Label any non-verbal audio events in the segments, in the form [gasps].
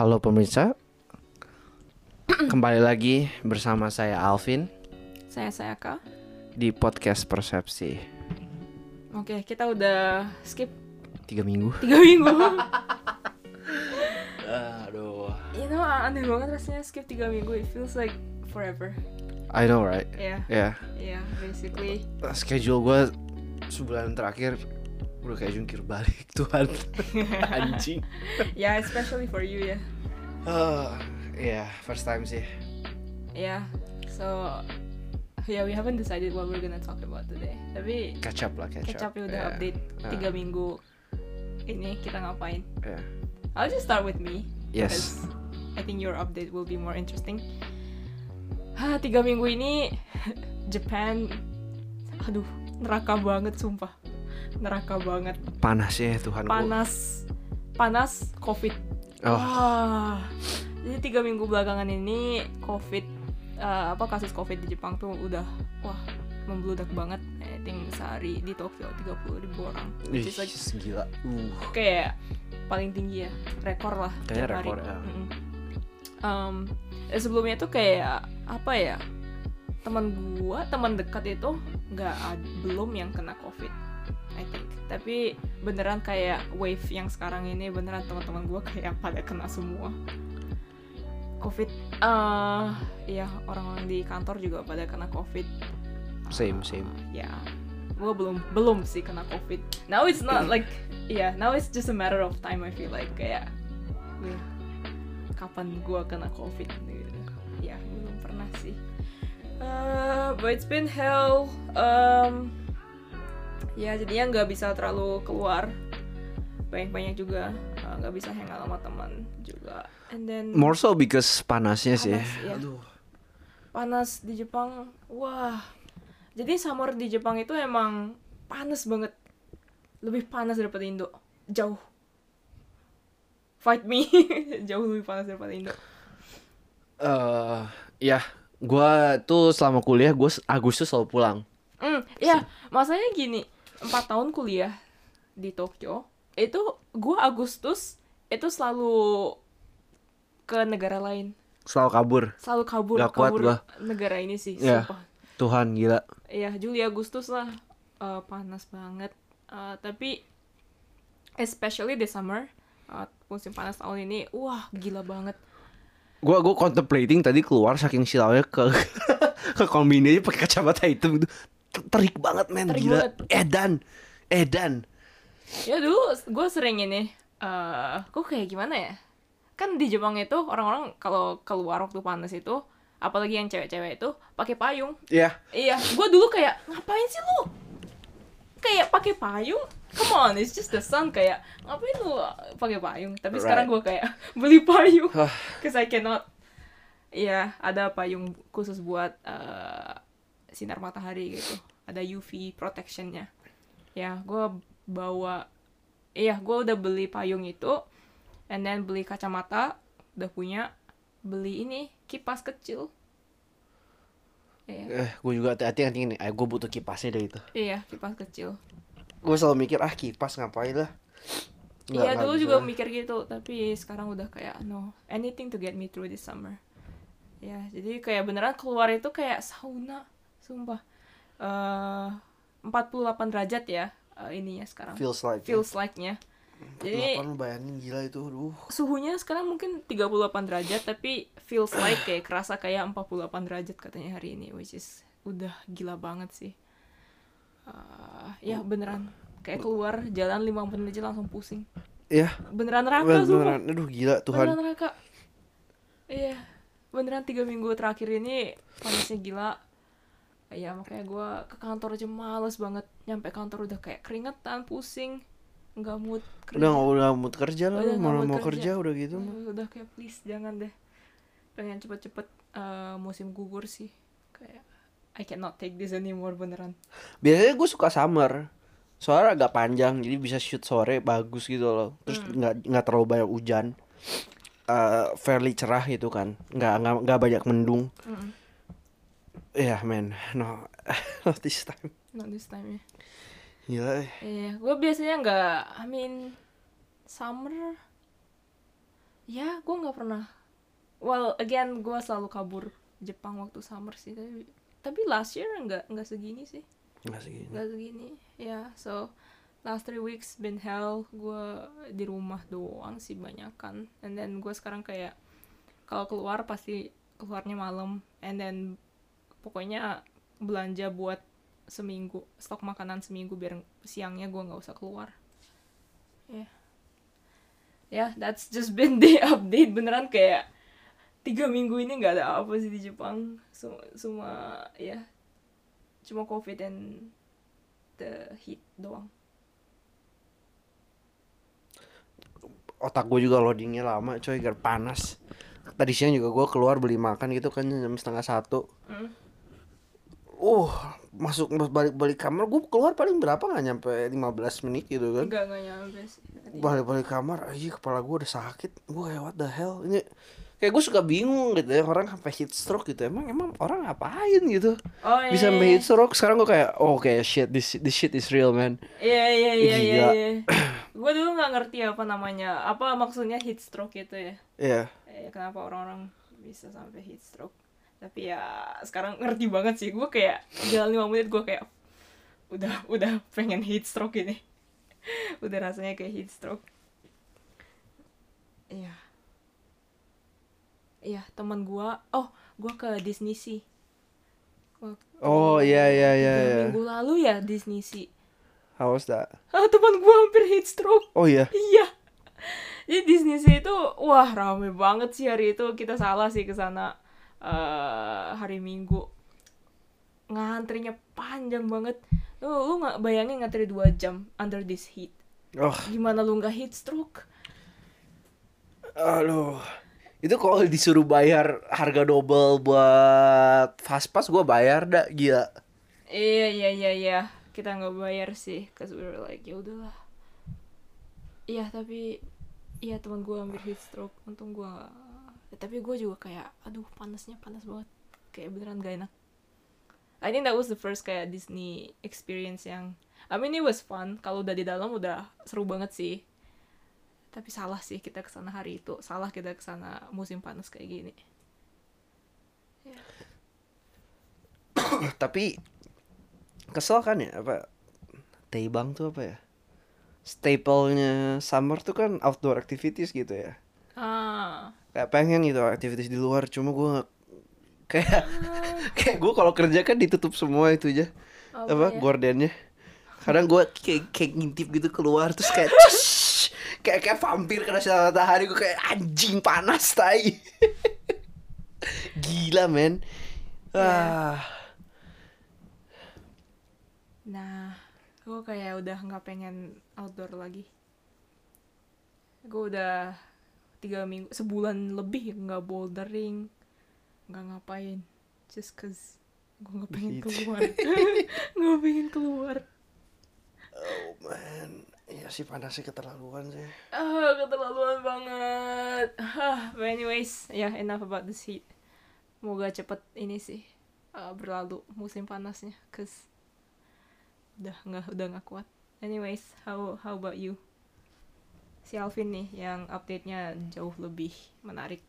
Halo pemirsa, kembali lagi bersama saya Alvin Saya Sayaka. di podcast Persepsi Oke, kita udah skip tiga minggu. tiga minggu. [laughs] Aduh, you know, aneh banget rasanya skip tiga minggu. It feels like forever. I know right? Yeah, Ya, yeah, basically. schedule gue sebulan terakhir udah kayak jungkir balik [laughs] Tuhan, anjing. [laughs] yeah, especially for you ya. Ah, ya first time sih. Yeah, so yeah, we haven't decided what we're gonna talk about today. Tapi Catch up lah, catch, catch up ya udah Ya, update Ah. tiga minggu ini kita ngapain. ya. I'll just start with me. Yes. I think your update will be more interesting. Hah, tiga minggu ini [laughs] Japan, aduh neraka banget sumpah, neraka banget, Panas ya Tuhan. panas, panas, covid. Oh, Wah, jadi tiga minggu belakangan ini covid, eh, apa kasus covid di Jepang tuh udah wah membludak banget. I think sehari di Tokyo 30 ribu orang, ih, like gila. Uh, kayak paling tinggi ya rekor lah Kayaknya tiap hari. rekor, ya. Mm-mm. Um, eh, sebelumnya tuh kayak apa ya teman gua teman dekat itu nggak belum yang kena covid I think. Tapi beneran kayak wave yang sekarang ini beneran teman-teman gua kayak pada kena semua. Covid eh ya orang-orang di kantor juga pada kena covid. Same, Uh, same. ya gua belum belum sih kena covid. Now it's not [clears throat] like yeah now it's just a matter of time I feel like kayak wih, kapan gua kena covid gitu. Ya belum pernah sih. Uh, but it's been hell um, ya jadinya nggak bisa terlalu keluar banyak-banyak juga uh, nggak bisa hangout sama teman juga and then more so because panasnya sih. Panas, iya. Aduh. panas di Jepang wah jadi summer di Jepang itu emang panas banget lebih panas daripada Indo jauh fight me [laughs] jauh lebih panas daripada Indo eh ya, gua tuh selama kuliah gue Agustus selalu pulang. Hmm ya masalahnya gini empat tahun kuliah di Tokyo itu gua Agustus itu selalu ke negara lain Selalu kabur. selalu kabur Gak kuat kabur gua. negara ini sih Iya. sumpah Tuhan gila. ya Juli Agustus lah eh, panas banget Eh, tapi especially the summer eh, musim panas tahun ini wah gila banget Gua gua contemplating tadi keluar saking silaunya ke [laughs] ke kombini aja pakai kacamata hitam gitu. Ter- Terik banget men Terik gila. banget. Edan. Edan. ya dulu gue sering ini eh kok kayak gimana ya kan di Jepang itu orang-orang kalau keluar waktu panas itu apalagi yang cewek-cewek itu pakai payung Ya. iya gue dulu kayak ngapain sih lu kayak pakai payung come on it's just the sun kayak ngapain lu pakai payung tapi sekarang gue kayak [laughs] beli payung [laughs] cause I cannot Iya, ada payung khusus buat eh, sinar matahari gitu. Ada UV protectionnya. Ya, gue bawa, iya, gue udah beli payung itu, and then beli kacamata, udah punya, beli ini kipas kecil. Iya, Eh, gue juga hati-hati nanti ini. Eh, gue butuh kipasnya deh itu. iya kipas kecil. Gue selalu mikir ah kipas ngapain lah. Nggak- Iya, dulu juga mikir gitu, tapi sekarang udah kayak no, anything to get me through this summer. Ya, jadi kayak beneran keluar itu kayak sauna, sumpah. Eh 48 derajat ya eh, ininya sekarang. feels like. Feels like-nya. Jadi Jadi bayangin gila itu. Aduh. suhunya sekarang mungkin 38 derajat tapi feels like kayak kerasa kayak 48 derajat katanya hari ini which is udah gila banget sih. Eh, ya beneran kayak keluar jalan 5 menit aja langsung pusing. Ya, Beneran neraka sumpah. beneran. Aduh gila Tuhan. Beneran neraka. Iya, beneran tiga minggu terakhir ini panasnya gila. Ya makanya gue ke kantor aja males banget. Nyampe kantor udah kayak keringetan, pusing, nggak mood kerja. Udah nggak udah mood kerja lah, Udah mau mau kerja. kerja udah gitu. mah. Uh, udah kayak please jangan deh. Pengen cepet-cepet eh, musim gugur sih. Kayak I cannot take this anymore beneran. Biasanya gue suka summer. Soalnya agak panjang, jadi bisa shoot sore bagus gitu loh. Terus Hmm. nggak nggak terlalu banyak hujan. Eh, fairly cerah gitu kan, nggak nggak nggak banyak mendung. Mm-mm. Ya men, no, [laughs] not this time. Not this time ya. Gila. eh. Iya, gue biasanya nggak, I mean, summer ya gue nggak pernah well again gue selalu kabur Jepang waktu summer sih tapi tapi last year nggak nggak segini sih Nggak segini. nggak segini ya so last three weeks been hell gue di rumah doang sih banyak kan and then gue sekarang kayak kalau keluar pasti keluarnya malam and then pokoknya belanja buat seminggu stok makanan seminggu biar siangnya gue nggak usah keluar ya ya that's just been the [laughs] update beneran kayak tiga minggu ini nggak ada apa sih di Jepang semua semua ya cuma covid and the heat doang Otak gue juga loadingnya lama coy, gara panas. Tadi siang juga gue keluar beli makan gitu kan jam setengah satu. Hmm. Uh, masuk balik-balik kamar. Gue keluar paling berapa? Nggak nyampe 15 menit gitu kan. enggak nyampe sih. Balik-balik kamar, aja kepala gue udah sakit. Gue kayak what the hell? Ini kayak gue suka bingung gitu ya. Orang sampai heat stroke gitu. Emang emang orang ngapain gitu? Oh iya bisa sampai heat stroke? Sekarang gue kayak oh kayak shit. This this shit is real man. Iya iya iya iya iya. Gue dulu nggak ngerti apa namanya apa maksudnya heat stroke itu ya. Iya. Eh, kenapa orang-orang bisa sampai heat stroke tapi ya sekarang ngerti banget sih. Gue kayak jalan lima menit gue kayak udah udah pengen heat stroke ini. [laughs] Udah rasanya kayak heat stroke. Iya. Iya teman gue oh gue ke Disney sih Waktu Oh, iya, iya, iya, iya. minggu lalu ya Disney sih how was that? Ah teman gue hampir heat stroke. Oh iya? Iya. Jadi Disney Sea itu wah rame banget sih hari itu. Kita salah sih ke sana eh, hari Minggu. Ngantrinya panjang banget. Lu lu nggak bayangin ngantri 2 jam under this heat. oh Gimana lu nggak heat stroke? Aduh. Itu kalau disuruh bayar harga double buat fast pass gue bayar dah gila. Iya iya iya iya. Kita nggak bayar sih, cause we were like ya udahlah. Iya tapi iya teman gue hampir heat stroke. Untung gue ya, tapi gue juga kayak aduh panasnya panas banget. Kayak beneran gak enak. I think that was the first kayak Disney experience yang I mean it was fun. Kalau udah di dalam udah seru banget sih. Tapi salah sih kita ke sana hari itu. Salah kita ke sana musim panas kayak gini. [coughs] Tapi kesel kan ya apa? Teibang tuh apa ya? Staple-nya summer tuh kan outdoor activities gitu ya. Ah. Kayak pengen gitu activities di luar. Cuma gue kayak [laughs] kayak gue kalau kerja kan ditutup semua itu aja. Apa apa ya? gordennya. Kadang gue kayak kayak ngintip gitu keluar terus kayak [laughs] "Csh!" kayak kayak vampir kena sinar matahari. Gue kayak anjing panas tai. [laughs] Gila men. Ah. Nah, gue kayak udah nggak pengen outdoor lagi. Gue udah tiga minggu, sebulan lebih nggak bouldering, nggak ngapain, just cause gue nggak pengen Gitu. keluar, [laughs] nggak pengen keluar. oh man iya sih panasnya keterlaluan sih Ah, keterlaluan banget. Ah, but anyways, ya enough about this heat. Moga cepet ini sih uh, berlalu musim panasnya, cause udah nggak udah nggak kuat. Anyways, how how about you? Si Alvin nih yang update-nya jauh lebih menarik.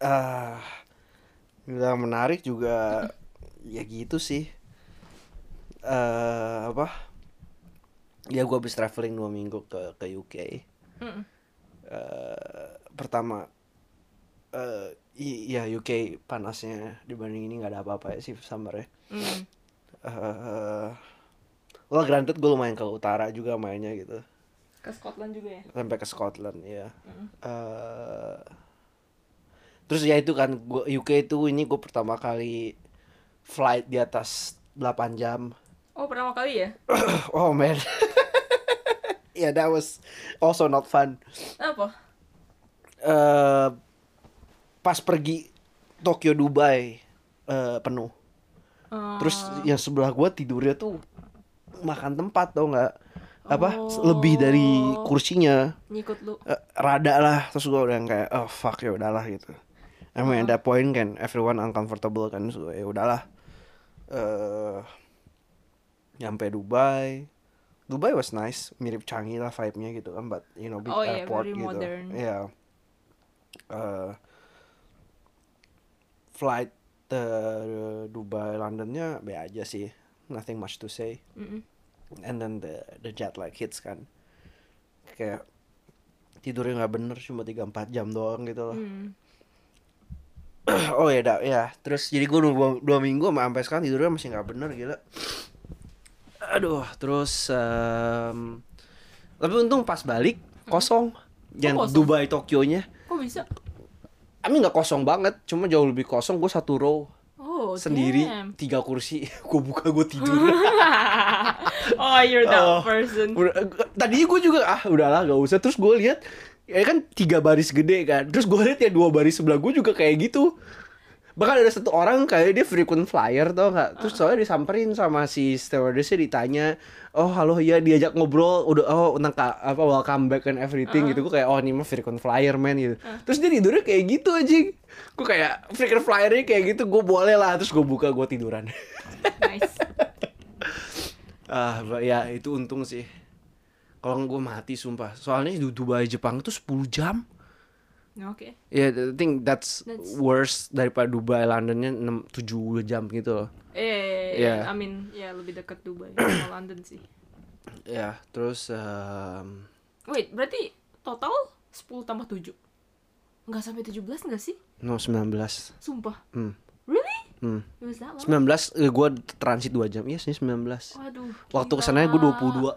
ah bilang menarik juga [laughs] ya gitu sih eh apa ya gue habis traveling dua minggu ke ke UK Mm-mm. eh pertama eh i- ya UK panasnya dibanding ini nggak ada apa-apa ya sih summer ya Mm. eh well granted gue lumayan ke utara juga mainnya gitu Ke Scotland juga ya? sampai ke Scotland ya Mm. eh terus ya itu kan gua UK itu ini gue pertama kali flight di atas 8 jam Oh pertama kali ya? [coughs] oh man [laughs] yeah that was also not fun Apa? eh pas pergi Tokyo Dubai eh, penuh terus Ah. yang sebelah gua tidurnya tuh makan tempat tau nggak apa Oh. lebih dari kursinya Nyikut lu. Eh, rada lah terus gua udah yang kayak oh fuck ya udahlah gitu emang at that point kan everyone uncomfortable kan so ya udahlah eh nyampe Dubai Dubai was nice mirip Changi lah vibe-nya gitu kan but you know big Oh, airport very gitu modern. Iya. eh, flight ke Dubai Londonnya be aja sih nothing much to say Mm-mm. And then the the jet lag hits kan. Kayak tidurnya nggak bener cuma 3-4 jam doang gitu loh. Hmm. [clears throat] oh ya dah ya. Terus jadi gue dua, dua minggu sama sampai sekarang tidurnya masih nggak bener gila. Aduh terus em, tapi untung pas balik kosong. Yang kosong? Dubai Tokyo nya Kok bisa? Mean nggak kosong banget cuma jauh lebih kosong gue satu row Oh, sendiri damn. tiga kursi [laughs] gue buka gue tidur [laughs] oh, you're that Oh. person. Tadinya gue juga ah udahlah gak usah terus gue lihat ya kan tiga baris gede kan terus gue lihat ya dua baris sebelah gue juga kayak gitu bahkan ada satu orang kayak dia frequent flyer tau nggak terus soalnya disamperin sama si stewardessnya ditanya oh halo ya diajak ngobrol udah oh tentang apa welcome back and everything gitu gue kayak oh ini mah frequent flyer man gitu terus dia tidurnya kayak gitu aja gue kayak frequent flyernya kayak gitu gue boleh lah terus gue buka gue tiduran Nice. [laughs] Ah, ya itu untung sih. Kalau gue mati sumpah. Soalnya di Dubai Jepang itu 10 jam. Oke. Ya, I think that's, That's- worse daripada Dubai Londonnya 6 7 jam gitu loh. Eh, Yeah. I mean, ya lebih dekat Dubai sama [coughs] London sih. Ya, terus em, Wait, berarti total 10 tambah 7? Nggak sampai 17 nggak sih? no 19. Sumpah. Hmm. Really? Hmm. It was that long? 19 eh, gue transit 2 jam. Iya sih 19. Waduh. Waktu gila. ke sananya gue 22.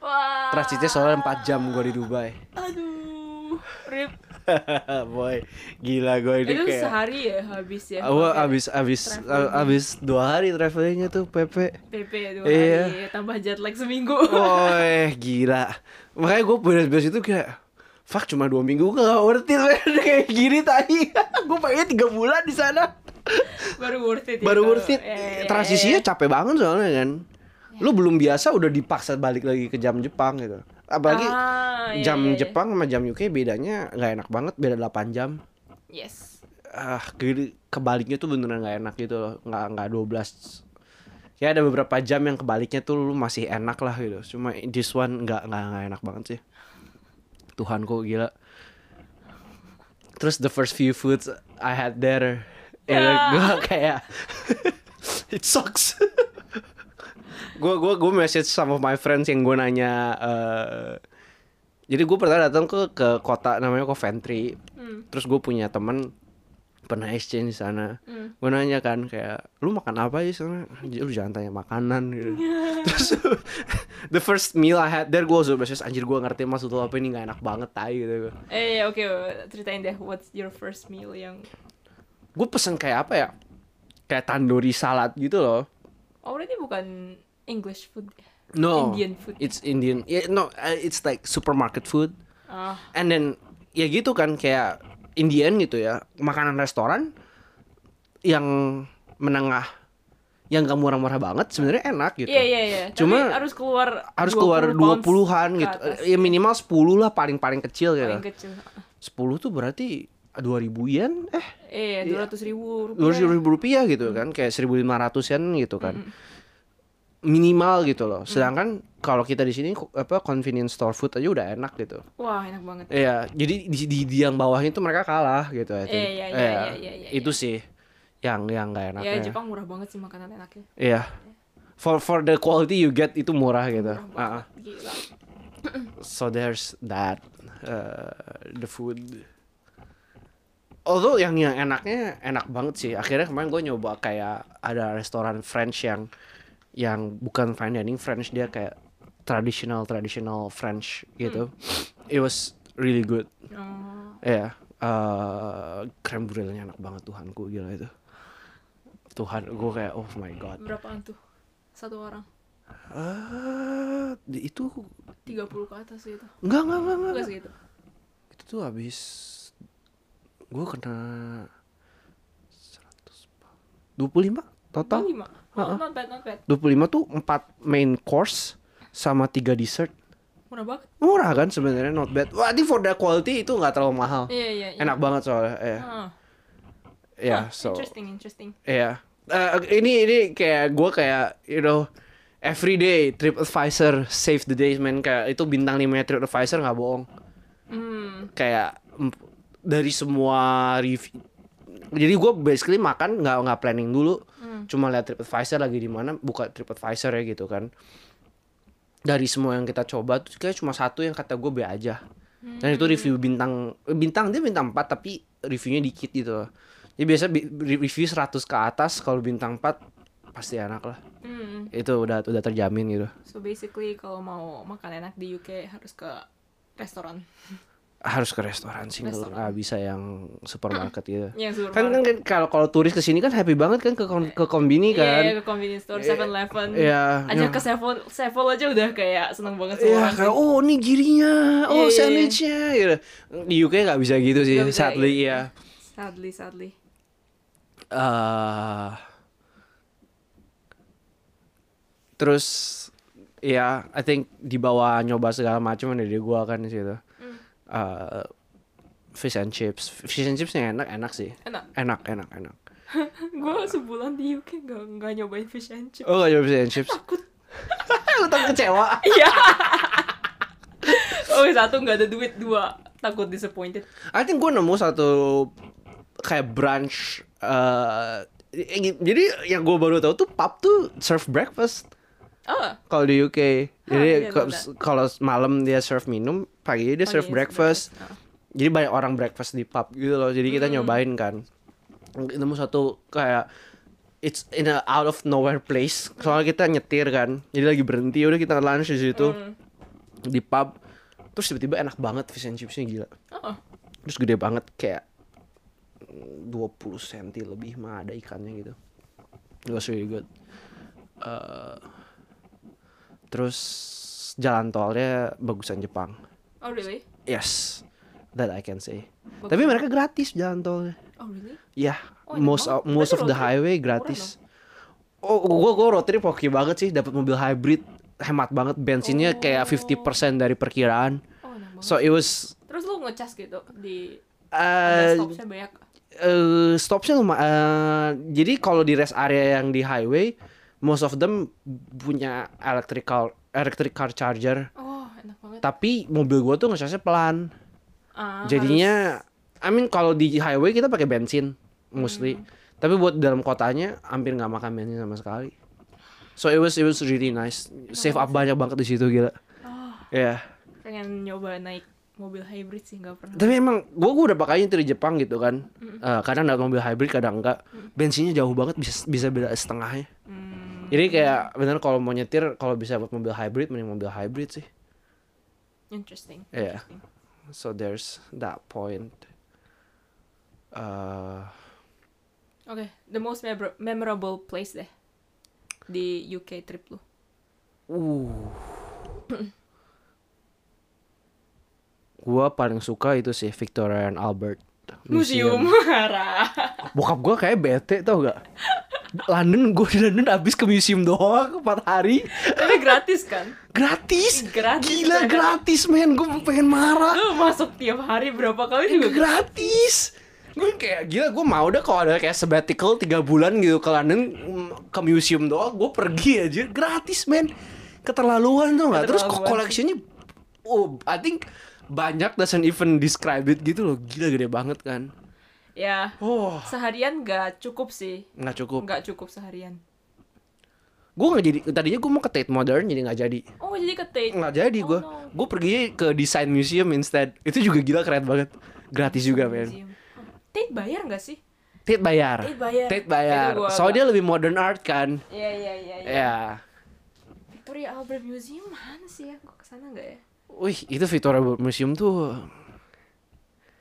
Wah. Transitnya soalnya 4 jam gue di Dubai. Aduh. Rip. [laughs] Boy, gila gue ini Itu kayak sehari ya habis ya. Gue pakai abis abis traveling. abis dua hari travelingnya tuh PP. PP dua Iya. hari tambah jet lag seminggu. [laughs] Eh, gila. Makanya gue beres-beres itu kayak Fuck cuma dua minggu gak worth it. [laughs] Kayak gini tadi Gue pengen tiga bulan di sana Baru worth it. Baru itu. worth it Eh, Transisinya eh. capek banget soalnya kan Lu belum biasa udah dipaksa balik lagi ke jam Jepang gitu Apalagi Ah, iya, jam iya, iya. Jepang sama jam UK bedanya gak enak banget Beda 8 jam. Yes. ah ke- kebaliknya tuh beneran gak enak gitu loh. Nggak nggak 12 ya ada beberapa jam yang kebaliknya tuh lu masih enak lah gitu. Cuma this one nggak nggak nggak enak banget sih. Tuhan kok gila. Terus the first few foods I had there ya Ya. gue kayak [laughs] it sucks [laughs] gue gue gue message some of my friends yang gue nanya eh, jadi gue pernah datang ke ke kota namanya Coventry. Hmm. terus gue punya teman pernah exchange di sana. Hmm. gue nanya kan kayak lu makan apa di sana? Lu jangan tanya makanan gitu. [laughs] Terus [laughs] the first meal I had there gue langsung message anjir gue ngerti maksud lu apa ini nggak enak banget tai gitu. Eh, oke, ceritain deh what's your first meal yang gue pesen kayak apa ya? Kayak tandoori salad gitu loh. Oh, berarti bukan English food. no Indian food. it's Indian yeah, no uh, it's like supermarket food Ah, and then ya gitu kan kayak Indian gitu ya makanan restoran yang menengah yang gak murah-murah banget sebenarnya enak gitu iya iya iya. Cuma Tapi harus keluar harus keluar 20 pounds 20-an ke gitu atas. ya minimal 10 lah paling-paling kecil gitu Paling kecil. 10 tuh berarti 2000 yen eh Eh, dua ratus ribu dua rupiah. ribu rupiah gitu kan kayak 1500 yen gitu kan minimal gitu loh sedangkan kalau kita di sini apa convenience store food aja udah enak gitu Wah, enak banget. Iya, jadi di, di, di yang bawahnya tuh mereka kalah gitu. Eh, iya, iya, iya, iya, iya, Itu sih yang yang gak enak. Ya, Jepang murah banget sih makanan enaknya. Iya. For for the quality you get itu murah gitu. Ah, ah. Gila. [clears throat] So there's that uh, the food. Although yang yang enaknya enak banget sih. Akhirnya kemarin gue nyoba kayak ada restoran French yang yang bukan fine dining French dia kayak traditional traditional French gitu. It was really good. Oh, Iya, eh creme brulee-nya enak banget Tuhanku gila itu. Tuhan, gue kayak oh my god. berapaan tuh? Satu orang. Di- itu 30 ke atas itu. enggak enggak enggak enggak. Enggak segitu. Itu tuh habis gue kena 100 25 total. 25. Oh, not bad, not bad. 25 tuh 4 main course sama 3 dessert. Murah banget. Murah kan sebenarnya not bad. Wah, ini for the quality itu nggak terlalu mahal. Iya, iya, iya. Enak banget soalnya. Ya, Ah. ya Huh, so. Interesting, interesting. Iya. Eh, ini ini kayak gue kayak you know everyday TripAdvisor save the days man kayak itu bintang 5 TripAdvisor nggak bohong. Hmm. Kayak mm, dari semua review jadi gue basically makan nggak nggak planning dulu cuma lihat TripAdvisor lagi di mana buka TripAdvisor ya gitu kan. Dari semua yang kita coba tuh kayak cuma satu yang kata gue B aja. Dan itu review bintang eh, bintang dia bintang 4 tapi reviewnya dikit gitu jadi biasa bi- review 100 ke atas kalau bintang 4 pasti enak lah. Hmm. itu udah udah terjamin gitu. So basically kalau mau makan enak di UK harus ke restoran. [laughs] harus ke restoran sih nggak Restoran. nggak bisa yang supermarket gitu [laughs] Yang kan kan, kan kalau kalau turis ke sini kan happy banget kan ke kon- ke kombini Iya, kan iya, ke convenience store, 7-Eleven. Iya, Aja iya. ke Seven, Seven aja udah kayak seneng banget semua Iya orang kayak oh ini girinya, oh iya, sandwichnya gitu. Di UK nggak bisa gitu sih, bisa, sadly iya. ya. Sadly, sadly. eh terus ya I think dibawa nyoba segala macam dari gua kan di situ. Eh, fish and chips, fish and chipsnya enak enak sih, Enak. enak enak enak. [laughs] gue sebulan di UK nggak nggak nyobain fish and chips. Oh gak nyoba fish and chips? Takut. [laughs] Lu takut kecewa? [laughs] Iya. oh satu nggak ada duit, dua takut disappointed. I think gue nemu satu kayak brunch eh jadi yang gue baru tahu tuh pub tuh serve breakfast Oh, kalau di UK. Jadi iya, ke- tahu kalau malam dia serve minum, pagi dia serve Pagi breakfast. breakfast. Jadi banyak orang breakfast di pub gitu loh. Jadi kita nyobain kan. Nemu satu kayak it's in a out of nowhere place. Soalnya kita nyetir kan. Jadi lagi berhenti udah kita lunch di situ Hmm. di pub. Terus tiba-tiba enak banget fish and chipsnya gila. oh, Terus gede banget kayak 20 cm lebih mah ada ikannya gitu. It was really good. Eh, terus jalan tolnya bagusan Jepang. oh really? Yes, that I can say. Bagus. Tapi mereka gratis jalan tolnya. Oh really? Ya, Oh, most of, most of the highway gratis. Oh, gua gua road trip oke banget sih, dapat mobil hybrid, hemat banget bensinnya kayak 50% dari perkiraan. Oh. So it was Terus lu ngecas gitu di uh, ada stopnya banyak. eh stopnya lumayan. jadi kalau di rest area yang di highway, most of them punya electrical electric car charger. Oh enak banget. Tapi mobil gua tuh ngecasnya pelan. Ah, Jadinya, I mean kalau di highway kita pakai bensin mostly. Hmm. Tapi buat dalam kotanya hampir nggak makan bensin sama sekali. So it was it was really nice. Save up banyak banget di situ gila. Oh, Ya. pengen nyoba naik mobil hybrid sih nggak pernah. Tapi emang gua, gua udah pakai nyetir di Jepang gitu kan. Eh, kadang dapat mobil hybrid, kadang enggak. Bensinnya jauh banget bisa bisa beda setengahnya. Hmm, Jadi kayak bener kalau mau nyetir kalau bisa buat mobil hybrid mending mobil hybrid sih. interesting. Iya. interesting. So there's that point. Uh, Oke, the most memor- memorable place deh di UK trip lu. uh. gua paling suka itu sih Victoria and Albert Museum. [laughs] Harah. Bokap gua kayak bete tau gak? London gue di London abis ke museum doang 4 hari. Tapi gratis kan? gratis? Gratis, gila ya. gratis men. Gue pengen marah. Lu masuk tiap hari berapa kali juga? gratis. Gue kayak gila gue mau deh kalau ada kayak sabbatical tiga bulan gitu ke London ke museum doang gue pergi aja. Gratis men. Keterlaluan tuh nggak? Terus koleksinya oh I think banyak doesn't even describe it gitu loh. Gila gede banget kan Ya, oh seharian gak cukup sih. nggak cukup Nggak cukup seharian. gue nggak jadi tadinya gue mau ke Tate Modern jadi nggak jadi Oh, jadi ke Tate. nggak jadi Oh, gue no. gue pergi ke Design Museum instead itu juga gila keren banget gratis juga men Tate bayar nggak sih? Tate bayar Tate bayar. Tate bayar soalnya dia lebih modern art kan Iya, iya, iya. iya. ya Victoria Albert Museum mana sih ya? Gue ke sana nggak ya? Wih, itu Victoria Museum tuh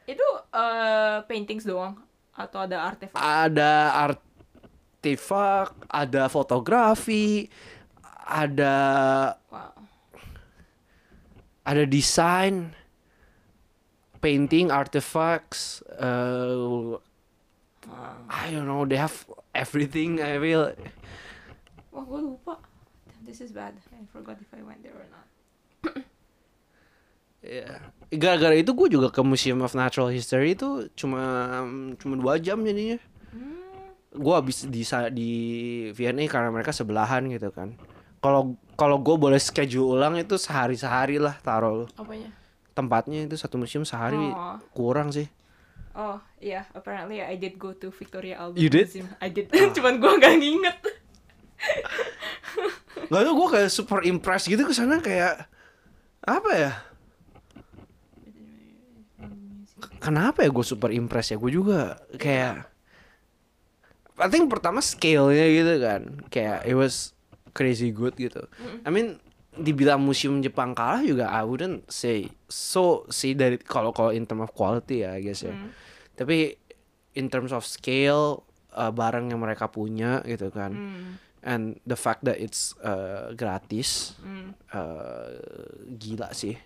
Itu eh, paintings doang atau ada artefak? ada artefak, ada fotografi, ada Wow. ada desain, painting, artifacts. Uh, I don't know, they have everything. I feel. Wah, gue lupa. This is bad. I forgot if I went there or not. Yeah. Gara-gara itu gue juga ke Museum of Natural History itu cuma cuma dua jam jadinya. Hmm. gue habis di di VNA karena mereka sebelahan gitu kan kalau kalau gue boleh schedule ulang itu sehari sehari lah taruh Apanya? tempatnya itu satu museum sehari Oh. kurang sih Oh, yeah, apparently I did go to Victoria Albert You did? Museum. I did. [laughs] Cuman gua nggak nginget. Gak tau gue kayak super impressed gitu ke sana kayak apa ya? Kenapa ya gue super impressed ya? Gue juga kayak I think pertama scale-nya gitu kan. Kayak it was crazy good gitu. I mean dibilang museum Jepang kalah juga I wouldn't say so sih dari kalau kalau in term of quality ya I guess ya. Tapi in terms of scale uh, barang yang mereka punya gitu kan. And the fact that it's uh, gratis uh, gila sih.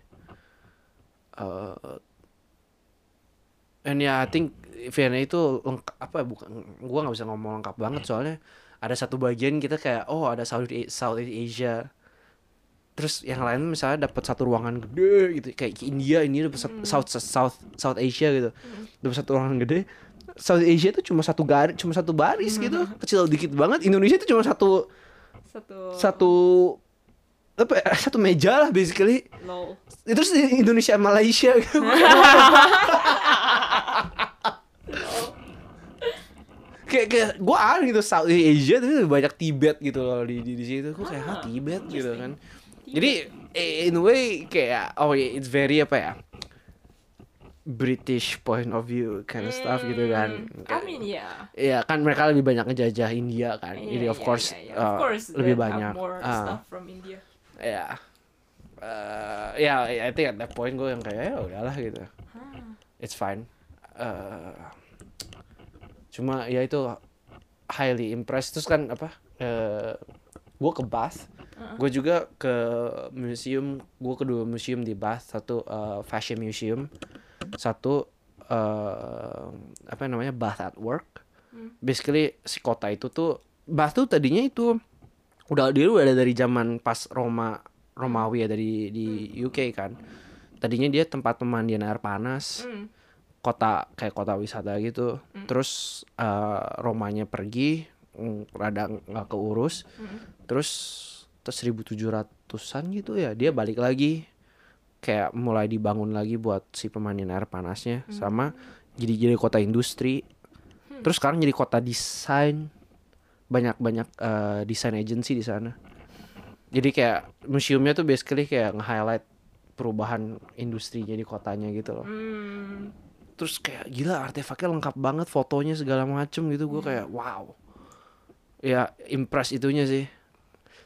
Uh, and yeah, I think Vienna itu lengkap apa ya, bukan gua nggak bisa ngomong lengkap banget soalnya ada satu bagian kita kayak oh ada South Southeast Asia. Terus yang lain misalnya dapat satu ruangan gede gitu kayak India ini dapat sat- South South South Asia gitu. Dapat satu ruangan gede South Asia itu cuma satu garis cuma satu baris gitu kecil dikit banget. Indonesia itu cuma satu Satu. satu apa ya, satu meja lah basically. Itu sih Indonesia Malaysia. [laughs] Gitu kayak kayak gue aneh gitu South Asia tapi banyak Tibet gitu loh di di, di situ. Gue kayak ah, Tibet? gitu kan. Jadi eh, in a way kayak oh yeah, it's very apa ya British point of view kind of stuff gitu kan. Hmm, I mean, yeah. Iya kan mereka lebih banyak ngejajah India kan. Yeah, jadi of yeah, course, yeah, yeah. uh, of course lebih banyak more Ah. stuff from India. Ya Eh, ya I think at that point gue yang kayak ya udahlah gitu. It's fine. Eh, cuma ya itu highly impressed. Terus kan apa eh gue ke Bath. Gue juga ke museum gue kedua museum di Bath. Satu eh, fashion museum. Satu eh apa namanya Bath at Work. Basically si kota itu tuh Bath tuh tadinya itu udah dia udah ada dari zaman pas Roma Romawi ya dari di UK kan. Tadinya dia tempat pemandian air panas Hmm. kota kayak kota wisata gitu. Terus eh, Romanya pergi rada nggak keurus. Terus terus 1700-an gitu ya dia balik lagi. Kayak mulai dibangun lagi buat si pemandian air panasnya sama jadi jadi kota industri. Terus sekarang jadi kota desain banyak banyak eh, desain agency di sana. Jadi kayak museumnya tuh basically kayak nge-highlight perubahan industrinya di kotanya gitu loh. Hmm. terus kayak gila artefaknya lengkap banget fotonya segala macem gitu. Gue kayak wow. Ya impress itunya sih.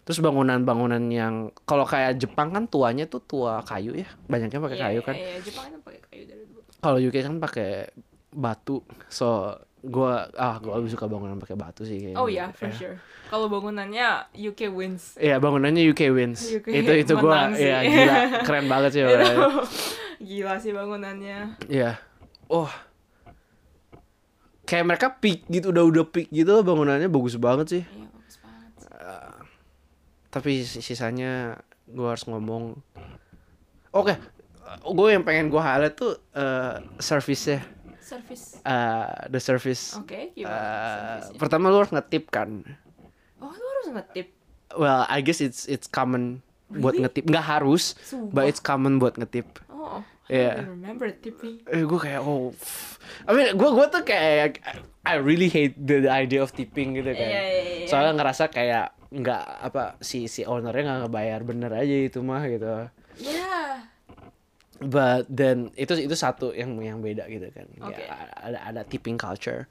Terus bangunan-bangunan yang kalau kayak Jepang kan tuanya tuh tua kayu ya. Banyaknya pakai Iya, kayu iya, kan. Iya, Jepang itu pakai kayu dari dulu. kalau UK kan pakai batu. So gue ah gue lebih suka bangunan pakai batu sih kayaknya. Oh ya, for Ya. sure. Kalau bangunannya UK wins. Iya bangunannya UK wins UK itu itu gue ya gila keren banget sih [laughs] gila sih bangunannya. Iya. Oh. Kayak mereka peak gitu, udah udah peak gitu loh bangunannya bagus banget sih. Iya, bagus banget. sih. Tapi sis- sisanya gua harus ngomong. Oke, gue yang pengen gua highlight tuh eh service-nya, Service. Eh, the service. Oke, gimana service-nya? pertama lu harus ngetip kan. Oh, lu harus ngetip. Well, I guess it's it's common buat Really? ngetip. Nggak harus, Sumpah. but it's common buat ngetip. Oh, Iya. I remember tipping. eh gue kayak oh pff. I mean gue gue tuh kayak I really hate the, the idea of tipping gitu kan Iya, iya, iya. soalnya ngerasa kayak nggak apa si si ownernya nggak ngebayar bener aja itu mah gitu Ya. But then itu itu satu yang yang beda gitu kan Oke. Ya, ada ada tipping culture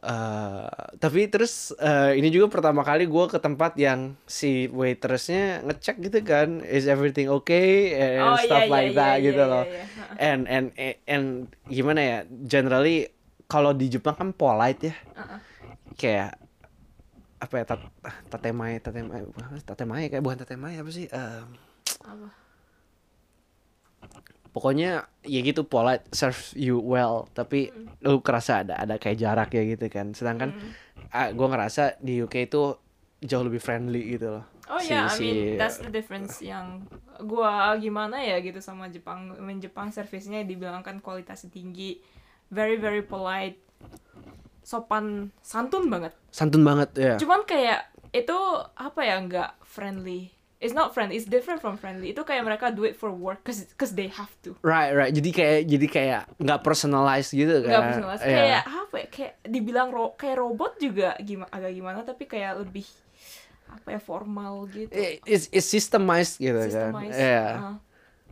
Eh, tapi terus eh, ini juga pertama kali gue ke tempat yang si waitressnya ngecek gitu kan is everything okay and Oh, stuff iya, like iya, that iya, gitu iya, loh iya. and and and gimana ya generally kalau di Jepang kan polite ya Uh-uh. kayak apa ya tat, tatemae bukan tatemae kayak bukan tatemae apa sih Apa? Pokoknya ya gitu polite serve you well. Tapi lu kerasa ada ada kayak jarak ya gitu kan. Sedangkan ah, gua ngerasa di UK itu jauh lebih friendly gitu loh. Oh Si- ya, I si- mean that's the difference yang gua gimana ya gitu sama Jepang. I mean Jepang servisnya dibilangkan kualitasnya tinggi, very very polite, sopan, santun banget. santun banget ya. Cuman kayak itu apa ya nggak friendly it's not friendly it's different from friendly itu kayak mereka do it for work cause cause they have to Right, right. Jadi kayak jadi kayak nggak personalized gitu kan. nggak personalized Iya. kayak apa ya kayak dibilang ro kayak robot juga gimana agak gimana tapi kayak lebih apa ya formal gitu It's, it's systemized gitu systemized kan. Iya. uh.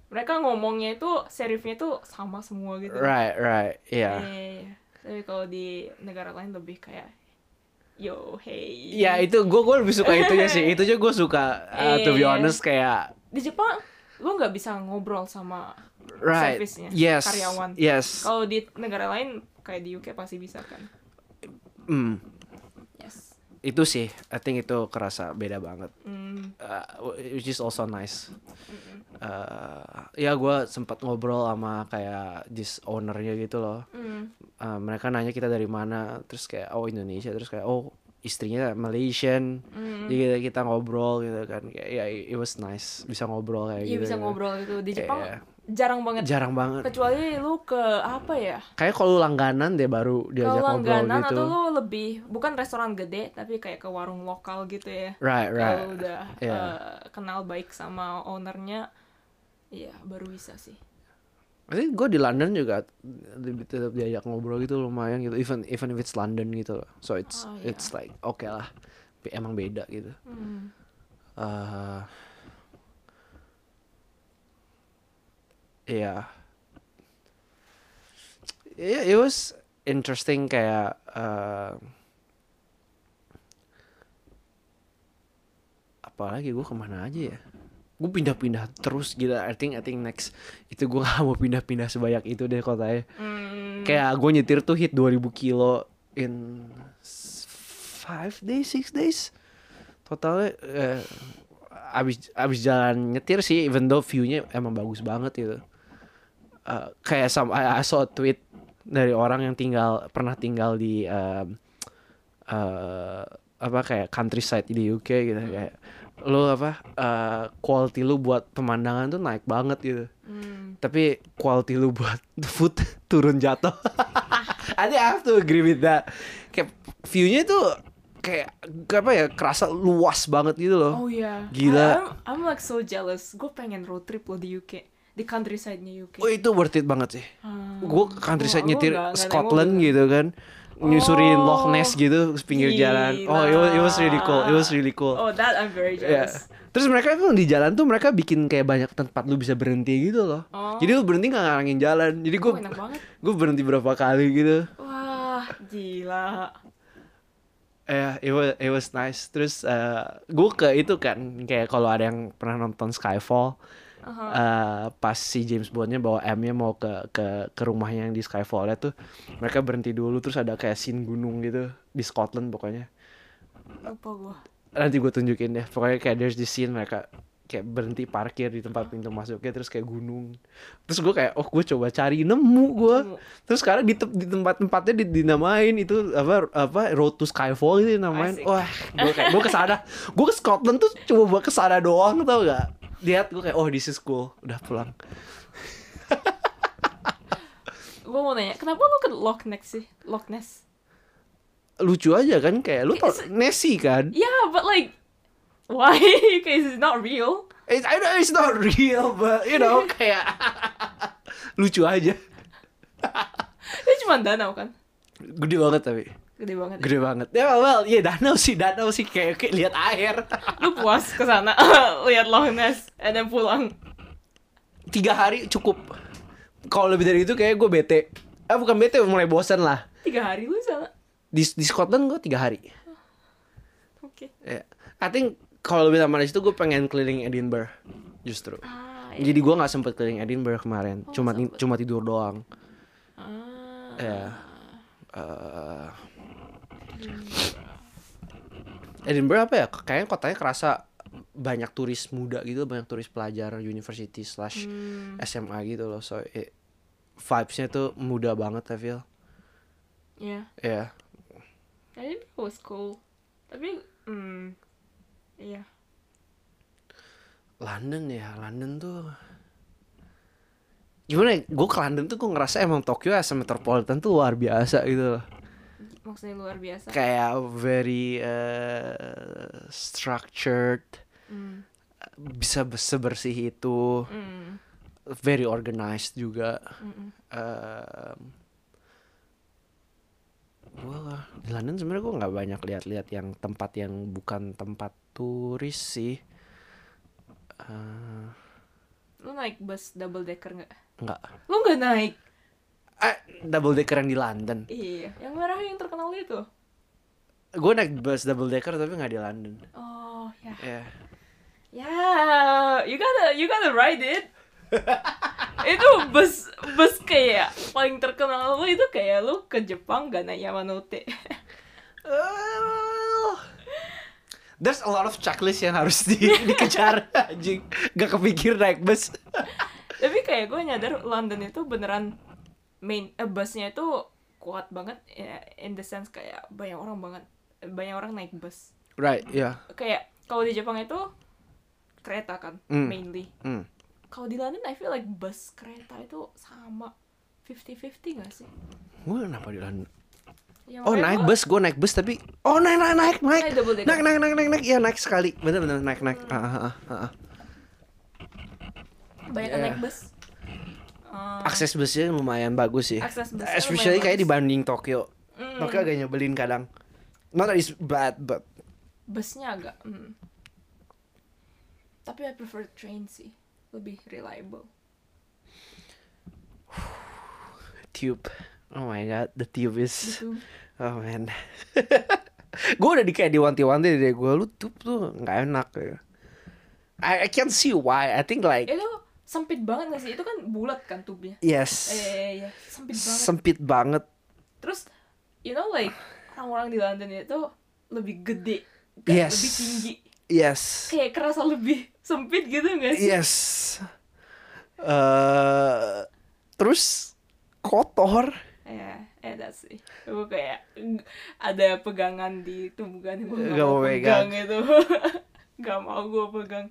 mereka ngomongnya itu serifnya itu sama semua gitu Right, right. Iya. Eh, tapi kalau di negara lain lebih kayak yo hey Ya itu gue gue lebih suka itunya sih. Itu aja [laughs] gue suka. uh, to be honest kayak di Jepang lo nggak bisa ngobrol sama right. service-nya, Yes. karyawan. Yes. kalau di negara lain kayak di UK pasti bisa kan Hmm. Itu sih. I think itu kerasa beda banget. Hmm. Uh, which is also nice. Uh, ya gue sempat ngobrol sama kayak this ownernya gitu loh. Hmm. Uh, mereka nanya kita dari mana, terus kayak oh Indonesia, terus kayak oh istrinya Malaysian, Hmm. jadi kita, kita ngobrol gitu kan, kayak ya it was nice bisa ngobrol kayak Iya gitu. bisa ngobrol gitu di Jepang Kayak- jarang banget Jarang banget. kecuali lu ke apa ya Kayak kalau langganan deh baru diajak kalau ngobrol langganan gitu. atau lu lebih bukan restoran gede tapi kayak ke warung lokal gitu ya Right, right. kalau udah Iya. eh, kenal baik sama ownernya iya baru bisa sih Tapi gue di London juga tetap diajak ngobrol gitu lumayan gitu, even even if it's London gitu loh. So it's Oh, iya. it's like oke lah, Be- emang beda gitu. Hmm. eh Iya. Yeah, it was interesting kayak eh apalagi gue ke mana aja ya? Gue pindah-pindah terus gila. I think I think next itu gue [laughs] gak mau pindah-pindah sebanyak itu deh kotanya Hmm. kayak gue nyetir tuh hit 2000 kilo in 5 days 6 days. Totalnya eh, abis abis jalan nyetir sih even though view-nya emang bagus banget gitu Eh, kayak some I, I saw a tweet dari orang yang tinggal pernah tinggal di em, eh, apa kayak countryside di UK gitu kayak lu apa eh, quality lu buat pemandangan tuh naik banget gitu Hmm. tapi quality lu buat [laughs] food turun jatuh. [laughs] I think I have to agree with that. Kayak view-nya tuh kayak apa ya kerasa luas banget gitu loh. Oh iya. Gila. I'm, I'm like so jealous. Gue pengen road trip lo di UK. Di countryside-nya UK. Oh itu worth it banget sih. Hmm. Gue countryside Gua- gua nyetir nggak- nggak naik Scotland mobil. gitu kan. Nyusurin Oh. Loch Ness gitu pinggir jalan. Oh it was, it was really cool. It was really cool. Oh, that I'm very jealous. Terus mereka tuh di jalan tuh mereka bikin kayak banyak tempat lu bisa berhenti gitu loh. Oh. Jadi lu berhenti nggak ngalangin jalan. Jadi gue Oh, gue berhenti berapa kali gitu. Wah, gila. Ya, it was it was nice. Terus gue ke itu kan kayak kalau ada yang pernah nonton Skyfall, Aha. eh, pas si James Bondnya bawa M-nya mau ke ke ke rumahnya yang di Skyfall tuh, mereka berhenti dulu terus ada kayak scene gunung gitu di Scotland pokoknya. Lupa gue. Nanti gue tunjukin deh. Pokoknya kayak there's this scene mereka kayak berhenti parkir di tempat pintu masuknya terus kayak gunung. Terus gue kayak oh gue coba cari nemu gue. Terus sekarang di, tem- di tempat-tempatnya di, dinamain itu apa apa Road to Skyfall itu dinamain. Asik. Wah, gue kayak gue ke sana. gue ke Scotland tuh buat ke sana doang tau gak? Lihat gue kayak oh this is cool. Udah pulang. Gue mau nanya, kenapa lu ke Loch Ness sih? Loch Ness? Lucu aja kan kayak lu tau Nessie kan? Yeah, but like, why? [laughs] Because it's not real. It's, I know it's not real but you know [laughs] kayak lucu aja. Itu cuma danau kan? Gede banget tapi. Gede banget. ya. Gede banget. Ya well, ya danau sih, danau sih kayak, kayak lihat air. [laughs] Lu puas ke sana [laughs] lihat Loch Ness and then pulang. Tiga hari cukup. Kalau lebih dari itu kayak gue bete. Ah bukan bete, mulai bosan lah. Tiga hari lu sana. Di, di Scotland gue tiga hari. Oke. Ya. I think kalau lebih lama dari situ gue pengen keliling Edinburgh justru. Ah, iya. Jadi gue nggak sempet keliling Edinburgh kemarin. Oh, cuma sempet. cuma tidur doang. Ah. Ya. Eh, Edinburgh apa ya? Kayaknya kotanya kerasa banyak turis muda gitu, banyak turis pelajar university slash Hmm. SMA gitu loh. So it, vibes-nya tuh muda banget I feel. Yeah. Ya. Think it was cool. Tapi, hmm, iya. London ya, London tuh gimana ya? Gue ke London tuh gue ngerasa emang Tokyo as a metropolitan tuh luar biasa gitu loh. Maksudnya luar biasa. Kayak very uh, structured. Hmm. bisa be- sebersih itu Mm, very organized juga. Em, gua di London sebenarnya gua nggak banyak lihat-lihat yang tempat yang bukan tempat turis sih Eh, Lu naik bus double decker nggak? nggak Lu nggak naik? Eh double decker yang di London Iya, yang merah yang terkenal itu. gue naik bus double decker tapi nggak di London Oh ya, ya ya, you gotta, you gotta ride it. [laughs] itu bus bus kayak paling terkenal lu itu kayak lu ke Jepang gak naik Yamanote. Eh, There's a lot of checklist yang harus di, [laughs] dikejar anjing. Gak kepikir naik bus. Tapi kayak gue nyadar London itu beneran main eh, busnya itu kuat banget ya, in the sense kayak banyak orang banget banyak orang naik bus. Right, ya. Kayak kalau di Jepang itu kereta kan Hmm. mainly. Hmm. Kalau di London I feel like bus kereta itu sama 50-50 gak sih? Gue kenapa di London? Ya, Oh naik gua- bus, gue naik bus tapi oh naik naik naik naik Naik naik naik naik naik naik ya naik sekali bener bener naik naik ah, ah, ah, ah, ah. banyak Yeah. naik bus. Eh, akses busnya lumayan bagus sih. Akses busnya especially kayak bagus. dibanding Tokyo. Mm, Tokyo agak nyebelin kadang. Not that it's bad but busnya agak mm. tapi I prefer train sih. Lebih reliable. [sighs] Tube. Oh my god the tube is gitu [laughs] oh man. [laughs] Gue udah di kayak diwanti-wanti dari gue lu tube tuh nggak enak. Ya I, I can't see why. I think like itu sempit banget gak sih? Itu kan bulat kan tubnya yes. Eh ya sempit banget. Sempit banget. Terus you know like orang-orang di London itu lebih gede kayak Yes. lebih tinggi. Yes. Kayak kerasa lebih sempit gitu gak sih? Yes. eh terus kotor. ya eh that's sih gue kayak ada pegangan di tumbukan gue gak mau pegang. itu. [laughs] Gak mau gue pegang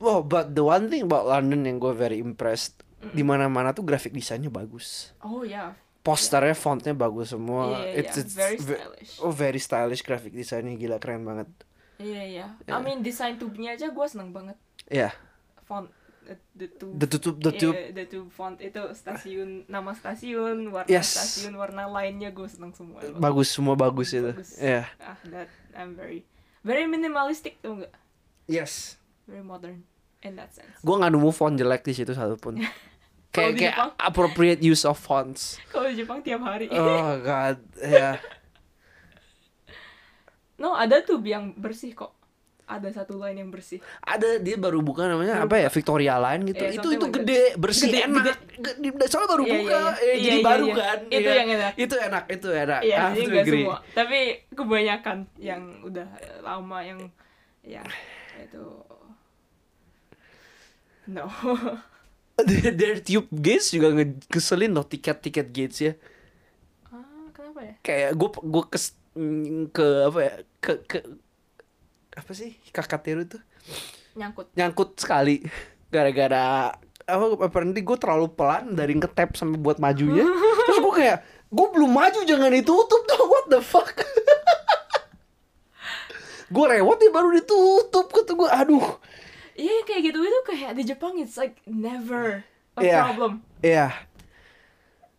Oh, but the one thing about London yang gue very impressed, di mana-mana tuh graphic desainnya bagus. oh ya Posternya, fontnya bagus semua. Iya, iya, It's, iya. it's Very ve- stylish. Oh, very stylish graphic desainnya gila keren banget. iya iya Ya. I mean desain tubnya aja gue seneng banget Ya, font uh, the tube the tutup the tube. Iya, the tube font itu stasiun nama stasiun warna Yes. stasiun warna lainnya gue seneng semua Bagus semua bagus itu. Bagus. Ya. ah that I'm very very minimalistic tuh enggak Yes. Very modern in that sense Gue nggak nemu font jelek di situ satupun. [laughs] Kayak kayak Jepang? appropriate use of fonts. kalau di Jepang tiap hari Oh [laughs] god, ya. no ada tube yang bersih kok ada satu line yang bersih ada dia baru buka namanya Baru apa ya Victoria Line gitu Iya, itu itu like that. gede bersih Gede, enak gede. Gede. soalnya baru Iya, buka iya, iya. eh, Iya, jadi iya, baru iya. kan Itu Iya. yang enak. itu enak itu enak iya I have jadi to nggak agree. semua tapi kebanyakan yang udah lama yang ya itu no. [laughs] Their, their tube gates juga ngeselin loh tiket-tiket gates ya. Ah kenapa ya? Kayak gue gue ke ke apa ya? Ke ke apa sih? Kakak tuh. Nyangkut. Nyangkut sekali. Gara-gara apa apparently gue terlalu pelan dari ngetap sampai buat majunya. [laughs] Terus gue kayak gue belum maju jangan ditutup dong what the fuck? [laughs] Gue rewat ya baru ditutup kata gue aduh iya kayak gitu. Itu kayak di Jepang it's like never a Iya. problem. Ya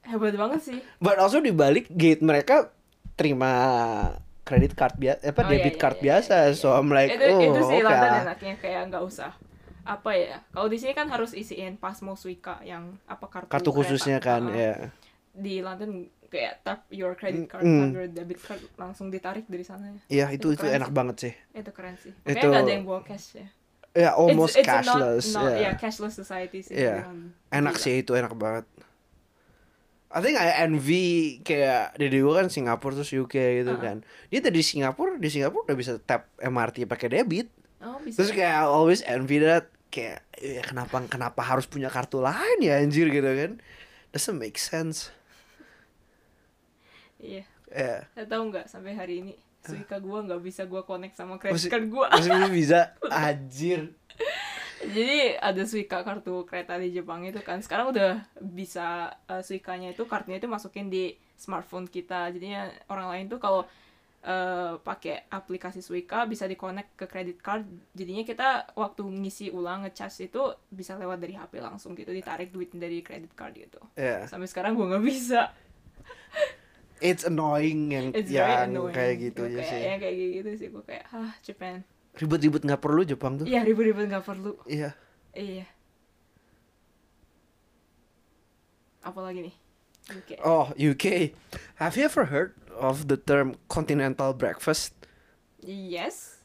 hebat banget sih. But also di balik gate mereka terima kredit card biasa apa Oh, iya, debit iya, card iya, biasa. iya, so I'm like itu oh itu sih oke London enaknya kayak nggak usah. Apa ya kalau di sini kan harus isiin pasmo suika yang apa kartu kartu khususnya kan Ah, ya di London kayak tap your credit card Mm. your debit card langsung ditarik dari sana. Iya itu Itu itu enak sih. banget sih. Itu keren sih. Itu- makanya nggak ada yang bawa cash ya ya almost It's- it's a not- cashless not- ya. yeah, cashless society sih di London. enak Gila. sih itu enak banget. I think I envy kayak dede gue kan Singapura terus UK gitu Uh-uh. kan. Dia dari Singapura di Singapura udah bisa tap MRT pakai debit. Oh bisa. Terus kayak I always envy that kayak ya kenapa kenapa harus punya kartu lain ya anjir gitu kan. Doesn't make sense. Iya. Ya Saya tahu nggak sampai hari ini Suika gua nggak bisa gua connect sama credit Masih- card gua. masih belum bisa [laughs] anjir Jadi ada Suika kartu kereta di Jepang itu kan. Sekarang udah bisa uh, Suikanya itu kartunya itu masukin di smartphone kita. Jadinya orang lain tuh kalau eh, pakai aplikasi Suica bisa di-connect ke credit card. Jadinya kita waktu ngisi ulang ngecas itu bisa lewat dari HP langsung gitu, ditarik duit dari credit card gitu. Ya. Sampai sekarang gua nggak bisa. [laughs] It's annoying yang It's yang annoying. kayak gitu kayak, sih. Yang kayak gitu sih gua kayak, ah Japan. Ribet-ribet nggak perlu Jepang tuh. Iya ribet-ribet nggak perlu. Iya. Iya. Apalagi nih? Oke. Oh, UK. Have you ever heard of the term continental breakfast? Yes.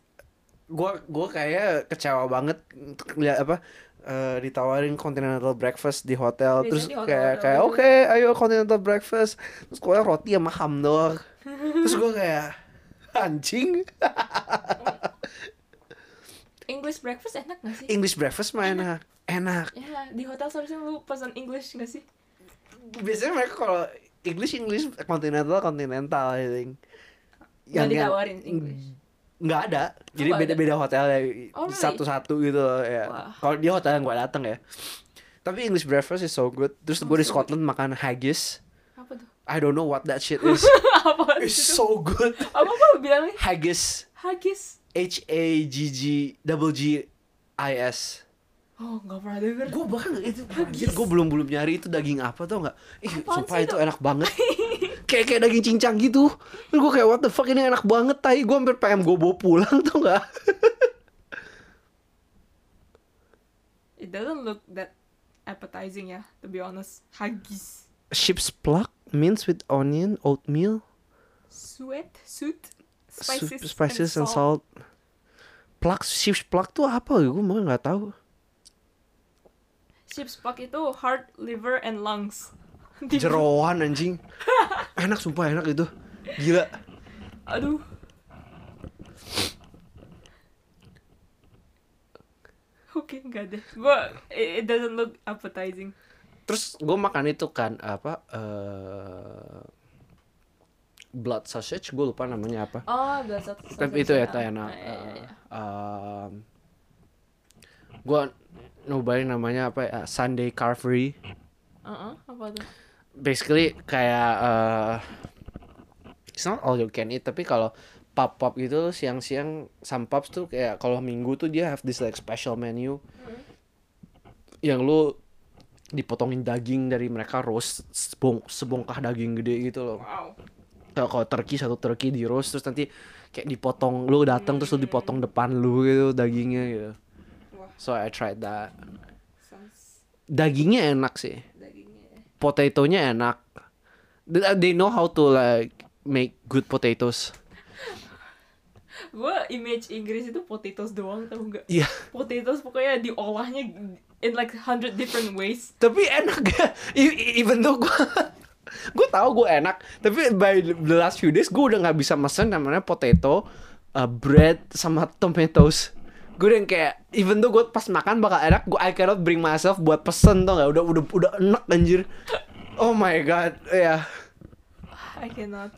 Gua gua kayak kecewa banget lihat apa eh, ditawarin continental breakfast di hotel Biasanya terus di hotel kayak hotel kayak gitu. oke ayo continental breakfast terus gue roti sama ham doang [laughs] terus gue kayak anjing English breakfast enak gak sih? English breakfast mah enak enak Ya, di hotel seharusnya lu pesan English gak sih? biasanya mereka kalau English English continental continental I think Nggak ditawarin English? Nggak ada. Jadi nggak beda-beda hotel ya Oh, really? satu-satu gitu loh, ya. Kalau di hotel yang gue dateng ya. Tapi English breakfast is so good. Terus Oh, gue di Scotland makan haggis. Apa tuh? I don't know what that shit is. [laughs] Apa it's itu? so good. Apa apa lu bilangnya? haggis. Haggis. H A G G double G I S. Oh, gak pernah denger. gue bahkan itu gue belum belum nyari itu daging apa tau nggak? Ih Apaan sumpah itu? enak banget [laughs] kayak kayak daging cincang gitu terus gue kayak what the fuck ini enak banget tai gue hampir pengen gue bawa pulang [laughs] tau nggak It doesn't look that appetizing ya, to be honest. Haggis. sheep's pluck minced with onion oatmeal Sweet, suit, spices, spices and salt. Plak, sheep's pluck tuh apa? Gue malah nggak tahu. Sheep's pluck itu heart, liver, and lungs. Jeroan anjing. enak sumpah enak itu. Gila. Aduh. Oke, nggak deh. Gua, it it doesn't look appetizing. Terus gue makan itu kan apa? eh blood sausage. Gue lupa namanya apa. Oh, udah satu. Tapi itu ya tuh enak. Iya, iya, iya. gue nyobain namanya apa ya? Sunday carvery. Uh-uh, apa tuh? Basically kayak uh, it's not all you can eat tapi kalau pub pub gitu siang-siang some pubs tuh kayak kalau minggu tuh dia have this like special menu yang lu dipotongin daging dari mereka roast sebong sebongkah daging gede gitu loh. Wow. Kalau turkey satu turkey di roast terus nanti kayak dipotong lu datang terus lu dipotong depan lu gitu dagingnya gitu. So I tried that. Sounds dagingnya enak sih. Potatonya enak. They, they know how to like make good potatoes. Gua image Inggris itu potatoes doang tau nggak? Iya. Potatoes pokoknya diolahnya in like hundred different ways. Tapi enak ya. Even though gue gue tahu gue enak, tapi by the last few days gue udah nggak bisa mesen namanya potato, uh, bread sama tomatoes. Gue udah yang kayak even though gue pas makan bakal enak, gue I cannot bring myself buat pesen tuh nggak udah udah udah enak anjir. Oh my god, ya. I cannot.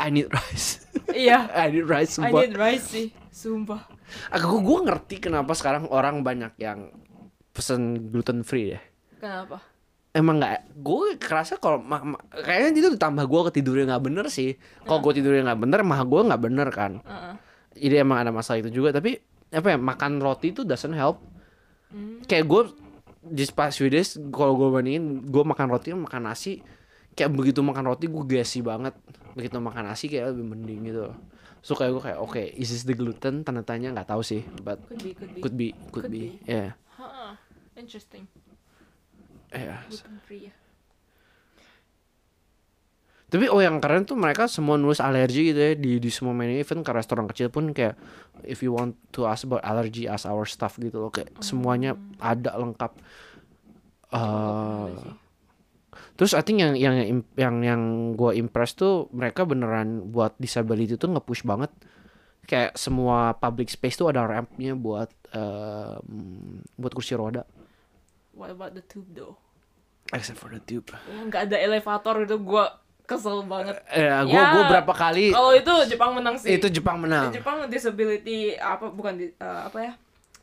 I need rice. Iya. [laughs] I need rice. I sumpah. need rice sih, sumpah. Aku gue ngerti kenapa sekarang orang banyak yang pesen gluten free ya. Kenapa? Emang nggak, gue kerasa kalau kayaknya itu ditambah gue ketidurnya nggak bener sih. Kalau gue tidurnya nggak bener, mah gue nggak bener kan. Uh-uh. Jadi emang ada masalah itu juga. Tapi apa ya makan roti itu doesn't help. Hmm. Kayak gue di past few days kalau gue bandingin, gue makan roti makan nasi. Kayak begitu makan roti gue gassy banget. Begitu makan nasi kayak lebih mending gitu. So kayak gue kayak oke, is this the gluten? Tanda tanya nggak tahu sih, but Could be, could be. could be, could, Could be, be. yeah, Ha, interesting. yeah. Gluten free ya. Tapi oh yang keren tuh mereka semua nulis alergi gitu ya di di semua menu event ke restoran kecil pun kayak if you want to ask about allergy ask our staff gitu loh kayak semuanya ada lengkap. Uh, terus I think yang yang yang yang, yang gue impress tuh mereka beneran buat disability tuh nge-push banget. Kayak semua public space tuh ada rampnya buat um, buat kursi roda. What about the tube though? Except for the tube. Nggak ada elevator itu gua kesel banget. Ya, gue Ya, gue berapa kali Kalau itu Jepang menang sih. itu Jepang menang. Jepang disability apa bukan di, eh, apa ya?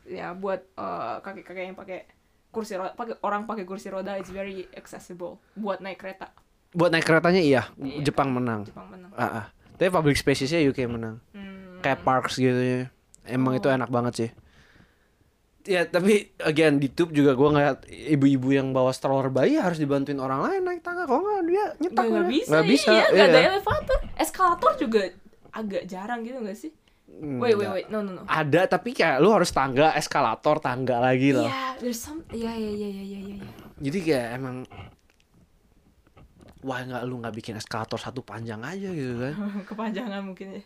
Ya buat eh, kakek-kakek yang pakai kursi roda, pakai orang pakai kursi roda it's very accessible buat naik kereta. Buat naik keretanya iya, Iya. Jepang menang. Jepang menang. Ah, ah. Tapi public spaces-nya UK menang. Hmm. Kayak parks gitu ya. Emang Oh. itu enak banget sih. Ya tapi again di tube juga gue ngeliat ibu-ibu yang bawa stroller bayi harus dibantuin orang lain naik tangga. Kalau nggak dia nyetak Nggak, bisa, Nggak bisa. iya, nggak ada iya. elevator. Eskalator juga agak jarang gitu gak sih? Wait, wait, Nggak. wait, no, no, no. Ada tapi kayak lu harus tangga, eskalator, tangga lagi loh. Iya, there's some, iya, iya, iya, iya, iya, iya. Jadi kayak emang wah nggak lu nggak bikin eskalator satu panjang aja gitu kan? [laughs] Kepanjangan mungkin ya.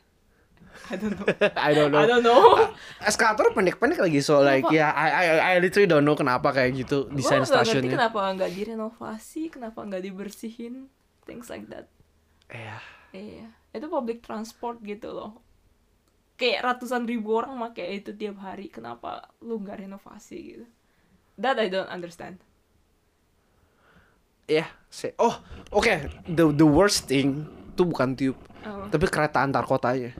[laughs] I don't know. I don't know. I don't know. Eskalator pendek-pendek lagi so like Kenapa? ya I, I I literally don't know kenapa kayak gitu desain stasiunnya. kenapa nggak direnovasi, kenapa nggak dibersihin, things like that. Iya. Iya, itu public transport gitu loh. Kayak ratusan ribu orang pakai itu tiap hari, kenapa lu nggak renovasi gitu? That I don't understand. Iya, se- oh, oke. The the worst thing tuh bukan tube, Oh, tapi kereta antar kotanya.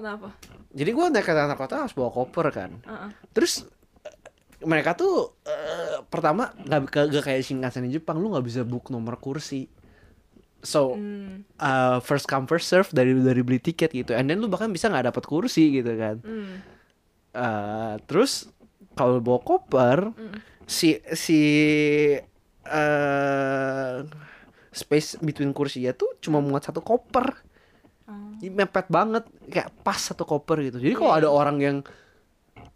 Kenapa? Jadi gua naik kereta antar kota harus bawa koper kan. Uh-uh. Terus eh, mereka tuh eh, pertama nggak nggak kayak Shinkansen di Jepang, lu nggak bisa book nomor kursi. So Hmm, uh, first come first serve dari dari beli tiket gitu, and then lu bahkan bisa nggak dapat kursi gitu kan. hmm, Eh, terus kalau bawa koper hmm. si si eh space between kursinya tuh cuma muat satu koper. Jadi mepet banget kayak pas satu koper gitu jadi kalau Iya. ada orang yang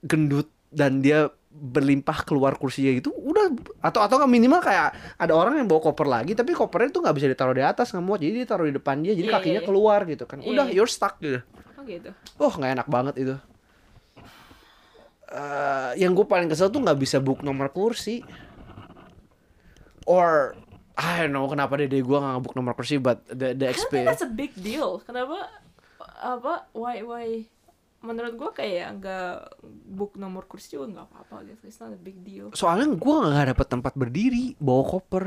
gendut dan dia berlimpah keluar kursinya gitu udah atau atau nggak minimal kayak ada orang yang bawa koper lagi tapi kopernya tuh nggak bisa ditaruh di atas nggak muat jadi ditaruh di depan dia jadi Iya, kakinya iya, iya. keluar gitu kan Iya, udah iya. you're stuck gitu Oh gitu. Oh nggak enak banget itu. Eh, yang gue paling kesel tuh nggak bisa book nomor kursi. Or I don't know kenapa dede gue nggak book nomor kursi, but the the experience. that's a big deal. Kenapa? Apa? Why? Why? Menurut gua kayak nggak book nomor kursi juga nggak apa-apa gitu. It's not a big deal. Soalnya gue nggak dapet tempat berdiri bawa koper.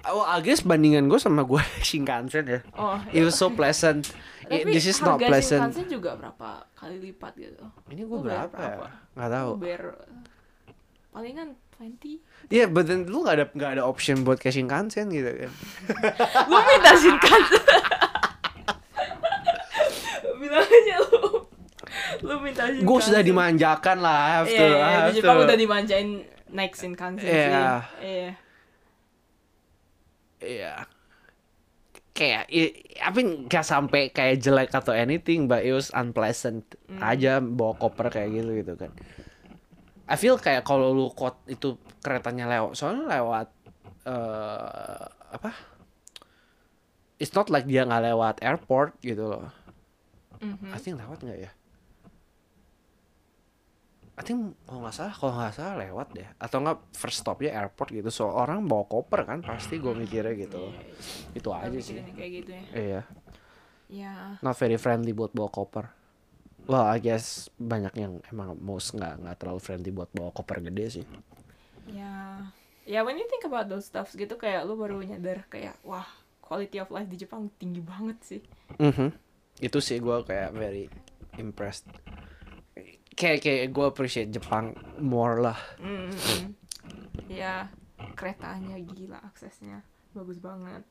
Oh, I guess bandingan gue sama gue [laughs] Shinkansen ya. Oh. It was so pleasant. I- Tapi This is not pleasant. Shinkansen juga berapa kali lipat gitu. Ini gue berapa ya? berapa? Nggak tahu. Lu bayar palingan 20. Iya, but then lu nggak ada nggak ada option buat kayak Shinkansen gitu kan. [laughs] Lu minta Shinkansen. Bilang aja lu. Lu minta Shinkansen. Gue sudah dimanjakan lah, have Iya, to, I iya, Jepang to. udah dimanjain naik Shinkansen Iya. sih. Iya. Iya. Kayak i- I mean gak sampai kayak jelek atau anything, but it was unpleasant Hmm. aja bawa koper kayak gitu gitu kan. I feel kayak kalau lu kot itu keretanya lewat, soalnya lewat eh apa? It's not like dia nggak lewat airport gitu loh. Mhm. I think lewat nggak ya? I think kalau nggak salah, kalau nggak salah lewat deh. Atau nggak first stopnya airport gitu. So orang bawa koper kan pasti gue mikirnya gitu. loh. Itu aja sih. kayak gitu ya. Iya, Ya. not very friendly buat bawa koper. Well, I guess banyak yang emang most nggak nggak terlalu friendly buat bawa koper gede sih. Ya. Ya when you think about those stuffs gitu kayak lu baru nyadar kayak wah quality of life di Jepang tinggi banget sih. Mhm. Itu sih gue kayak very impressed. Kayak kayak gue appreciate Jepang more lah. Mm-mm. Ya keretanya gila aksesnya bagus banget.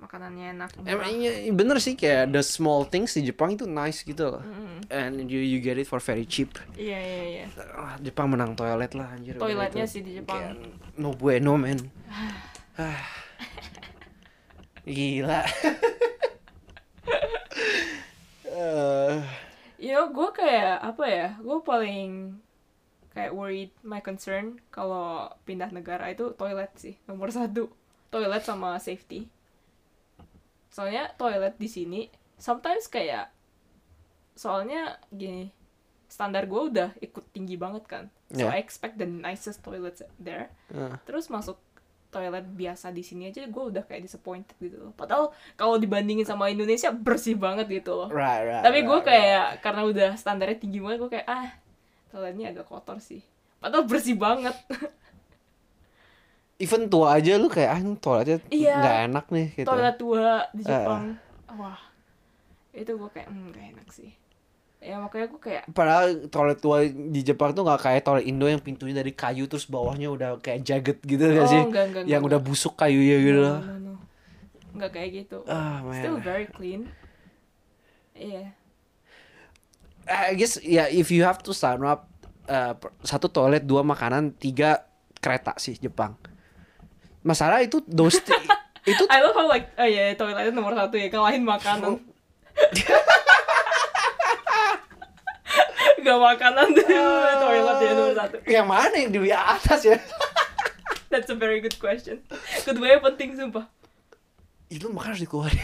Makanannya enak. Emang iya, bener sih kayak the small things di Jepang itu nice gitu loh. Mm-mm. And you you get it for very cheap. Iya iya iya. Ah, Jepang menang toilet lah anjir. Toiletnya sih di Jepang. Kayak no bueno men. Ah. Gila. [laughs] Eh, You know, gue kayak apa ya? Gue paling kayak worried, my concern kalau pindah negara itu toilet sih nomor satu. Toilet sama safety. Soalnya toilet di sini sometimes kayak soalnya gini standar gue udah ikut tinggi banget kan. So Yeah. I expect the nicest toilets there. eh. Terus masuk toilet biasa di sini aja gue udah kayak disappointed gitu loh. Padahal kalau dibandingin sama Indonesia bersih banget gitu loh. right, right. Tapi gue right, kayak karena udah standarnya tinggi banget gue kayak ah toiletnya agak kotor sih. Padahal bersih banget. [laughs] Even tua aja lu kayak ah toiletnya Iya. nggak enak nih gitu. Toilet tua di Jepang. Wah. Itu gue kayak hmm gak enak sih. Ya makanya gue kayak Padahal toilet tua di Jepang tuh nggak kayak toilet Indo yang pintunya dari kayu terus bawahnya udah kayak jagged gitu oh gak sih? enggak enggak yang enggak, udah busuk kayunya gitu No, no, no. nggak kayak gitu Ah, man. still very clean iya I guess ya if you have to sum up uh, satu toilet dua makanan tiga kereta sih Jepang masalah itu those thi- [laughs] itu I love how like oh ya toiletnya nomor satu ya kalahin makanan. [laughs] Gak makanan deh toilet ya nomor satu. yang mana yang di atas ya? [laughs] That's a very good question. Keduanya penting sumpah. Itu makan harus dikeluarin.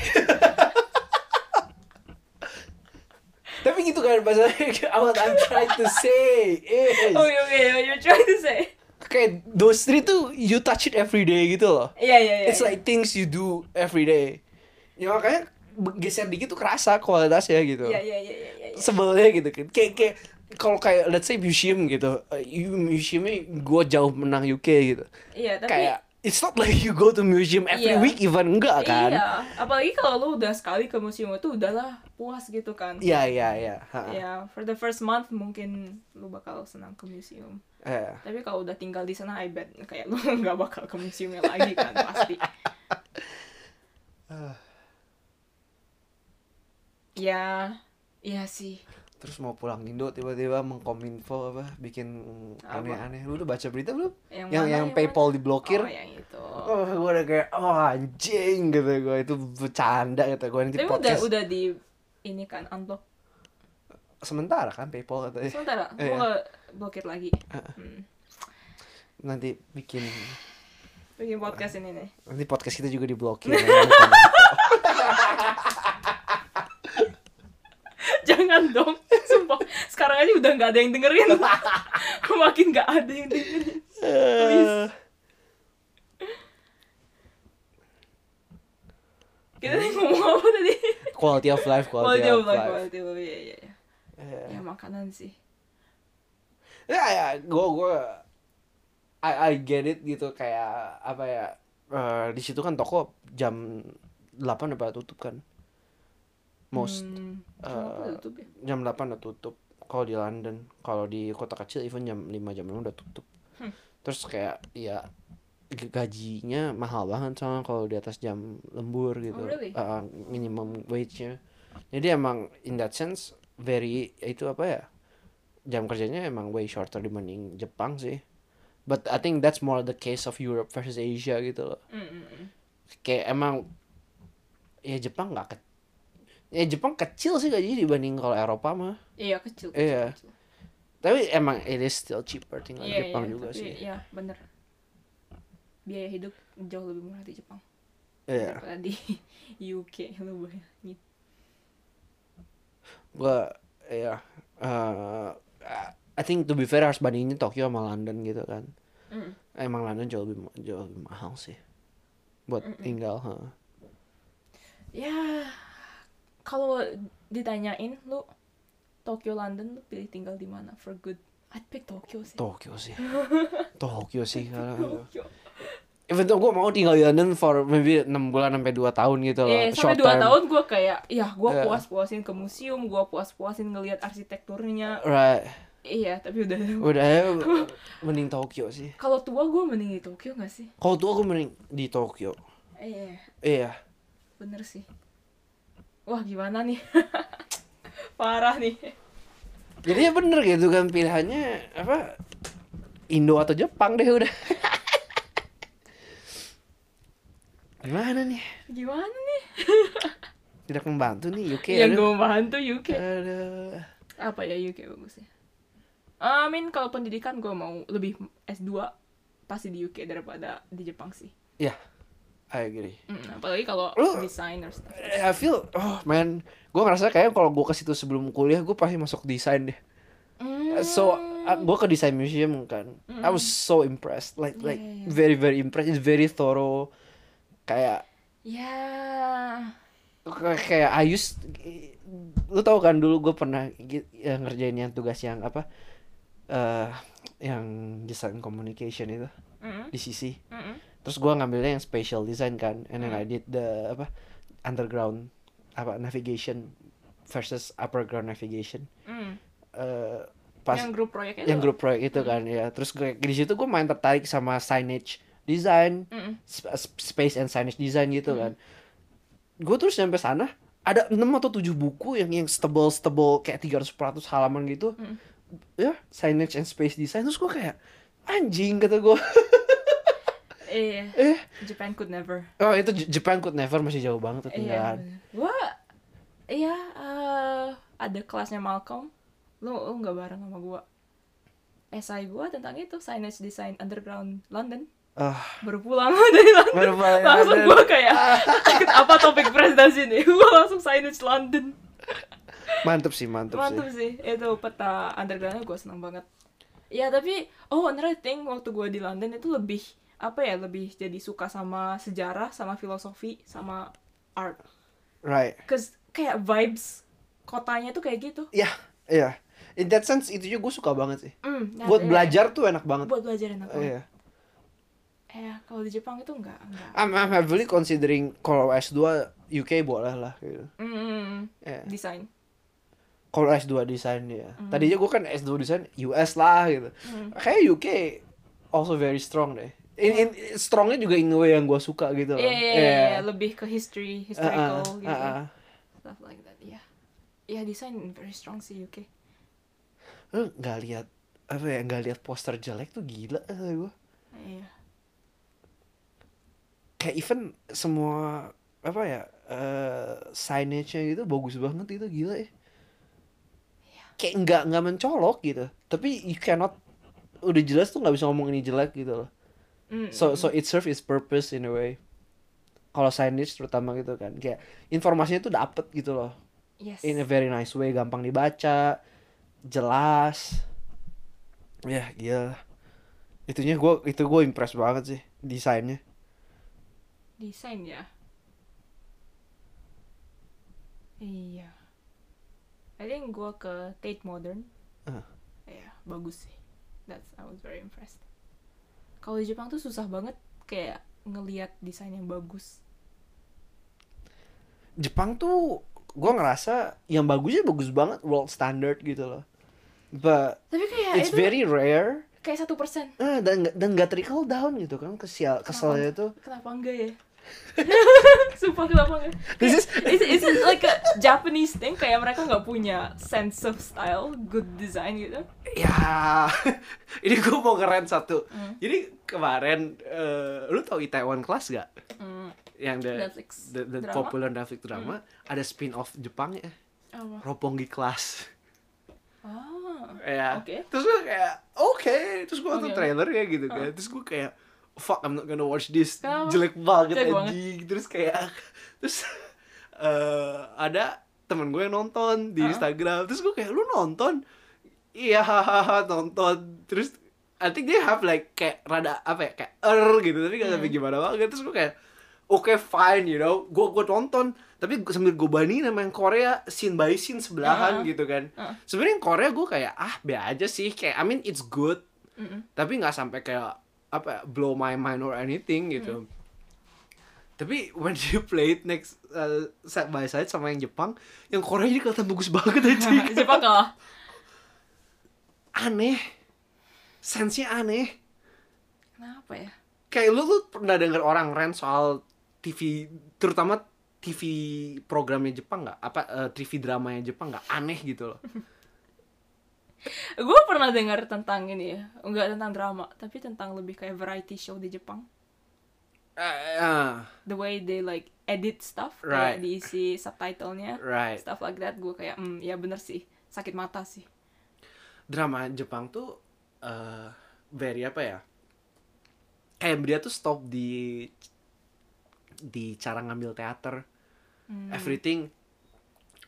Tapi gitu kan masalahnya what I'm trying to say is Oh iya oke you're trying to say kayak those three tuh you touch it every day gitu loh Iya iya iya It's like things you do every day. Ya makanya geser dikit tuh kerasa kualitasnya gitu. Iya iya iya iya iya Sebelnya gitu kan. Kayak kayak kalau kayak let's say museum gitu. Uh, museumnya gue jauh menang UK gitu. Iya tapi Kayak it's not like you go to museum every Iya. week even enggak kan. Iya apalagi kalau lu udah sekali ke museum itu udahlah puas gitu kan Iya iya iya. Ha. Ya, for the first month mungkin lu bakal senang ke museum. Eh. Tapi kalau udah tinggal di sana, I bet kayak lu [laughs] nggak bakal ke museumnya lagi kan pasti. [sighs] ya, iya sih. Terus mau pulang Indo tiba-tiba mengkominfo apa bikin aneh-aneh. Lu udah baca berita belum? Yang Yang yang, yang PayPal mana? diblokir. Oh, yang itu. Oh, gue udah kayak, oh anjing gitu gue itu bercanda gitu gue nanti Tapi udah podcast udah di ini kan unblock. sementara kan PayPal katanya Sementara, [laughs] gua nggak blokir lagi. Hmm. nanti bikin Bikin podcast ini nih. nanti podcast kita juga diblokir [laughs] Jangan dong, sumpah. Sekarang aja udah nggak ada yang dengerin. [laughs] Makin nggak ada yang dengerin. Please. Kita tadi ngomong apa tadi? quality of life quality, Quality of of life, life quality of life. Iya, iya, iya. Eh, Ya makanan sih. ya ya gue gue I, I get it gitu kayak apa ya eh, di situ kan toko jam 8 udah pada tutup kan most Hmm, kenapa tutup ya? jam 8 udah tutup kalau di London kalau di kota kecil even jam 5 jam 6 udah tutup Hmm. terus kayak ya gajinya mahal banget soalnya kalau di atas jam lembur gitu Oh, really? Uh, minimum wage-nya jadi emang in that sense very itu apa ya jam kerjanya emang way shorter dibanding Jepang sih but I think that's more the case of Europe versus Asia gitu loh hmm, hmm. kayak emang ya Jepang nggak ke ya Jepang kecil sih gajinya dibanding kalau Eropa mah Iya kecil. kecil, Iya. kecil. tapi emang it is still cheaper tinggal Iya, Jepang iya, juga tapi sih Iya, bener. Biaya hidup jauh lebih murah di Jepang Iya daripada di [laughs] UK. Lu bayangin. gua ya eh, I think to be fair harus bandingin Tokyo sama London gitu kan Mm. emang London jauh lebih jauh lebih mahal sih buat tinggal ha. Ya, kalau ditanyain lu Tokyo London lu pilih tinggal di mana for good? I'd pick Tokyo sih. Tokyo sih [laughs] Tokyo sih Tokyo. even though gue mau tinggal di London for maybe 6 bulan sampai 2 tahun gitu loh Eh, sampai short dua term. tahun gue kayak, ya gue Iya. puas-puasin ke museum, gue puas-puasin ngelihat arsitekturnya. right Iya, tapi udah. udah ya [laughs] mending Tokyo sih Kalau tua gue mending di Tokyo gak sih? kalau tua gue mending di Tokyo Iya, iya bener sih. Wah gimana nih? [laughs] Parah nih. jadi ya bener gitu kan pilihannya apa Indo atau Jepang deh udah [laughs] gimana nih Gimana nih? [laughs] tidak membantu nih UK Yang gue bantu UK. Aduh. Apa ya UK bagusnya? I mean kalau pendidikan gue mau lebih S2 pasti di UK daripada di Jepang sih. ya I agree. Mm, apalagi kalau desainer stuff. I feel oh man gue ngerasa kayak kalau gue ke situ sebelum kuliah gue pasti masuk desain deh. Mm. so gue ke desain museum kan. I was so impressed. Like Iya, like iya, iya. very very impressed. It's very thorough. Kayak Ya. kayak kayak I used lu tau kan dulu gue pernah ya, ngerjain yang tugas yang apa? Eh yang design communication itu Mm, di sisi mm, terus gue ngambilnya yang spatial design kan and then I did the apa underground apa navigation versus upper ground navigation. Mm. Eh, pas Yang grup proyek itu. yang grup proyek itu kan ya. Terus gue di situ gue main tertarik sama signage design Mm, sp- sp- space and signage design gitu kan. Gue terus nyampe sana ada 6 atau 7 buku yang yang stebel stebel kayak 300 400 halaman gitu. Mm. ya signage and space design. Terus gue kayak anjing kata gue [laughs] Iya. eh Japan could never. oh itu Japan could never masih jauh banget Iya. ketinggalan bener. Gua iya eh, ada kelasnya Malcolm. Lu lu nggak bareng sama gua. Esai gua tentang itu signage design underground London. ah Baru pulang [laughs] dari London. baru balik langsung gua kayak apa topik presentasi nih? [laughs] Gua langsung signage London. mantep sih mantep, Mantap sih sih. Itu peta undergroundnya gua seneng banget. Ya tapi oh another thing waktu gua di London itu lebih apa ya lebih jadi suka sama sejarah sama filosofi sama art right Cause kayak vibes kotanya tuh kayak gitu. ya iya in that sense itu juga gue suka banget sih Mm, buat nyatanya- belajar tuh enak banget Buat belajar enak banget. iya Eh, kalau di Jepang itu enggak, enggak. I'm, I'm heavily considering kalau S2 UK boleh lah gitu. Mm, Iya. desain. Kalau S2 desain ya. Tadinya gue kan S2 desain US lah gitu. Mm. Kayak UK also very strong deh. In, in, strongnya juga in way yang gue suka gitu loh. Iya, iya, iya, iya, lebih ke history, historical Uh-uh, gitu. uh-uh. Stuff like that, iya. Iya, desain very strong sih UK. Lu nggak lihat apa ya nggak lihat poster jelek tuh gila gue. Iya. Kayak even semua apa ya eh signage-nya gitu bagus banget itu gila ya. Kayak nggak nggak mencolok gitu. Tapi you cannot udah jelas tuh nggak bisa ngomong ini jelek gitu loh. Mm, So so it serve its purpose in a way. Kalau signage terutama gitu kan, kayak informasinya tuh dapet gitu loh, yes. in a very nice way, gampang dibaca, jelas. Ya gila. Itunya gue itu gue impress banget sih desainnya. Desain ya. Iya. I think gua ke Tate Modern. Ah. Iya, bagus sih. That's I was very impressed. Kalau di Jepang tuh susah banget kayak ngelihat desain yang bagus. Jepang tuh gue ngerasa yang bagusnya bagus banget world standard gitu loh. But Tapi kayak it's itu very rare. kayak satu persen. Ah, dan dan gak trickle down gitu kan kesial keselnya tuh. Kenapa enggak ya? [laughs] Sumpah kenapa enggak? This is Is, is it like a Japanese thing? Kayak mereka nggak punya sense of style, good design gitu. Ya, [laughs] ini gue mau keren satu. Hmm. Jadi kemarin, eh, lu tau Itaewon Class gak? Hmm, Yang the, Netflix the, the drama? popular Netflix drama, ada spin-off Jepangnya, Apa? Roppongi Class. Ah, Ya. Oke. Terus gue kayak, oke. Terus gue nonton Oke. trailernya gitu kan. Terus gue kayak, fuck, I'm not gonna watch this. Kenapa? Jelek banget anjing. Terus kayak, [laughs] terus eh ada temen gue yang nonton di Ah. Instagram. Terus gue kayak, lu nonton? Iya, hahaha, nonton. Terus I think they have like kayak rada apa ya kayak er gitu tapi gak sampai Hmm. gimana banget terus gue kayak oke fine you know gue gue nonton tapi gua- sambil gue bandingin sama yang Korea scene by scene sebelahan Uh-uh. gitu kan Uh-uh. sebenarnya yang Korea gue kayak ah be aja sih kayak I mean it's good Mm-mm. tapi nggak sampai kayak apa blow my mind or anything gitu. Tapi when [laughs] you play it next uh, side by side sama yang Jepang yang Korea ini kelihatan bagus banget aja [laughs] Jepang kalah. aneh. Sense-nya aneh. Kenapa ya? kayak lu tuh pernah denger orang rant soal TV terutama TV programnya Jepang nggak? Apa eh, TV dramanya Jepang nggak? Aneh gitu loh [laughs] [laughs] Gue pernah dengar tentang ini ya, enggak tentang drama, tapi tentang lebih kayak variety show di Jepang. Eh, ah, The way they like edit stuff, Right. kayak diisi subtitlenya, right stuff like that. Gue kayak, hmm, ya bener sih, sakit mata sih. drama Jepang tuh eh very apa ya kayak dia tuh stop di di cara ngambil teater Hmm. everything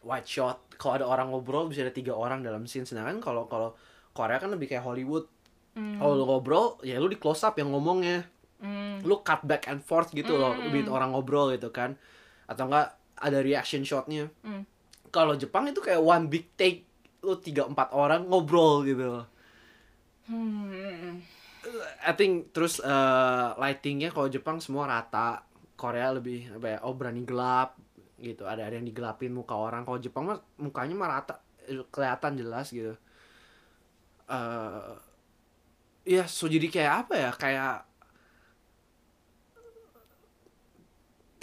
white shot kalau ada orang ngobrol bisa ada tiga orang dalam scene sedangkan kalau kalau Korea kan lebih kayak Hollywood Hmm. kalau ngobrol ya lu di close up yang ngomongnya Hmm. lu cut back and forth gitu loh Mm. bikin orang ngobrol gitu kan atau enggak ada reaction shotnya Hmm. kalau Jepang itu kayak one big take lu tiga empat orang ngobrol gitu loh Hmm. I think terus eh, lightingnya kalau Jepang semua rata Korea lebih apa ya oh berani gelap gitu. Ada ada yang digelapin muka orang. Kalau Jepang mah mukanya mah rata kelihatan jelas gitu. Eh ya so jadi kayak apa ya? Kayak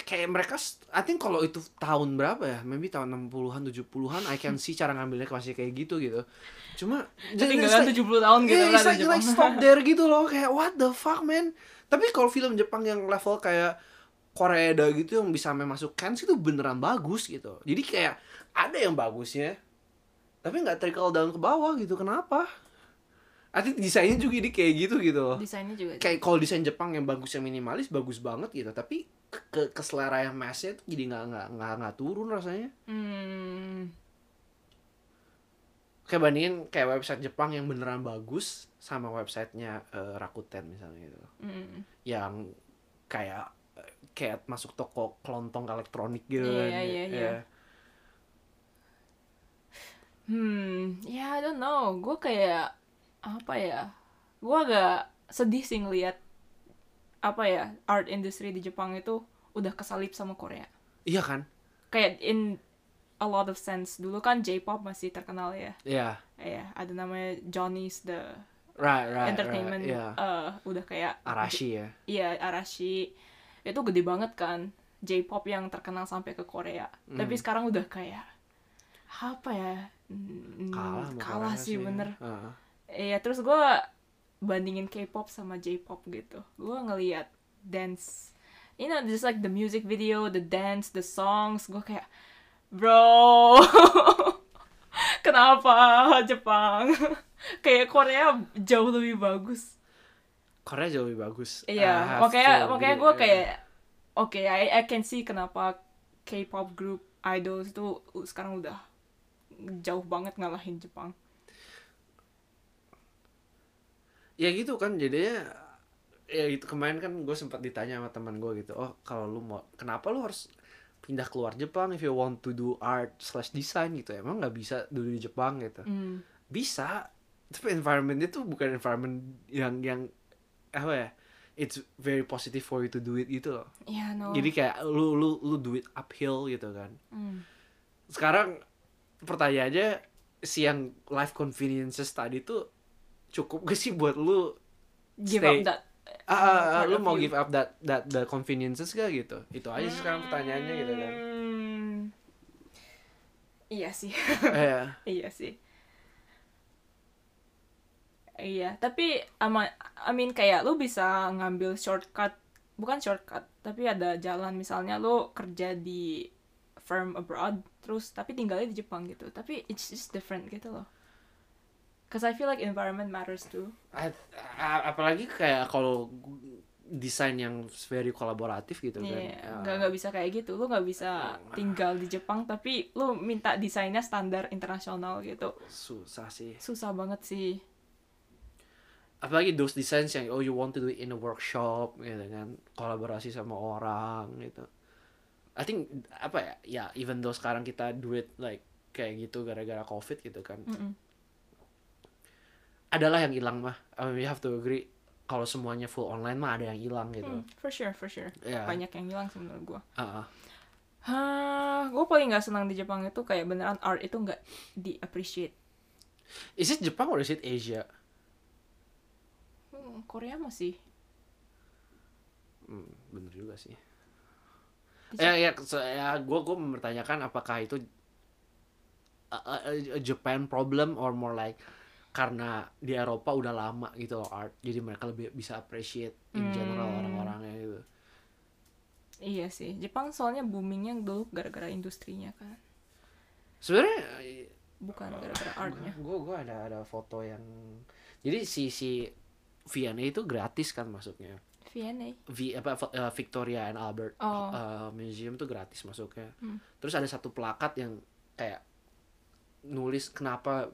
kayak mereka I think kalau itu tahun berapa ya? Maybe tahun 60-an 70-an I can see cara ngambilnya masih kayak gitu gitu. Cuma Ketinggalan 70 tahun gitu yeah, it's like, like stop there gitu loh. Kayak what the fuck man? Tapi kalau film Jepang yang level kayak Korea gitu yang bisa sampai masuk Cannes itu beneran bagus gitu jadi kayak ada yang bagusnya tapi nggak trickle down ke bawah gitu kenapa I think desainnya juga ini kayak gitu gitu loh Desainnya juga. kayak kalau desain Jepang yang bagus yang minimalis bagus banget gitu tapi ke, ke, ke selera yang massnya tuh jadi nggak nggak nggak nggak turun rasanya Hmm. kayak bandingin kayak website Jepang yang beneran bagus sama websitenya eh, Rakuten misalnya gitu Hmm. yang kayak kayak masuk toko kelontong elektronik gitu Iya, kan iya, iya. Ya. Hmm, ya I don't know. Gue kayak apa ya? Gue agak sedih sih ngeliat apa ya art industry di Jepang itu udah kesalip sama Korea. iya kan Kayak in a lot of sense. Dulu kan J-pop masih terkenal ya. Iya Ya, ada namanya Johnny's the right right Entertainment. right, iya. eh, udah kayak Arashi ya Iya, Arashi. Itu gede banget kan. J-pop yang terkenal sampai ke Korea. Hmm. Tapi sekarang udah kayak apa ya? Hmm, kalah kalah sih bener. Heeh. Iya, terus gue bandingin K-pop sama J-pop gitu. Gue ngeliat dance, you know, just like the music video, the dance, the songs. Gue kayak, bro, [laughs] kenapa Jepang? [laughs] kayak Korea jauh lebih bagus. Korea jauh lebih bagus Iya, makanya makanya gue kayak, oke, I, I can see kenapa K-pop group idols itu sekarang udah jauh banget ngalahin Jepang. ya gitu kan jadinya ya itu kemarin kan gue sempat ditanya sama teman gue gitu oh kalau lu mau kenapa lu harus pindah keluar Jepang if you want to do art slash design gitu emang nggak bisa dulu di Jepang gitu Hmm. bisa tapi environmentnya tuh bukan environment yang yang apa ya it's very positive for you to do it gitu loh Iya, no. jadi kayak lu lu lu do it uphill gitu kan Hmm. sekarang pertanyaannya si yang life conveniences tadi tuh cukup gak sih buat lu Give stay- up that. ah, ah, ah, part lu mau you. give up that that the conveniences gak gitu itu aja sih sekarang pertanyaannya gitu kan Hmm. Iya sih. eh, [laughs] iya sih. Iya, tapi ama I mean kayak lu bisa ngambil shortcut, bukan shortcut, tapi ada jalan misalnya lu kerja di firm abroad terus tapi tinggalnya di Jepang gitu. Tapi it's just different gitu loh. Cause I feel like environment matters too. a- apalagi kayak kalau desain yang very kolaboratif gitu kan Iya, Ya, nggak nggak bisa kayak gitu. Lu nggak bisa tinggal di Jepang tapi lu minta desainnya standar internasional gitu. susah sih Susah banget sih. Apalagi those designs yang oh you want to do it in a workshop gitu kan kolaborasi sama orang gitu I think apa ya ya even though sekarang kita do it like kayak gitu gara-gara covid gitu kan Mm-mm. adalah yang hilang mah I mean, we have to agree kalau semuanya full online mah ada yang hilang gitu Hmm, for sure, for sure. ya Banyak yang hilang sih menurut gua. ah, ah. Hah, gue paling nggak senang di Jepang itu kayak beneran art itu nggak di appreciate. is it Jepang or is it Asia Korea masih. hmm, bener juga sih ya ya ya gue gue mempertanyakan apakah itu a, a- a Japan problem or more like karena di Eropa udah lama gitu loh art jadi mereka lebih bisa appreciate in general Hmm. orang-orangnya gitu Iya sih, Jepang soalnya boomingnya dulu gara-gara industrinya kan, sebenarnya bukan gara-gara artnya. gue gue ada ada foto yang jadi si si V&A itu gratis kan masuknya VNA. V apa eh, Victoria and Albert Oh. eh, Museum tuh gratis masuknya Hmm. terus ada satu plakat yang kayak nulis kenapa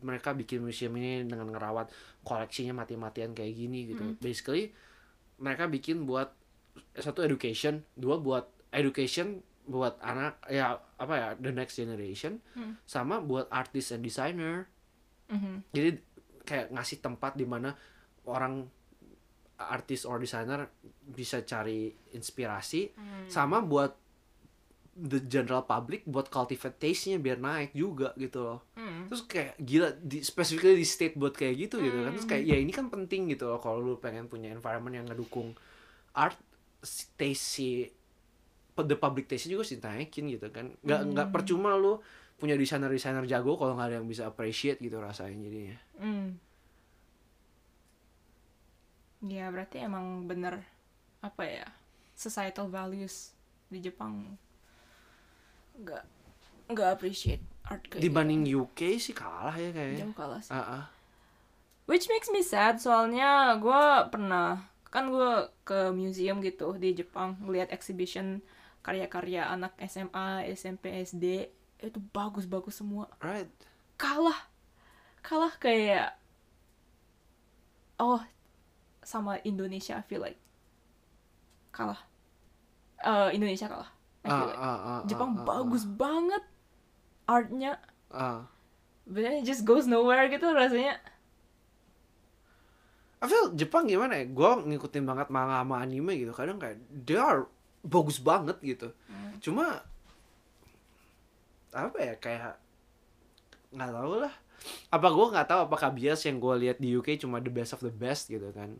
mereka bikin museum ini dengan ngerawat koleksinya mati-matian kayak gini gitu Hmm. basically mereka bikin buat satu education dua buat education buat anak ya apa ya the next generation Hmm. sama buat artist and designer Mhm. jadi kayak ngasih tempat di mana orang artis or designer bisa cari inspirasi Hmm. sama buat the general public buat cultivate taste-nya biar naik juga gitu loh Hmm. terus kayak gila di specifically di state buat kayak gitu gitu kan terus kayak ya ini kan penting gitu loh kalau lu pengen punya environment yang ngedukung art taste si the public taste juga sih naikin gitu kan nggak nggak Hmm. percuma lu punya desainer desainer jago kalau nggak ada yang bisa appreciate gitu rasanya jadinya Hmm. Ya berarti emang bener apa ya societal values di Jepang nggak nggak appreciate art kayak dibanding UK sih kalah ya gitu. kayaknya jauh kalah sih. Ah, ah. Which makes me sad soalnya gue pernah kan gue ke museum gitu di Jepang ngeliat exhibition karya-karya anak SMA, SMP, SD itu bagus-bagus semua right kalah kalah kayak oh sama Indonesia I feel like kalah Eh Indonesia kalah I Ah, feel like. ah, ah, Jepang ah, ah, bagus banget artnya ah. but then it just goes nowhere gitu rasanya I feel Jepang gimana ya? Gue ngikutin banget manga sama anime gitu. Kadang kayak they are bagus banget gitu. Hmm. Cuma apa ya kayak nggak tahu lah. Apa gue nggak tahu apakah bias yang gue lihat di UK cuma the best of the best gitu kan?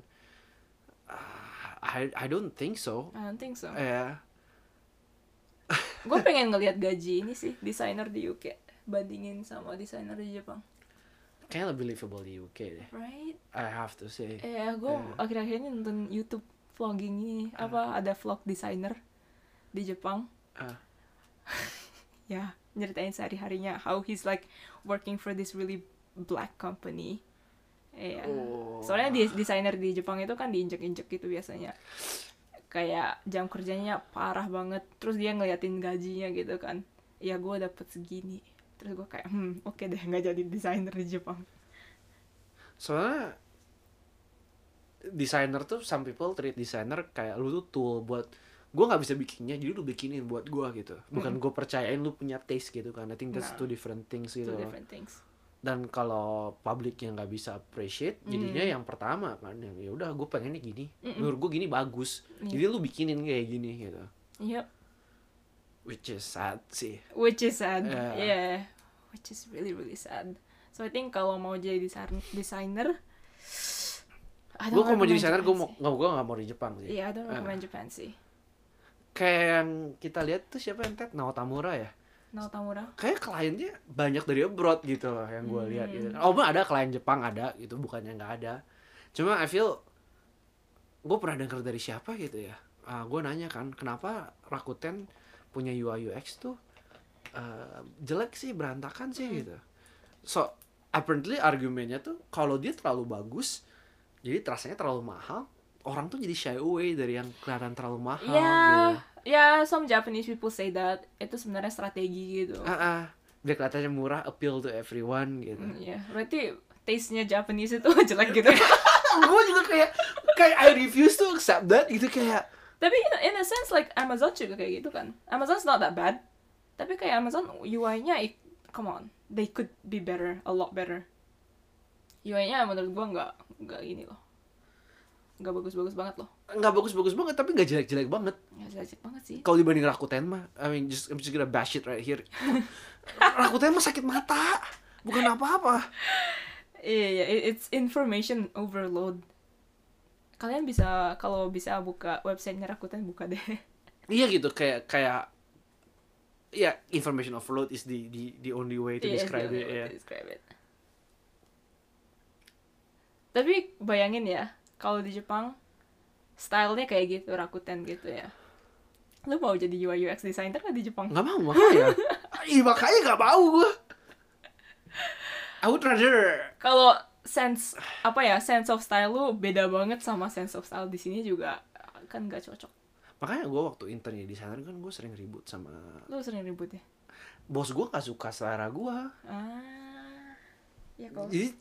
I I don't think so. I don't think so Ya, gue pengen ngelihat gaji ini sih desainer di UK bandingin sama desainer di Jepang kayaknya lebih livable di UK deh. right I have to say. eh gue Eh. akhir-akhir ini nonton YouTube vlogging ini apa ada vlog desainer di Jepang Ah. [laughs] ya nyeritain sehari harinya how he's like working for this really black company Iya. Oh. Soalnya di desainer di Jepang itu kan diinjek-injek gitu biasanya. Kayak jam kerjanya parah banget. Terus dia ngeliatin gajinya gitu kan. Ya gue dapet segini. Terus gue kayak, hmm oke deh nggak jadi desainer di Jepang. soalnya desainer tuh some people treat desainer kayak lu tuh tool buat gue nggak bisa bikinnya jadi lu bikinin buat gue gitu bukan gue percayain lu punya taste gitu kan I think that's Nah. two different things gitu Two different things. Dan kalau publik yang nggak bisa appreciate jadinya Mm. yang pertama kan yang ya udah gue pengennya gini Mm-mm. menurut gue gini bagus Iya. jadi lu bikinin kayak gini gitu Yep. which is sad sih Which is sad. Yeah. Yeah. Which is really really sad. So I think kalau mau jadi desain desainer, gue kalau mau jadi desainer gue mau nggak gue nggak mau di Jepang sih. Iya, I don't Ah. recommend Japan sih. kayak yang kita lihat tuh siapa yang Ted Naotamura ya Naotamura. kayak kliennya banyak dari abroad gitu loh yang gue lihat gitu. Hmm. Oh, ada klien Jepang ada gitu, bukannya nggak ada. Cuma I feel gue pernah denger dari siapa gitu ya. Ah, gue nanya kan, kenapa Rakuten punya UI UX tuh eh, jelek sih, berantakan sih Hmm. gitu. So apparently argumennya tuh kalau dia terlalu bagus, jadi rasanya terlalu mahal. Orang tuh jadi shy away dari yang kelihatan terlalu mahal Ya, gitu. Ya some Japanese people say that itu sebenarnya strategi gitu. Ah, ah. biar kelihatannya murah, appeal to everyone gitu. Mm, Ya, berarti taste-nya Japanese itu [laughs] jelek gitu. [laughs] gue juga kayak kayak I refuse to accept that gitu kayak Tapi in, in a sense like Amazon juga kayak gitu kan. Amazon's not that bad. Tapi kayak Amazon UI-nya it- come on, they could be better, a lot better. UI-nya menurut gua nggak nggak ini loh. Nggak bagus-bagus banget loh. Nggak bagus-bagus banget tapi nggak jelek-jelek banget Ya jelek banget sih. kalau dibanding Rakuten mah I mean just I'm just gonna bash it right here [laughs] Rakuten mah sakit mata bukan apa-apa Iya, iya, it- it's information overload. Kalian bisa kalau bisa buka websitenya Rakuten buka deh. [laughs] iya gitu kayak kayak ya information overload is the the the only way to Iya, describe it to describe it. Tapi bayangin ya, kalau di Jepang stylenya kayak gitu Rakuten gitu ya. Lu mau jadi UI UX designer nggak di Jepang? nggak mau makanya [laughs] Ih, makanya nggak mau gue I would rather Kalau sense apa ya sense of style lu beda banget sama sense of style di sini juga kan nggak cocok. makanya gue waktu intern jadi desainer kan gue sering ribut sama Lu sering ribut ya? bos gue nggak suka selera gue Ah, ya jadi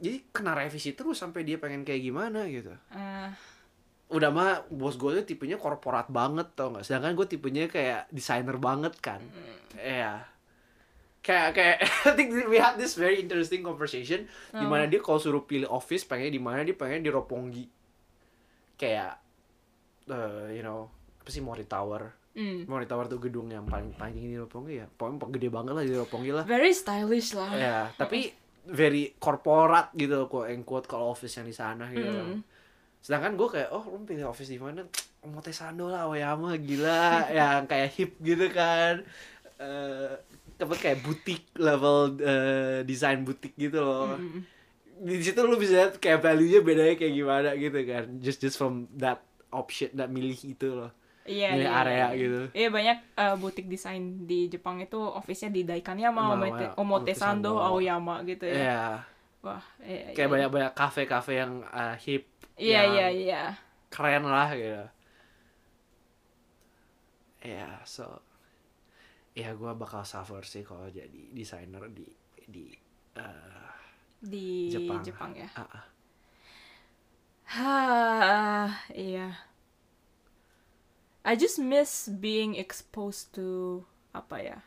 jadi kena revisi terus sampai dia pengen kayak gimana gitu ah udah mah bos gue tuh tipenya korporat banget tau nggak? Sedangkan gue tipenya kayak desainer banget kan. Iya. Kayak kayak [laughs] I think we had this very interesting conversation di mana dia kalau suruh pilih office pengen di mana? Dia pengen di Roppongi. Kayak eh, you know apa sih Mori Tower? Hmm. Mori Tower tuh gedung yang paling paling tinggi di Roppongi ya. Pokoknya gede banget lah di Roppongi lah. Very stylish lah. ya tapi very korporat gitu quote and quote kalau office yang di sana gitu. Mm. Sedangkan gue kayak oh lu pilih office di mana Omotesando lah Oyama gila [laughs] yang kayak hip gitu kan eh apa kayak butik level eh, desain butik gitu loh Mm-mm. di situ lu bisa lihat kayak value-nya bedanya kayak gimana gitu kan just just from that option that milih itu loh Iya, Milih iya, area iya. gitu. Iya banyak uh, butik desain di Jepang itu office-nya di Daikanyama, Sama Omotesando. Aoyama gitu ya. Iya. Wah, iya, kayak iya. banyak banyak kafe kafe yang uh, hip Iya, yang iya, iya. keren lah gitu ya so ya gue bakal suffer sih kalau jadi desainer di di uh, Di Jepang, Jepang, ya. Ah, ah. Hah, [sighs] iya. I just miss being exposed to apa ya?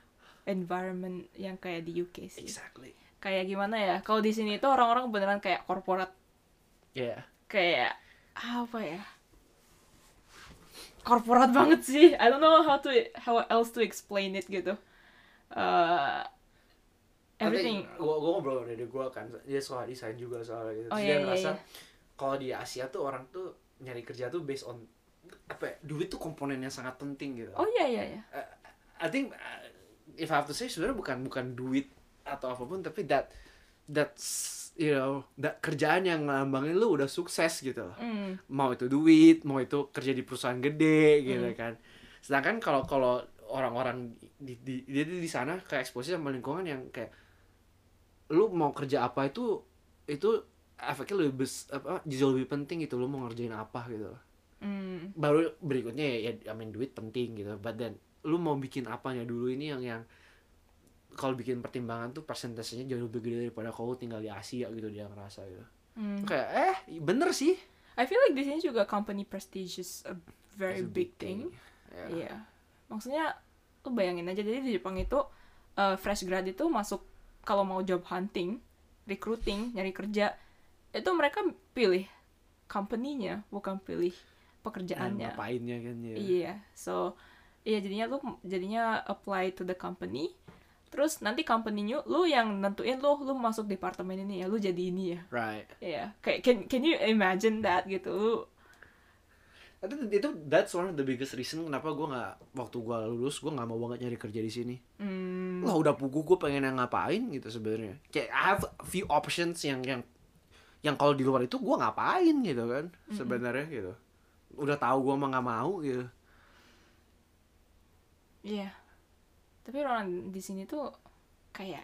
environment yang kayak di UK sih. exactly Kayak gimana ya? Kalau di sini tuh orang-orang beneran kayak korporat ya kayak apa ya? Korporat banget sih. I don't know how to how else to explain it gitu. Uh, everything. gue gue ngobrol dari gue kan. Dia soal desain juga soal gitu. Oh, Terus iya, dia iya, ngerasa iya. kalau di Asia tuh orang tuh nyari kerja tuh based on apa ya, duit tuh komponen yang sangat penting gitu. Oh iya iya iya. I think uh, if I have to say sebenarnya bukan bukan duit atau apa pun tapi that that's you know that kerjaan yang ngelambangin lu udah sukses gitu Mm, mau itu duit mau itu kerja di perusahaan gede gitu Hmm. kan. Sedangkan kalau kalau orang-orang di, di dia di sana kayak eksposisi sama lingkungan yang kayak lu mau kerja apa itu itu efeknya lebih bes, apa jauh lebih penting gitu lu mau ngerjain apa gitu mm, baru berikutnya ya, ya I mean duit penting gitu but then lu mau bikin apanya dulu ini yang yang kalau bikin pertimbangan tuh persentasenya jauh lebih gede daripada lu tinggal di Asia gitu dia ngerasa gitu mm. kayak eh bener sih I feel like di sini juga company prestige is a very It's a big thing Ya. Iya. Maksudnya lu bayangin aja jadi di Jepang itu uh, fresh grad itu masuk kalau mau job hunting, recruiting, nyari kerja itu mereka pilih company-nya bukan pilih pekerjaannya. ngapainnya kan ya Iya. So iya jadinya lu jadinya apply to the company. Terus nanti company-nya lu yang nentuin lu lu masuk departemen ini ya, lu jadi ini ya. right Iya. Kayak can can you imagine that gitu. Lu itu itu that's one of the biggest reason kenapa gue nggak waktu gue lulus gue nggak mau banget nyari kerja di sini hmm, lah udah pugu gue pengen yang ngapain gitu sebenarnya kayak I have a few options yang yang yang kalau di luar itu gue ngapain gitu kan sebenarnya gitu udah tahu gue mah nggak mau gitu Iya. Tapi orang di sini tuh kayak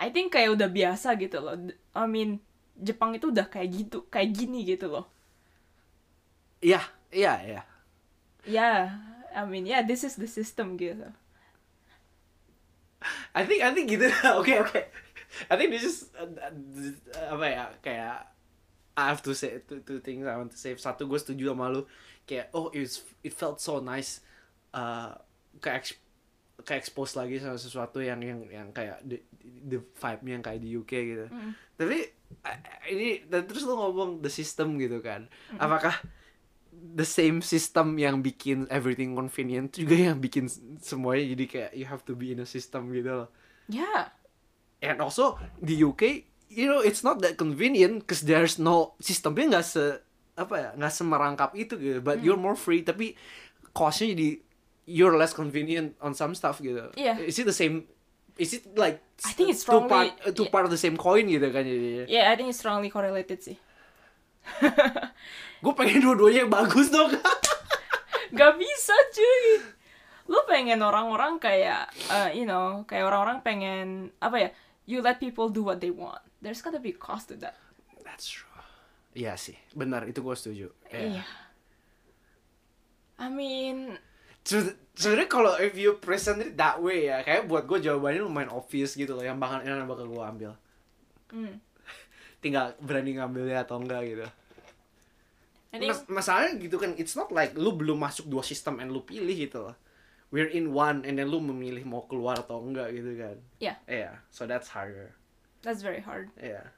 I think kayak udah biasa gitu loh. I mean Jepang itu udah kayak gitu, kayak gini gitu loh. iya iya iya Ya, I mean yeah, this is the system gitu. I think I think gitu [laughs] oke oke I think this is uh, uh, apa ya kayak I have to say two, two things I want to say satu gue setuju sama lu kayak oh it's it felt so nice uh, kayak kayak expose lagi sama sesuatu yang yang yang kayak the, the vibe-nya yang kayak di UK gitu. Mm. tapi uh, ini dan terus lu ngomong the system gitu kan. Apakah the same system yang bikin everything convenient juga yang bikin semuanya jadi kayak you have to be in a system gitu loh? Yeah. and also di UK you know it's not that convenient cause there's no sistemnya nggak se apa ya nggak semerangkap itu gitu. But you're more free tapi costnya jadi you're less convenient on some stuff gitu Iya. is it the same is it like I think it's two part strongly- two part of the same coin gitu kan jadi Yeah, I think it's strongly correlated sih. [laughs] gue pengen dua-duanya yang bagus dong [laughs] Gak bisa cuy. Lu pengen orang-orang kayak, uh, you know, kayak orang-orang pengen apa ya? You let people do what they want. There's gotta be cost to that. that's true iya sih benar itu gue setuju Iya. yeah. I mean, sebenarnya kalau if you present it that way ya kayak buat gue jawabannya lumayan obvious gitu loh yang bakal yang bakal gue ambil. Hmm, [laughs] tinggal berani ngambilnya atau enggak gitu. Mas- masalahnya gitu kan it's not like lu belum masuk dua sistem and lu pilih gitu loh. We're in one and then lu memilih mau keluar atau enggak gitu kan. Yeah. yeah so that's harder. That's very hard. yeah.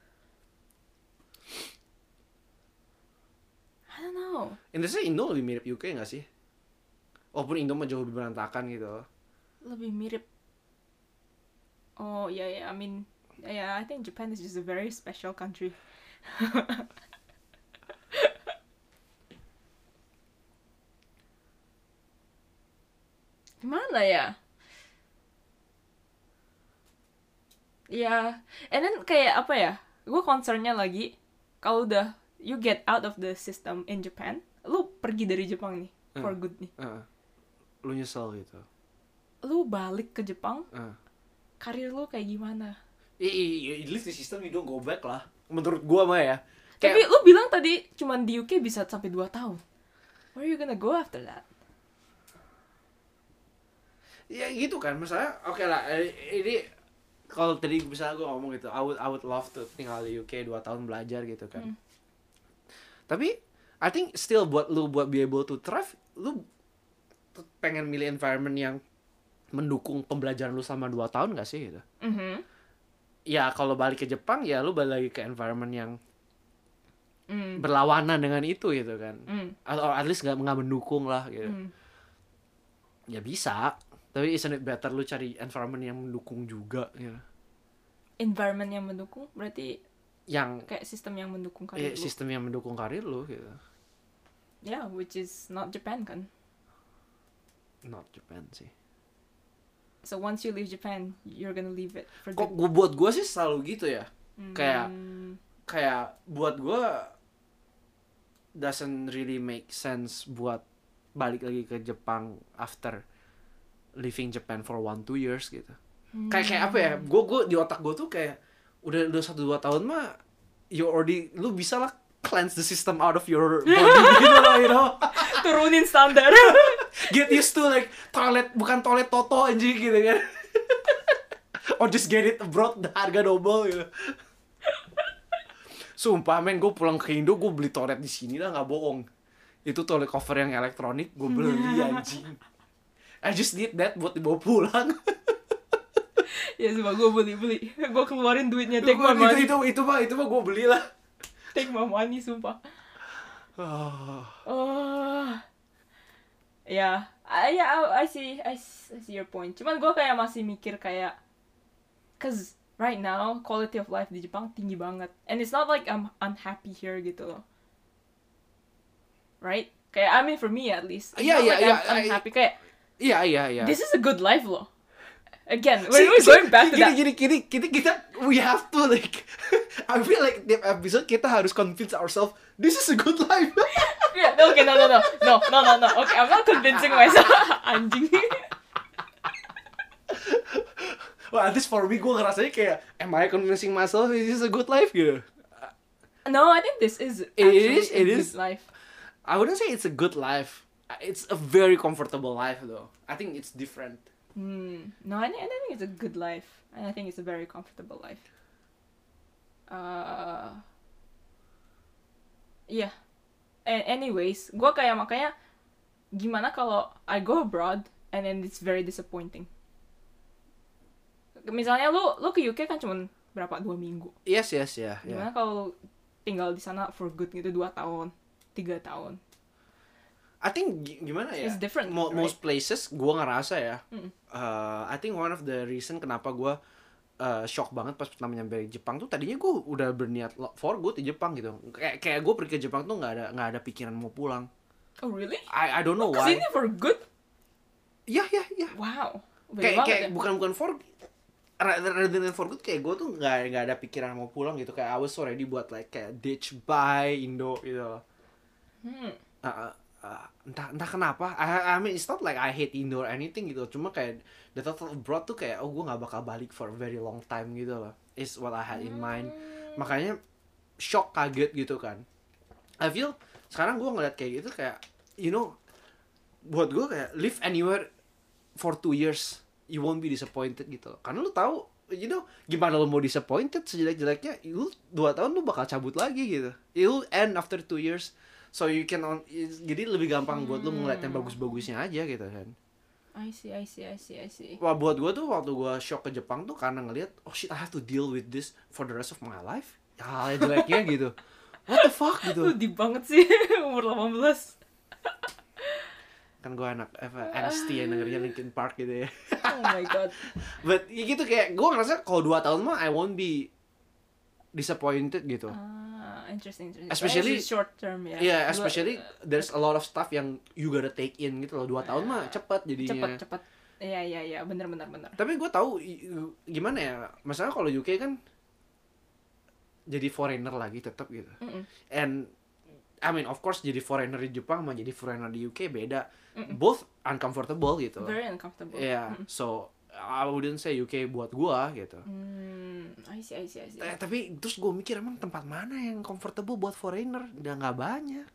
I don't know. Indonesia Indo lebih mirip UK nggak sih walaupun Indo mah jauh lebih berantakan gitu Lebih mirip. Oh yeah, yeah. I mean, yeah. I think Japan is just a very special country. [laughs] gimana ya ya and then kayak apa ya gue concernnya lagi kalau udah you get out of the system in Japan lu pergi dari Jepang nih for Hmm. good nih Heeh. Lu nyesel gitu? Lu balik ke Jepang Heeh. karir lu kayak gimana? I, i, i- at least the system you don't go back lah menurut gua mah ya. Tapi kayak lu bilang tadi cuman di UK bisa sampai 2 tahun. Where are you gonna go after that? Ya gitu kan misalnya oke lah eh, ini kalau tadi misalnya gue ngomong gitu I would I would love to tinggal di UK 2 tahun belajar gitu kan. Hmm. tapi I think still buat lu buat be able to thrive lu pengen milih environment yang mendukung pembelajaran lu selama 2 tahun gak sih gitu Mhm. ya kalau balik ke Jepang ya lu balik lagi ke environment yang Mm. berlawanan dengan itu gitu kan Mm. atau at least nggak nggak mendukung lah gitu Mm. ya bisa tapi isn't it better lu cari environment yang mendukung juga gitu environment yang mendukung berarti yang kayak sistem yang mendukung eh, karir lu sistem yang mendukung karir lu gitu yeah which is not Japan kan not Japan sih. So once you leave Japan you're gonna leave it for kok good. gua buat gua sih selalu gitu ya. Kayak- Mm. kayak buat gua doesn't really make sense buat balik lagi ke Jepang after living Japan for one two years gitu. Kayak kayak apa ya? Hmm. gue gue di otak gue tuh kayak udah udah satu dua tahun mah you already lu bisa lah cleanse the system out of your body [laughs] gitu lah you know? Turunin standar [laughs] get used to like toilet bukan toilet toto anjing gitu kan. [laughs] Or just get it abroad harga double gitu. Sumpah men gue pulang ke Indo gue beli toilet di sini lah nggak bohong. Itu toilet cover yang elektronik gue beli anjing. I just need that buat dibawa pulang. [laughs] Ya coba gue beli beli gue keluarin duitnya take my money. itu itu mah itu mah gue beli lah. Take my money sumpah. Ah. oh ya I, yeah, I, see I, see your point. Cuman gue kayak masih mikir kayak cause right now quality of life di Jepang tinggi banget. And it's not like I'm unhappy here gitu loh. Right? Kayak I mean for me at least. Not iya, like iya, I'm I- unhappy. Kayak Iya iya iya. this is a good life loh again See, we're, see, going back to gini, that Gini gini gini kita we have to like [laughs] I feel like tiap episode kita harus convince ourselves this is a good life. [laughs] Yeah, no, okay, no, no, no, no, no, no, no. Okay, I'm not convincing myself. [laughs] Anjing. Well, at least for me gue ngerasanya kayak am I convincing myself this is a good life gitu. No, I think this is It is, a it good is. life. I wouldn't say it's a good life. It's a very comfortable life though. I think it's different. Hmm. No, I, think- I think it's a good life, and I think it's a very comfortable life. Uh. Yeah. A- anyways, gua kayak makanya gimana kalau I go abroad and then it's very disappointing. Misalnya lu lu ke UK kan cuman berapa dua minggu. Yes yes ya. Yeah, Gimana kalau tinggal di sana for good gitu dua tahun, tiga tahun? I think gi- gimana ya? It's different, Mo- right? Most places gue ngerasa ya. Mm. uh, I think one of the reason kenapa gue uh, shock banget pas pertama nyampe di Jepang tuh tadinya gue udah berniat for good di Jepang gitu. Kayak kayak gue pergi ke Jepang tuh nggak ada nggak ada pikiran mau pulang. Oh really? I I don't know why. Ke sini for good? Iya iya iya. Wow. Beda Kayak ya. bukan bukan for rather than for good kayak gue tuh nggak nggak ada pikiran mau pulang gitu kayak I was already buat like kayak ditch bye Indo gitu. Hmm. uh, uh, uh, entah entah kenapa I, I mean it's not like I hate Indo or anything gitu. Cuma kayak the thought of abroad tuh kayak oh gue nggak bakal balik for a very long time gitu loh. Is what I had in mind. Makanya shock kaget gitu kan. I feel sekarang gue ngeliat kayak gitu kayak you know buat gue kayak live anywhere for two years you won't be disappointed gitu. Loh. karena lu tahu you know gimana lu mau disappointed sejelek-jeleknya lu dua tahun lu bakal cabut lagi gitu. It will end after two years so you can on, jadi lebih gampang buat lu ngeliat yang Hmm. bagus-bagusnya aja gitu kan I see, I see, I see, I see. Wah buat gue tuh waktu gue shock ke Jepang tuh karena ngeliat oh shit I have to deal with this for the rest of my life hal jeleknya [laughs] gitu what the fuck Lu gitu deep banget sih [laughs] umur 18. kan gue anak apa NST yang dengernya Linkin Park gitu ya Oh my god. [laughs] but ya gitu kayak gue ngerasa kalau dua tahun mah I won't be disappointed gitu Ah. Ah, interesting, interesting. Especially- It's short term ya. Yeah, Gua- especially there's a lot of stuff yang you gotta take in gitu loh. Dua tahun mah cepet jadinya. cepet cepet. Iya iya iya, bener bener bener. Tapi gue tahu gimana ya. Masalah kalau UK kan jadi foreigner lagi tetap gitu. Mm-mm. And I mean of course jadi foreigner di Jepang sama jadi foreigner di UK beda. Mm-mm. Both uncomfortable gitu. Very uncomfortable. Yeah, so I wouldn't say UK buat gua gitu. Hmm, I see, I see, I see. Eh, tapi terus gue mikir emang tempat mana yang comfortable buat foreigner? Udah nggak banyak.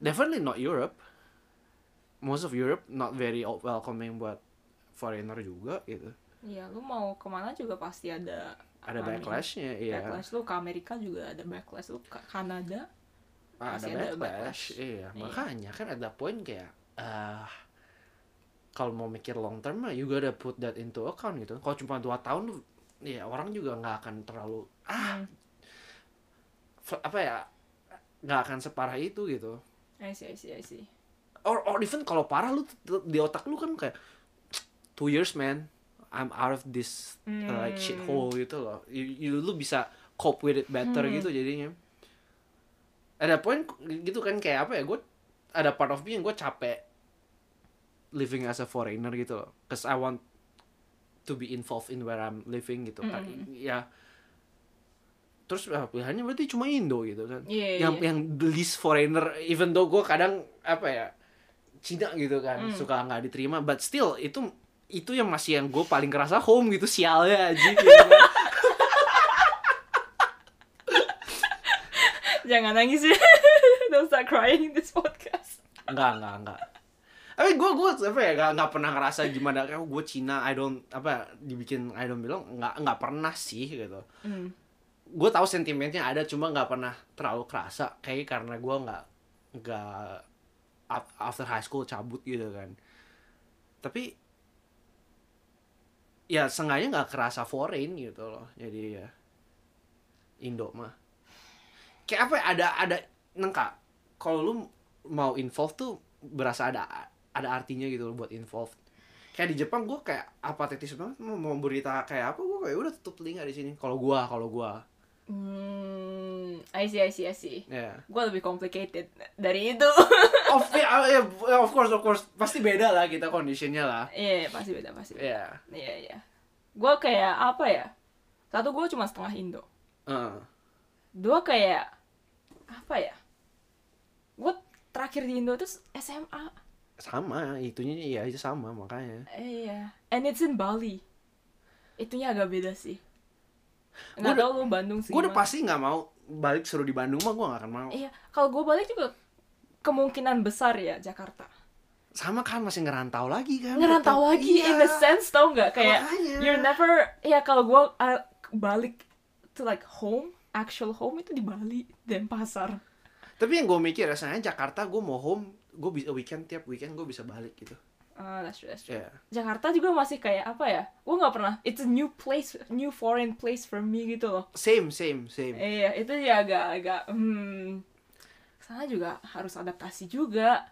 Definitely not Europe. Most of Europe not very welcoming buat foreigner juga gitu. Iya, lu mau ke mana juga pasti ada Ada backlashnya, iya. Backlash lu ke Amerika juga ada backlash lu ke Kanada. Ah, ada ada backlash, backlash. iya. Iya. Makanya kan ada poin kayak ah kalau mau mikir long term mah you gotta put that into account gitu. Kalau cuma dua tahun ya orang juga nggak akan terlalu ah Hmm, apa ya nggak akan separah itu gitu. I see, I see, I see. or or even kalau parah lu di otak lu kan kayak two years man I'm out of this uh, like Hmm. shit hole gitu loh you, you- lu bisa cope with it better Hmm. gitu jadinya ada poin gitu kan kayak apa ya gue ada part of me yang gue capek living as a foreigner gitu loh cause I want to be involved in where I'm living gitu kan Mm-mm. ya terus ah, pilihannya berarti cuma Indo gitu kan Iya, yang iya. yang the least foreigner even though gue kadang apa ya Cina gitu kan Hmm. suka nggak diterima but still itu itu yang masih yang gue paling kerasa home gitu sialnya aja gitu. [laughs] Jangan nangis ya. [laughs] Don't start crying in this podcast. enggak enggak enggak tapi gue gue apa ya nggak nggak pernah ngerasa gimana kayak gue Cina I don't apa dibikin I don't bilang nggak nggak pernah sih gitu. Hmm. gue tahu sentimennya ada cuma nggak pernah terlalu kerasa kayak karena gue nggak nggak af- after high school cabut gitu kan. Tapi ya sengaja nggak kerasa foreign gitu loh jadi ya Indo mah. Kayak apa ya ada ada nengka kalau lu mau involve tuh berasa ada ada artinya gitu loh buat involve kayak di Jepang gue kayak apatetis banget mau, mau berita kayak apa gue kayak udah tutup telinga di sini kalau gua kalau gua Hmm, I see, I see, I see. ya Gue lebih complicated dari itu. [laughs] of ya, ya, of course of course pasti beda lah kita kondisinya lah Iya, pasti beda, pasti beda. ya Iya, iya. Gue kayak apa ya? Satu gue cuma setengah Indo. Heeh. Dua kayak apa ya? Gue terakhir di Indo tuh SMA. Sama itunya iya itu sama makanya Iya. And it's in Bali. Itunya agak beda sih. Nggak udah- tau lu Bandung sih. gue udah pasti nggak mau balik suruh di Bandung mah gue gak akan mau Iya, kalau gue balik juga kemungkinan besar ya Jakarta. sama kan masih ngerantau lagi kan Ngerantau tetap. lagi Iya. in the sense tau nggak kayak Makanya. you're never ya kalau gue uh, balik to like home actual home itu di Bali Denpasar. tapi yang gue mikir rasanya Jakarta gue mau home gue bisa weekend tiap weekend gue bisa balik gitu Ah, that's true, that's true. ya Jakarta juga masih kayak apa ya? Gue nggak pernah. It's a new place, new foreign place for me gitu loh. same same same Iya, itu ya agak-agak. Hmm, sana juga harus adaptasi juga.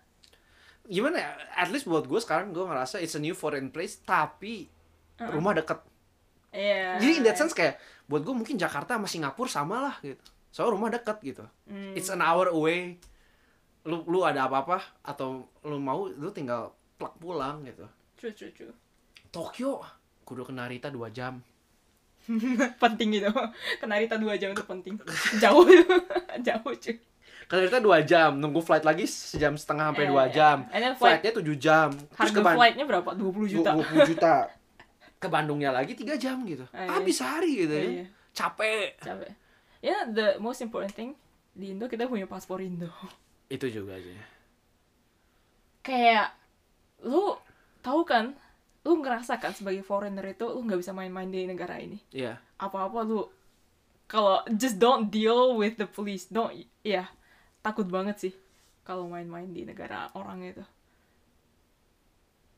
gimana ya at least buat gue sekarang gue ngerasa it's a new foreign place tapi rumah deket Iya. jadi in that sense kayak buat gue mungkin Jakarta sama Singapura sama lah gitu soalnya rumah deket gitu Hmm. it's an hour away lu lu ada apa-apa atau lu mau lu tinggal plak pulang gitu True, true, true. Tokyo kudu ke Narita 2 jam [laughs] penting gitu. Ke Narita 2 jam itu penting. Jauh. [laughs] Jauh cuy. ke Narita 2 jam nunggu flight lagi sejam setengah sampai 2 iya. jam And then flight- flightnya 7 jam terus Harga ke flightnya berapa? 20 juta. 20 juta [laughs] ke Bandungnya lagi 3 jam gitu Ah, iya. habis sehari gitu ya Iya. capek Capek. Ya, the most important thing di Indo kita punya paspor Indo. Itu juga sih Kayak lu tahu kan? Lu ngerasa kan sebagai foreigner itu lu nggak bisa main-main di negara ini. iya apa-apa lu kalau just don't deal with the police don't ya takut banget sih kalau main-main di negara orang itu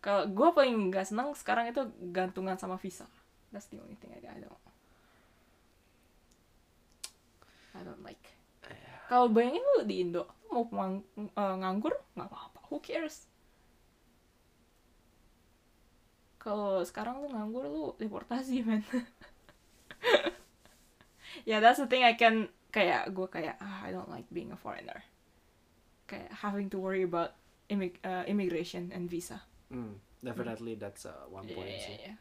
kalau gue paling nggak senang sekarang itu gantungan sama visa that's the only thing I, I don't I don't like kalau bayangin lu di Indo mau mang- eh, nganggur nggak apa-apa who cares kalau sekarang lu nganggur lu deportasi [laughs] man yeah, that's the thing I can kayak gue kayak ah, I don't like being a foreigner kayak having to worry about immig- uh, immigration and visa Hmm, definitely that's uh, one point sih. iya, iya.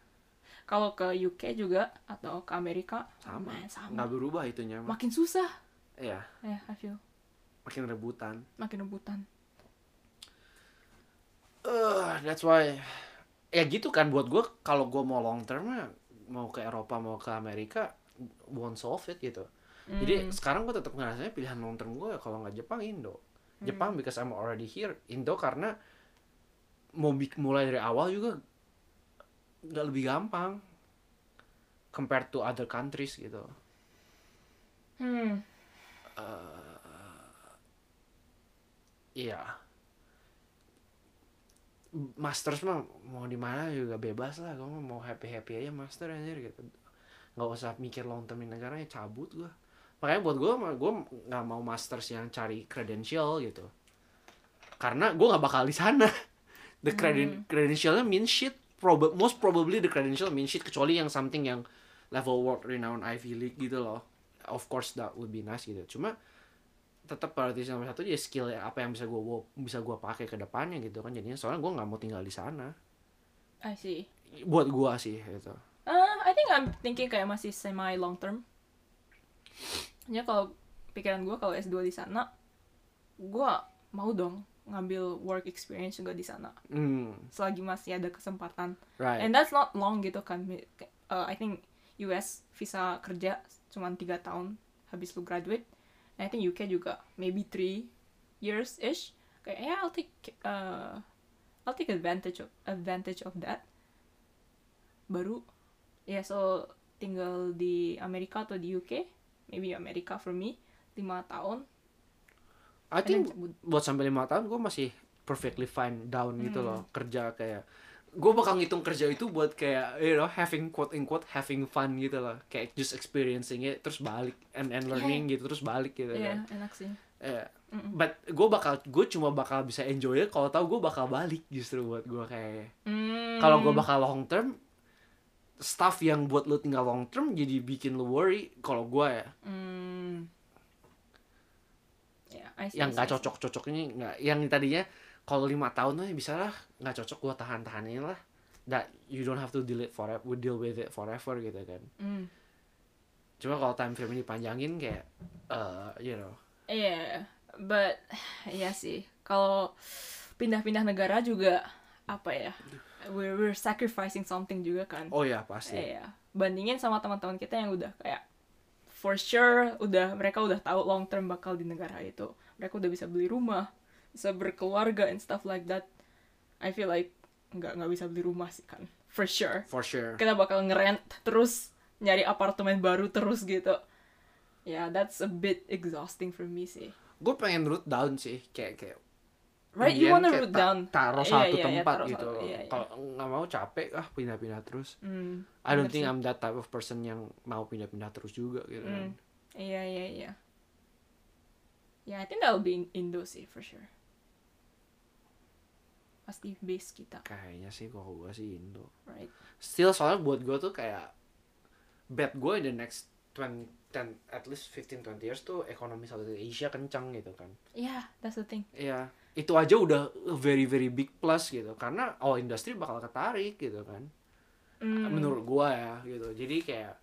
kalau ke UK juga atau ke Amerika Sama. sama sama Nggak berubah itunya. makin susah Iya, ya I feel makin rebutan. makin rebutan Uh, that's why ya gitu kan buat gue kalau gue mau long term mau ke Eropa mau ke Amerika won't solve it gitu. Jadi Hmm. sekarang gue tetap ngerasanya pilihan long term gue kalau nggak Jepang Indo. Jepang Hmm. because I'm already here. Indo karena mau bik- mulai dari awal juga nggak lebih gampang compared to other countries gitu. hmm Iya. Masters mah mau di mana juga bebas lah. Gue mau happy happy aja master anjir gitu. Nggak usah mikir long term di negara ya cabut gue. Makanya buat gue gue nggak mau masters yang cari credential gitu. Karena gue nggak bakal di sana. [laughs] The creden credentialnya mean shit. Proba most probably the credential mean shit kecuali yang something yang level world renowned Ivy League gitu loh. Of course that would be nice gitu. Cuma tetap prioritas nomor satu ya skill apa yang bisa gue bisa gua pakai ke depannya gitu kan jadinya soalnya gue nggak mau tinggal di sana I see buat gua sih gitu Uh, I think I'm thinking kayak masih semi long term. Ya kalau pikiran gue kalau S2 di sana, gue mau dong ngambil work experience juga di sana. hmm Selagi masih ada kesempatan. right And that's not long gitu kan. Uh, I think US visa kerja cuma tiga tahun habis lu graduate. And I think UK juga maybe three years ish. Kayak yeah, I'll take uh, I'll take advantage of advantage of that. Baru ya so tinggal di Amerika atau di UK, maybe Amerika for me lima tahun. I then think buat sampai lima tahun gue masih perfectly fine down gitu Hmm. loh kerja kayak gue bakal ngitung kerja itu buat kayak you know having quote in quote having fun gitu loh kayak just experiencing it terus balik and and learning gitu terus balik gitu Iya, kan enak sih. Eh, Mm-mm. but gue bakal gue cuma bakal bisa enjoy it kalau tahu gue bakal balik justru buat gue kayak Hmm. kalau gue bakal long term stuff yang buat lu tinggal long term jadi bikin lu worry kalau gue ya Hmm. Ya, I see, yang see. cocok cocok ini nggak yang tadinya kalau lima tahun tuh bisa lah nggak cocok gue tahan tahanin lah that you don't have to deal it forever we deal with it forever gitu kan Hmm. cuma kalau time frame ini panjangin kayak uh, you know Iya, but ya sih. Kalau pindah-pindah negara juga apa ya? We're, we're sacrificing something juga kan. oh ya pasti Iya. Bandingin sama teman-teman kita yang udah kayak for sure udah mereka udah tahu long term bakal di negara itu. Mereka udah bisa beli rumah, bisa berkeluarga and stuff like that. I feel like nggak nggak bisa beli rumah sih kan. For sure. for sure Kita bakal ngerent terus nyari apartemen baru terus gitu. Ya, yeah, that's a bit exhausting for me sih. gue pengen root down sih kayak kayak Right, you wanna root ta- down. taruh Iya, satu iya, iya, tempat taruh gitu satu- iya, iya. kalau nggak mau capek ah pindah-pindah terus Hmm, I don't think sih. I'm that type of person yang mau pindah-pindah terus juga gitu kan. Hmm, Iya, iya, iya. Yeah, I think that'll be in Indo sih, for sure. Pasti base kita, kayaknya sih kalau gue sih Indo. Right? still soalnya buat gue tuh kayak bet gue in the next 20 10 at least 15 20 years tuh ekonomi Southeast Asia kencang gitu kan. Yeah, that's the thing. Iya. Itu aja udah very very big plus gitu. Karena all industri bakal ketarik gitu kan. Hmm, menurut gua ya gitu. Jadi kayak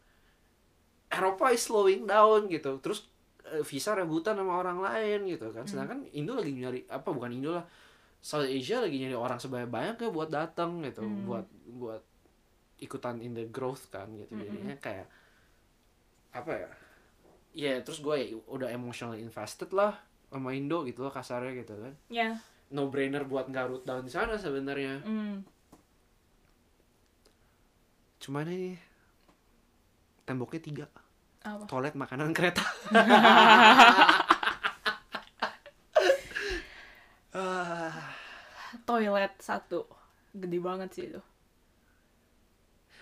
Eropa is slowing down gitu. Terus eh, visa rebutan sama orang lain gitu kan. Sedangkan Indo lagi nyari apa bukan Indo lah South Asia lagi nyari orang sebanyak banyaknya buat datang gitu Hmm. buat buat ikutan in the growth kan gitu Mm-mm. jadinya kayak apa ya ya terus gue udah emotionally invested lah sama Indo gitu loh kasarnya gitu kan Yeah. no brainer buat nggak root down di sana sebenarnya Hmm. cuman ini temboknya tiga Apa? toilet makanan kereta [laughs] Toilet satu, gede banget sih itu.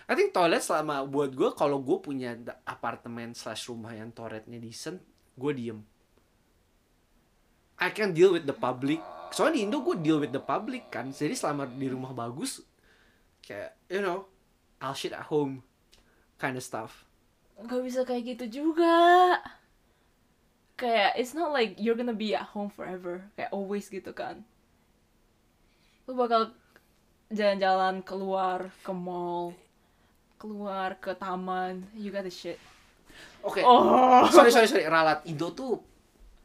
I think toilet selama buat gue kalau gue punya apartemen slash rumah yang toiletnya decent gue diem. I can deal with the public. Soalnya di Indo gue deal with the public kan. Jadi selama di rumah bagus kayak you know I'll shit at home kind of stuff. Gak bisa kayak gitu juga. kayak it's not like you're gonna be at home forever. Kayak always gitu kan lu bakal jalan-jalan keluar ke mall keluar ke taman you got the shit. Oke. oh. Sorry sorry sorry. Ralat. Indo tuh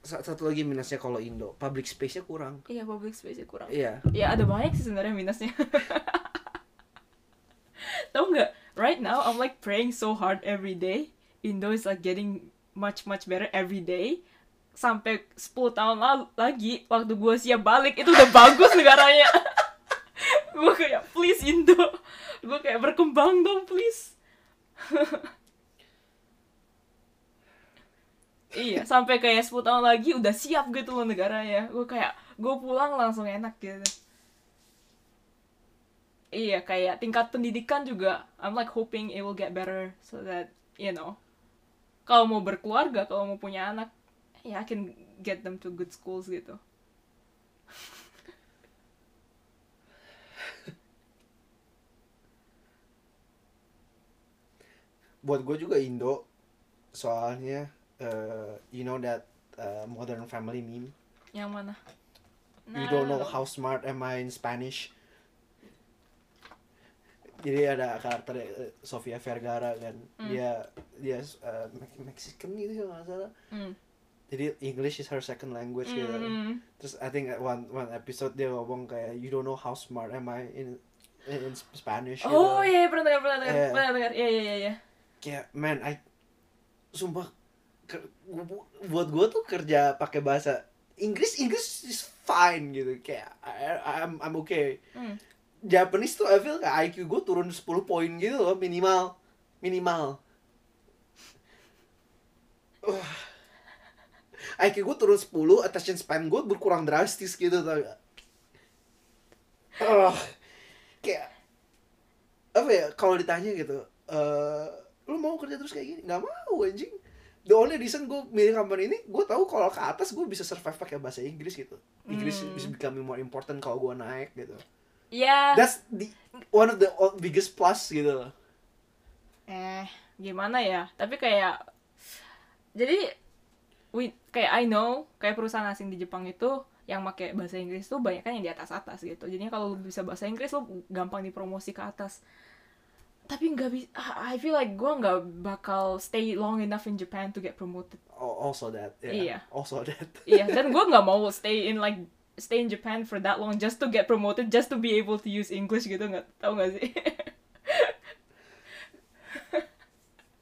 sa- satu lagi minusnya kalau Indo. Public space-nya kurang. iya public space kurang. Iya. ya ada banyak sih sebenarnya minusnya. [laughs] Tau nggak? Right now I'm like praying so hard every day. Indo is like getting much much better every day. Sampai 10 tahun la- lagi waktu gue siap balik itu udah bagus negaranya [laughs] gue kayak please Indo. Gue kayak berkembang dong please. Iya sampai kayak 10 tahun lagi udah siap gitu loh negaranya. Gue kayak gue pulang langsung enak gitu. Iya kayak tingkat pendidikan juga I'm like hoping it will get better so that you know. Kalau mau berkeluarga kalau mau punya anak ya I can get them to good schools gitu Buat gue juga Indo soalnya eh, you know that uh, modern family meme. yang mana You don't know how smart am I in Spanish. Jadi ada karakter eh, Sofia Vergara kan, dia dia eh, Me- Mexican gitu kalau nggak salah. Hmm. Jadi English is her second language gitu. Hmm. Terus I think one one episode dia ngomong kayak you don't know how smart am I in in Spanish. gitu. oh iya iya, pernah dengar pernah dengar Iya. pernah dengar iya iya iya iya Kayak man, I sumpah ke- buat gue tuh kerja pakai bahasa Inggris Inggris is fine gitu kayak I, I'm I'm okay. Hmm. Japanese tuh I feel kayak IQ gue turun 10 poin gitu loh minimal minimal. [sighs] Uh. IQ gue turun 10, attention span gue berkurang drastis gitu tau gak? Uh, [sighs] kayak apa ya kalau ditanya gitu, eh lu mau kerja terus kayak gini? Nggak mau anjing. The only reason gue milih company ini, gue tahu kalau ke atas gue bisa survive pakai bahasa Inggris gitu. Inggris Hmm. is becoming more important kalau gue naik gitu. ya That's the one of the biggest plus gitu eh gimana ya tapi kayak jadi we kayak I know kayak perusahaan asing di Jepang itu yang pakai bahasa Inggris tuh banyak kan yang di atas atas gitu jadinya kalau lu bisa bahasa Inggris lu gampang dipromosi ke atas tapi nggak bisa I feel like gue nggak bakal stay long enough in Japan to get promoted Al- Also that, yeah. Iya. Also that. [laughs] iya dan gue nggak mau stay in like stay in Japan for that long just to get promoted just to be able to use English gitu nggak tau nggak sih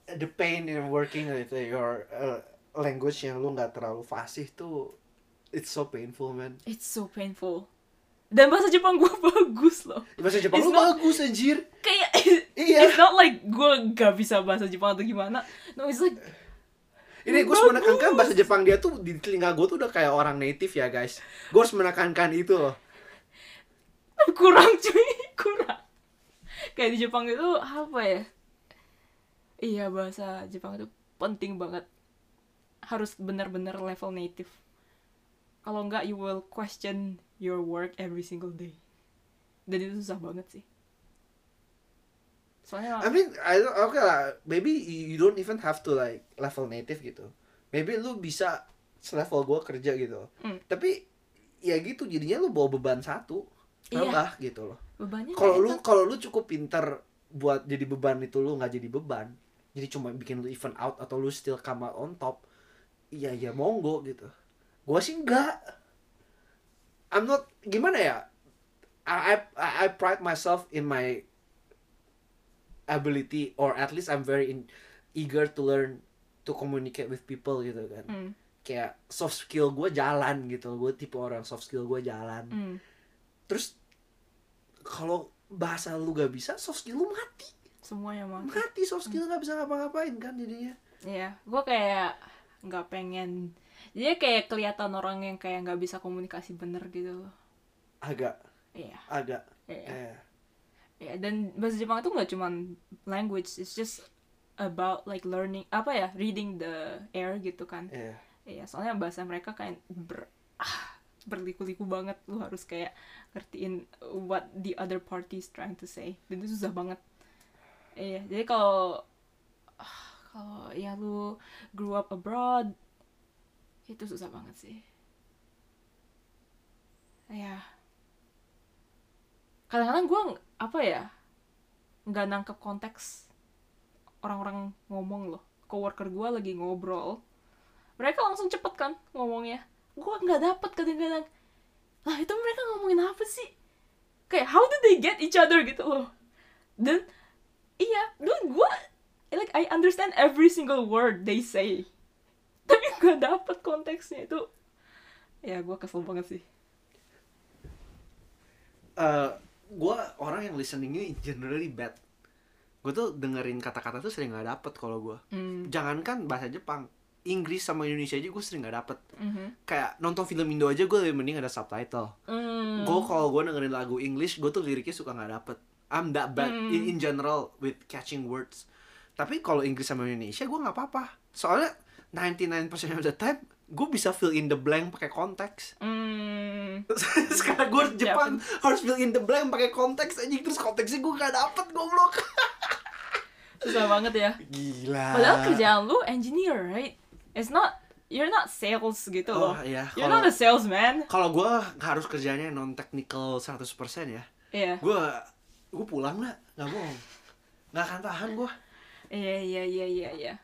The pain in working with your uh, language yang lu nggak terlalu fasih tuh, it's so painful man. it's so painful dan bahasa Jepang gue [laughs] bagus loh Bahasa Jepang It's lu not- bagus anjir. kayak Iya. it's not like gue gak bisa bahasa Jepang atau gimana no it's like Ini gue harus menekankan bahasa Jepang dia tuh di telinga gue tuh udah kayak orang native ya guys. Gue harus menekankan itu loh. [laughs] kurang cuy kurang kayak di Jepang itu apa ya iya bahasa Jepang itu penting banget harus benar-benar level native kalau enggak you will question your work every single day dan itu susah banget sih soalnya I mean, I don't, oke lah. Maybe you don't even have to like level native gitu. Maybe lu bisa selevel gue kerja gitu. Hmm. Tapi ya gitu jadinya lu bawa beban satu. Iya. Tambah gitu loh. bebannya Kalau lu kalau lu cukup pinter buat jadi beban itu lu nggak jadi beban. Jadi cuma bikin lu even out atau lu still come out on top. Iya ya monggo gitu. Gua sih enggak. I'm not gimana ya? I I, I pride myself in my ability or at least I'm very in, eager to learn to communicate with people gitu kan. Hmm, Kayak soft skill gue jalan gitu. Gue tipe orang soft skill gue jalan hmm. terus kalau bahasa lu gak bisa soft skill lu mati semuanya mah mati soft skill gak bisa ngapa-ngapain kan jadinya Iya, gue kayak nggak pengen. Jadi kayak kelihatan orang yang kayak nggak bisa komunikasi bener gitu loh. agak Iya, agak iya. eh, Iya, dan bahasa Jepang itu nggak cuman language, it's just about like learning apa ya, reading the air gitu kan. eh. Iya, soalnya bahasa mereka kayak ber ah, berliku-liku banget. Lu harus kayak ngertiin what the other party is trying to say. Dan itu susah banget. Iya, jadi kalau ah, kalau ya lu grew up abroad, itu susah banget sih. Ya. Kadang-kadang gue apa ya nggak nangkep konteks orang-orang ngomong loh. Coworker gue lagi ngobrol. Mereka langsung cepet kan ngomongnya. Gue nggak dapet kadang-kadang. Lah itu mereka ngomongin apa sih? Kayak how did they get each other gitu loh. Dan iya dan gue like I understand every single word they say tapi gak dapet konteksnya itu. Ya gue kesel banget sih. Eh gue orang yang listeningnya generally bad. Gue tuh dengerin kata-kata tuh sering nggak dapet kalau gue hmm. jangankan bahasa Jepang Inggris sama Indonesia aja gue sering nggak dapet. Mhm. kayak nonton film Indo aja gue lebih mending ada subtitle. Hmm. gue kalau gue dengerin lagu English gue tuh liriknya suka nggak dapet. I'm that bad Hmm. in, in general with catching words. Tapi kalau Inggris sama Indonesia gue nggak apa-apa. Soalnya 99% of the time gue bisa fill in the blank pakai konteks. [laughs] Hmm. sekarang gue Jepang harus fill in the blank pakai konteks aja terus konteksnya gue gak dapet goblok. [laughs] Susah banget ya. Gila. Padahal kerjaan lu engineer right? It's not you're not sales gitu oh loh iya. You're kalau not a salesman. kalau gue harus kerjanya non technical 100% ya. Iya. Gue gue pulang lah nggak bohong. Nggak akan tahan gue iya iya iya iya iya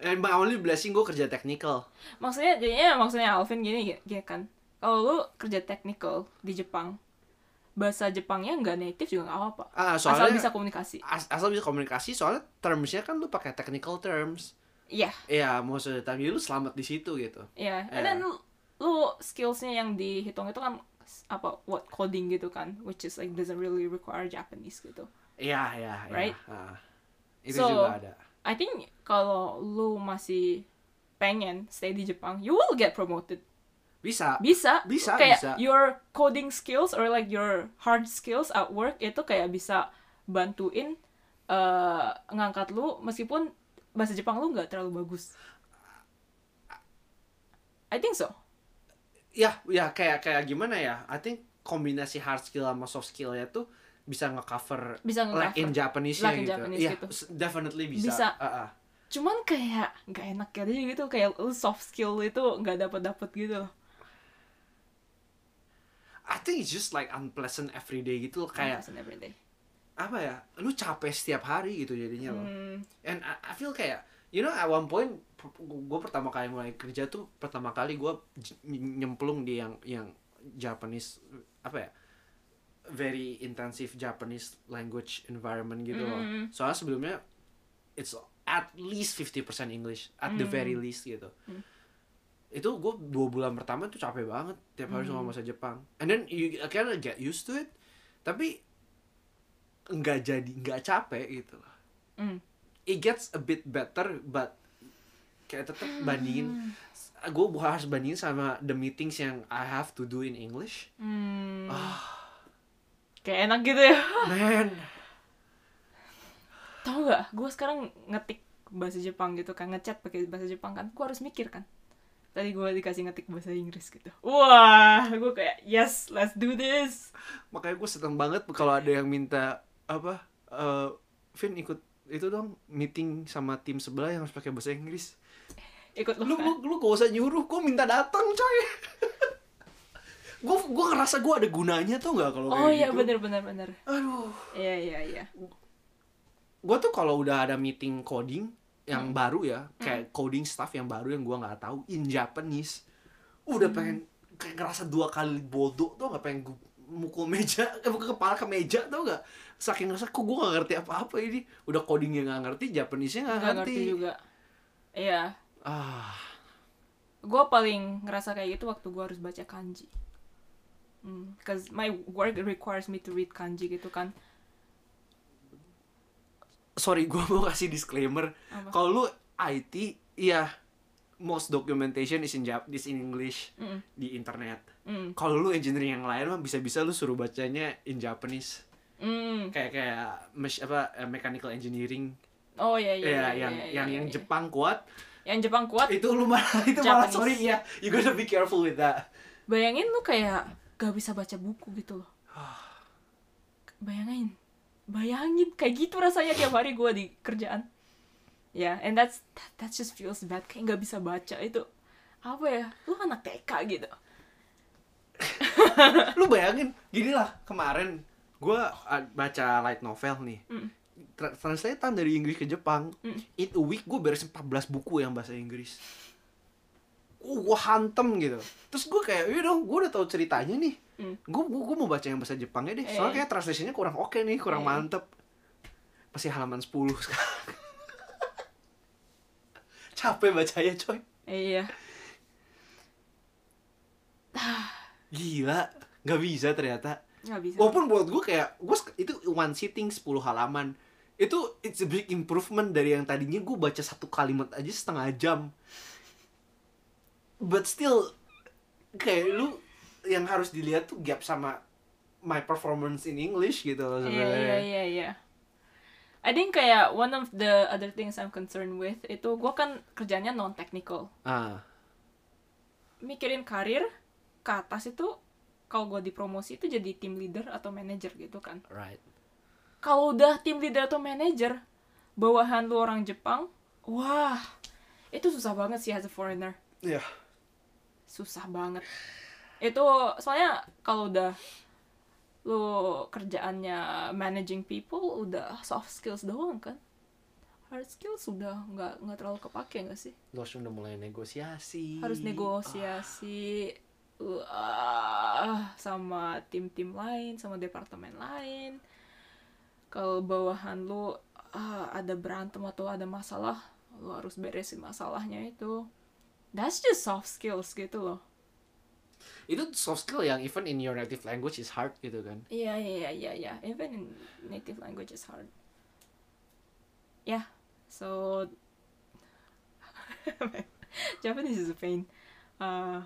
and my only blessing gue kerja technical maksudnya jadinya maksudnya Alvin gini gini kan kalau lu kerja technical di Jepang bahasa Jepangnya nggak native juga nggak apa-apa ah asal bisa komunikasi as- asal bisa komunikasi soalnya termsnya kan lu pakai technical terms iya Iya, most of the time jadi lu selamat di situ gitu. iya Iya. and then lu, lu skillsnya yang dihitung itu kan apa what coding gitu kan which is like doesn't really require Japanese gitu Iya, iya, iya. Right? Ah. itu So, juga ada. I think kalau lu masih pengen stay di Jepang you will get promoted Bisa. bisa Bisa, kayak bisa. your coding skills or like your hard skills at work itu kayak bisa bantuin eh, ngangkat lu meskipun bahasa Jepang lu nggak terlalu bagus I think so Ya, ya kayak kayak gimana ya? I think kombinasi hard skill sama soft skillnya tuh bisa nge-cover bisa like in Japanese-nya Like in gitu. Japanese Iya, gitu. definitely bisa. Bisa. Ah, ah. cuman kayak nggak enak aja gitu kayak soft skill itu nggak dapet dapet gitu I think it's just like unpleasant everyday gitu loh. kayak Listen every day. apa ya? Lu capek setiap hari gitu jadinya loh. Hmm, And I, I feel kayak you know at one point gue pertama kali mulai kerja tuh pertama kali gue nyemplung di yang yang Japanese apa ya very intensive Japanese language environment gitu loh. Mm. Soalnya sebelumnya it's at least 50% English at the Mm. very least gitu. Mm. Itu gue dua bulan pertama tuh capek banget tiap hari Mm. ngomong bahasa Jepang. And then you kind of get used to it. Tapi nggak jadi nggak capek gitu loh hmm. it gets a bit better but kayak tetap bandingin gue harus bandingin sama the meetings yang I have to do in English Hmm. ah kayak enak gitu ya. [laughs] Man tau gak gue sekarang ngetik bahasa Jepang gitu kan ngechat pakai bahasa Jepang kan gue harus mikir kan. Tadi gue dikasih ngetik bahasa Inggris gitu. Wah gue kayak yes let's do this. Makanya gue seneng banget kalau ada yang minta apa eh Vin ikut itu dong meeting sama tim sebelah yang harus pakai bahasa Inggris. Ikut lu lo lu lu gak usah nyuruh gue minta datang coy [laughs] gue gue ngerasa gue ada gunanya tuh nggak kalau kayak oh iya gitu. bener bener bener. Aduh. Iya iya iya. Gue tuh kalau udah ada meeting coding yang Hmm. baru ya kayak coding stuff yang baru yang gue nggak tahu in Japanese udah Hmm. pengen kayak ngerasa dua kali bodoh tuh nggak? Pengen gue mukul meja eh, kepala ke meja tuh nggak? Saking ngerasa kok gue nggak ngerti apa-apa ini? Udah codingnya nggak ngerti Japanesenya nggak nggak ngerti, ngerti juga. Iya. Ah. Gue paling ngerasa kayak gitu waktu gue harus baca kanji Hmm, cause my work requires me to read kanji gitu kan. Sorry [laughs] gue mau kasih disclaimer. Kalau lu IT iya most documentation is in Jap is in English Mm, di internet. Mm, kalau lu engineering yang lain mah bisa-bisa lu suruh bacanya in Japanese. Mm. kayak kayak mes- apa eh, mechanical engineering. Oh iya iya, ya iya, yang iya, yang iya, yang iya. Jepang kuat. Yang Jepang kuat? Itu lu malah [laughs] itu malah Japanese. sorry ya you gotta be careful with that. Bayangin lu kayak gak bisa baca buku gitu loh. Bayangin bayangin kayak gitu rasanya tiap hari gue di kerjaan. Ya yeah, and that's that, that just feels bad. Kayak nggak bisa baca itu. Apa ya? Lu anak TK gitu. [laughs] Lu bayangin gini lah kemarin gue baca light novel nih. Mm. Tra- translatean dari Inggris ke Jepang. Mm. in a week gue beres 14 buku yang bahasa Inggris uh, gue hantem gitu. Terus gue kayak iya dong gue udah tahu ceritanya nih. Mm. gue gue mau baca yang bahasa Jepangnya deh. Eh. soalnya kayak translationnya kurang oke nih kurang Eh. mantep. Masih halaman 10 [laughs] sekarang. Capek bacanya coy. Iya. [sighs] Gila nggak bisa ternyata. Nggak bisa. Walaupun buat gue kayak gue itu one sitting 10 halaman. Itu it's a big improvement dari yang tadinya gue baca satu kalimat aja setengah jam. But still kayak lu yang harus dilihat tuh gap sama my performance in English gitu loh Iya sebenarnya. iya iya iya. I think kayak one of the other things I'm concerned with itu gue kan kerjanya non technical. Ah, Mikirin karir ke atas itu kalau gue dipromosi itu jadi team leader atau manager gitu kan. right. Kalau udah team leader atau manager, bawahan lu orang Jepang, wah itu susah banget sih as a foreigner. Iya. Susah banget. Itu soalnya kalau udah lu kerjaannya managing people udah soft skills doang kan? Hard skills sudah nggak nggak terlalu kepake nggak sih? Lo harus udah mulai negosiasi. harus negosiasi uh, sama tim-tim lain sama departemen lain. Kalau bawahan lu uh, ada berantem atau ada masalah lu harus beresin masalahnya itu that's just soft skills gitu loh Itu soft skill yang even in your native language is hard gitu kan. Iya iya iya iya. Even in native language is hard. Yeah. So [laughs] Japanese is a pain. Uh,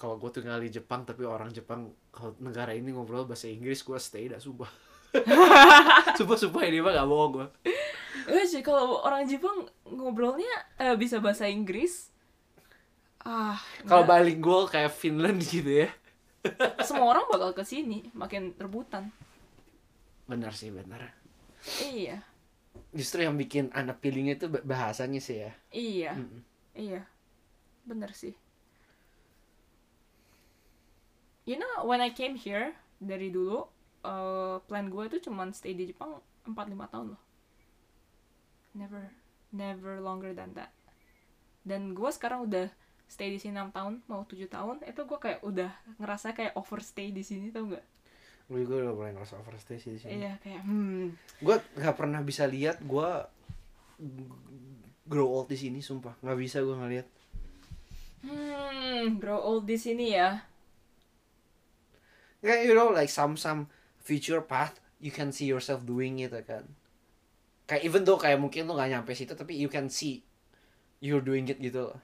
Kalau gue tinggal di Jepang tapi orang Jepang kalau negara ini ngobrol bahasa Inggris gue stay dah sumpah. [laughs] sumpah sumpah ini mah gak bohong gue. eh sih kalau orang Jepang ngobrolnya eh, bisa bahasa Inggris. Ah, Kalau nggak. bilingual kayak Finland gitu ya. semua orang bakal ke sini makin rebutan. Benar sih benar. Iya. Justru yang bikin anak pilihnya itu bah- bahasanya sih ya. Iya. Mm-mm. Iya. Bener sih. You know, when I came here dari dulu, uh, plan gue tuh cuman stay di Jepang 4-5 tahun loh. Never, never longer than that. Dan gue sekarang udah stay di sini 6 tahun, mau 7 tahun, itu gue kayak udah ngerasa kayak overstay di sini tau gak? Gue juga udah mulai ngerasa overstay sih di sini. Iya, kayak hmm, Gue gak pernah bisa lihat gue grow old di sini sumpah. Gak bisa gue ngeliat. hmm, grow old di sini ya. Kayak you know like some some future path you can see yourself doing it kan. Kayak even though kayak mungkin lo gak nyampe situ tapi you can see you're doing it gitu loh.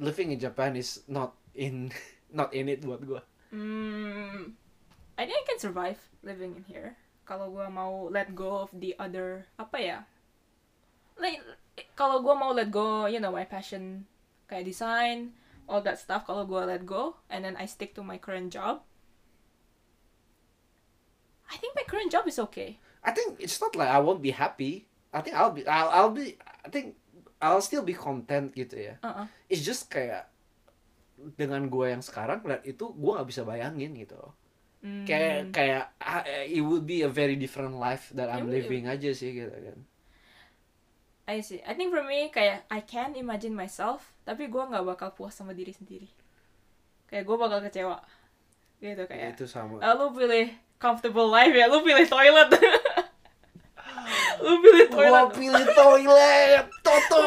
Living in Japan is not in [laughs] not in it buat gue. Hmm, I think I can survive living in here. Kalau gua mau let go of the other apa ya? Like kalau gua mau let go, you know, my passion kayak design, all that stuff. Kalau gua let go and then I stick to my current job, I think my current job is okay. I think it's not like I won't be happy. I think I'll be I'll, I'll be I think I'll still be content gitu ya. Uh-uh. It's just kayak dengan gue yang sekarang lihat itu gue nggak bisa bayangin gitu. loh. Hmm. Kayak kayak ah, it would be a very different life that I'm It would. living aja sih gitu kan. I see. I think for me kayak I can imagine myself, tapi gua nggak bakal puas sama diri sendiri. Kayak gua bakal kecewa. Gitu kayak. itu sama. Ah, lu pilih comfortable life ya, lu pilih toilet. [laughs] lu pilih toilet. pilih toilet, [laughs] Toto.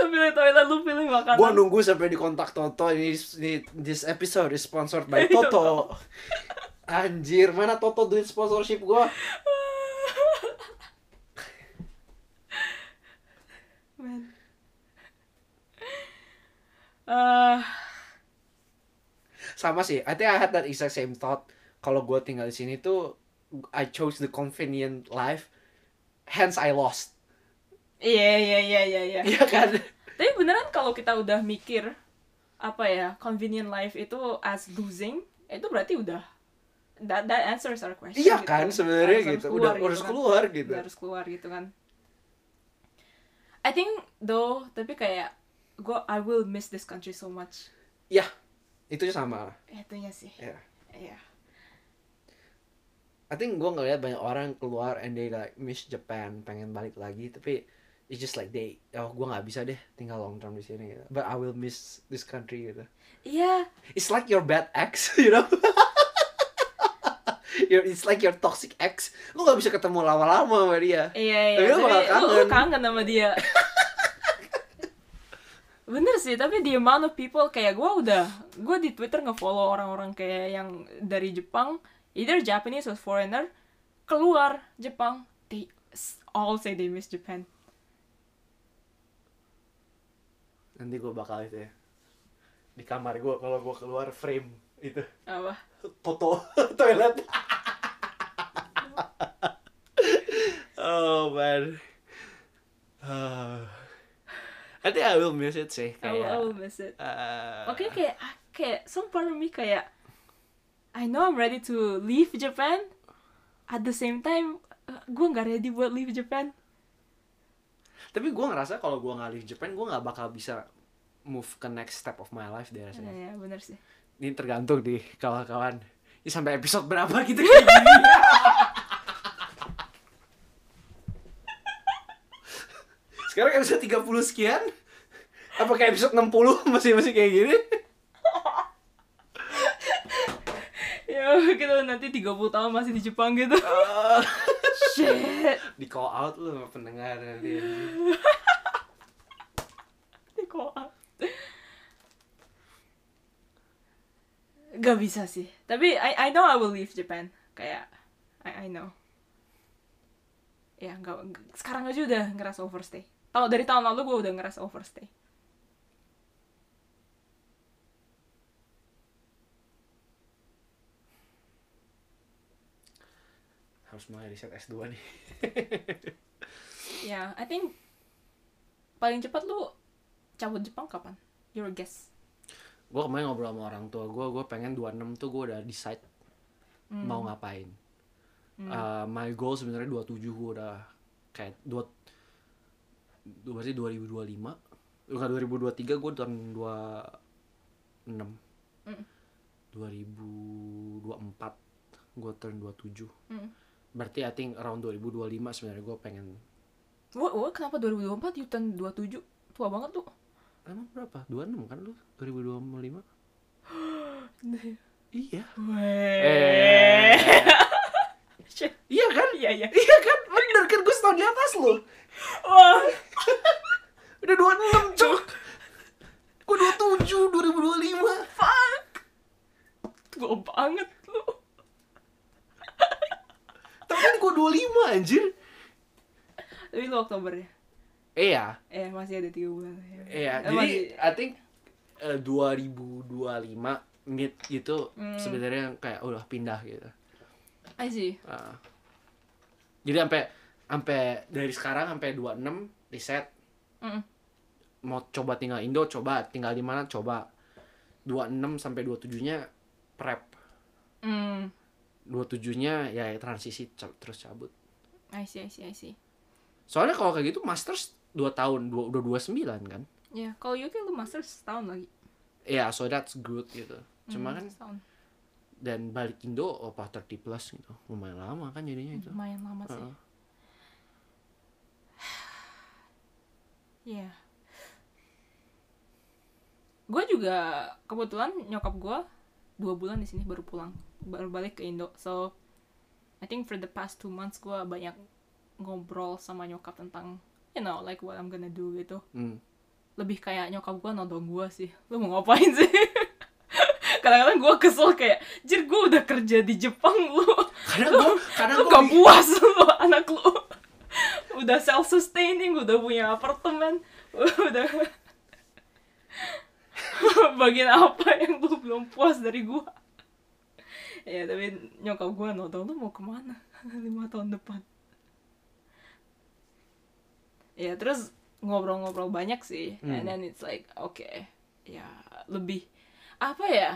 lu pilih toilet, lu pilih makanan. gue nunggu sampai di kontak Toto ini, ini this episode is sponsored by [laughs] Toto. Anjir, mana Toto duit sponsorship gue? Man. Ah, sama sih I think I had that exact same thought kalau gue tinggal di sini tuh I chose the convenient life hence I lost iya iya iya iya iya. iya kan Tapi beneran kalau kita udah mikir apa ya convenient life itu as losing, itu berarti udah that that answers our question Iya gitu. kan sebenarnya gitu. harus Udah keluar harus gitu kan. keluar gitu. Udah harus keluar gitu kan I think though tapi kayak gue I will miss this country so much Ya, itu sama. itunya sih Ya. Iya. I think gue ngeliat banyak orang keluar and they like miss Japan, pengen balik lagi, tapi it's just like they, oh gue nggak bisa deh tinggal long term di sini gitu. But I will miss this country gitu. Iya, It's like your bad ex, [laughs] you know. your, it's like your toxic ex. Lu nggak bisa ketemu lama-lama sama dia. iya, Tapi iya. lu bakal Tapi lu, lu kangen. kangen sama dia. [laughs] Bener sih, tapi the amount of people kayak gue udah, gue di Twitter nge-follow orang-orang kayak yang dari Jepang, either Japanese or foreigner, keluar Jepang, they all say they miss Japan. Nanti gue bakal itu ya. Di kamar gue kalau gue keluar frame itu Apa? foto [laughs] toilet. oh man. Uh, I think I will miss it sih I will, I will miss it. uh, Oke kayak ah, kayak some part of me kayak I know I'm ready to leave Japan. At the same time, gue nggak ready buat leave Japan. Tapi gue ngerasa kalau gue nggak leave Japan, gue nggak bakal bisa move ke next step of my life deh Ya, rasanya. ya bener sih. Ini tergantung di kawan-kawan. Ini sampai episode berapa gitu kayak gini. [laughs] Sekarang episode 30 sekian. Apakah episode 60 masih masih kayak gini? Kita [laughs] nanti 30 tahun masih di Jepang gitu. Ah. [laughs] Shit. di call out lu sama pendengar nanti. Kok Gak bisa sih. Tapi I I know I will leave Japan. Kayak I I know. Ya nggak sekarang aja udah ngerasa overstay. Tahu dari tahun lalu gue udah ngerasa overstay. Harus mulai riset S2 nih. [laughs] Ya, I think paling cepat lu cabut Jepang kapan? Your guess. gue kemarin ngobrol sama orang tua gue, gue pengen 26 tuh gue udah decide mau ngapain. Uh, my goal sebenarnya 27 gue udah kayak dua berarti 2025 bukan 2023 gue tahun 26 Mm. 2024 gue turn 27 Mm. Berarti I think around 2025 sebenarnya gue pengen Wah, wah, kenapa 2024 you turn 27? Tua banget tuh. emang berapa 26 kan lu 2025 [gasps] iya Weh. Shit. iya kan Iya, iya. iya kan bener kan gue setahun di atas lo Wah. [laughs] udah 26 cok gue 27 2025 Fuck. Tua banget lu. Tapi kan gue 25 anjir Tapi lu Oktober ya? iya Eh, masih ada 3 bulan. Ya. Iya, Eh, jadi masih- I think eh, 2025 mid gitu Hmm. sebenarnya kayak udah pindah gitu. I see. Ah. jadi sampai sampai dari sekarang sampai 26 riset Mm. mau coba tinggal Indo coba tinggal di mana coba 26 sampai 27-nya prep. Mm. 27-nya ya transisi terus cabut. I see, I see, I see. Soalnya kalau kayak gitu masters 2 tahun, dua, udah 29 kan. Ya, kalau UK lu master setahun lagi. Ya, so that's good gitu. Cuma Hmm, kan setahun. dan balik Indo apa 30 plus gitu. Lumayan lama kan jadinya itu. Lumayan lama sih. Heeh. [sighs] Iya. Gue juga kebetulan nyokap gue dua bulan di sini baru pulang, baru balik ke Indo. So I think for the past two months gue banyak ngobrol sama nyokap tentang you know like what I'm gonna do gitu. Hmm. Lebih kayak nyokap gue nodong gue sih. Lu mau ngapain sih? [laughs] Kadang-kadang gue kesel kayak, jir gue udah kerja di Jepang lu. Kadang gua kadang lu gua gak puas lu anak lu [laughs] udah self sustaining udah punya apartemen [laughs] udah bagian apa yang lu belum puas dari gua ya tapi nyokap gua nonton lu mau ke mana? [laughs] Lima tahun depan. Ya terus ngobrol-ngobrol banyak sih. Hmm. and then it's like oke ya lebih apa ya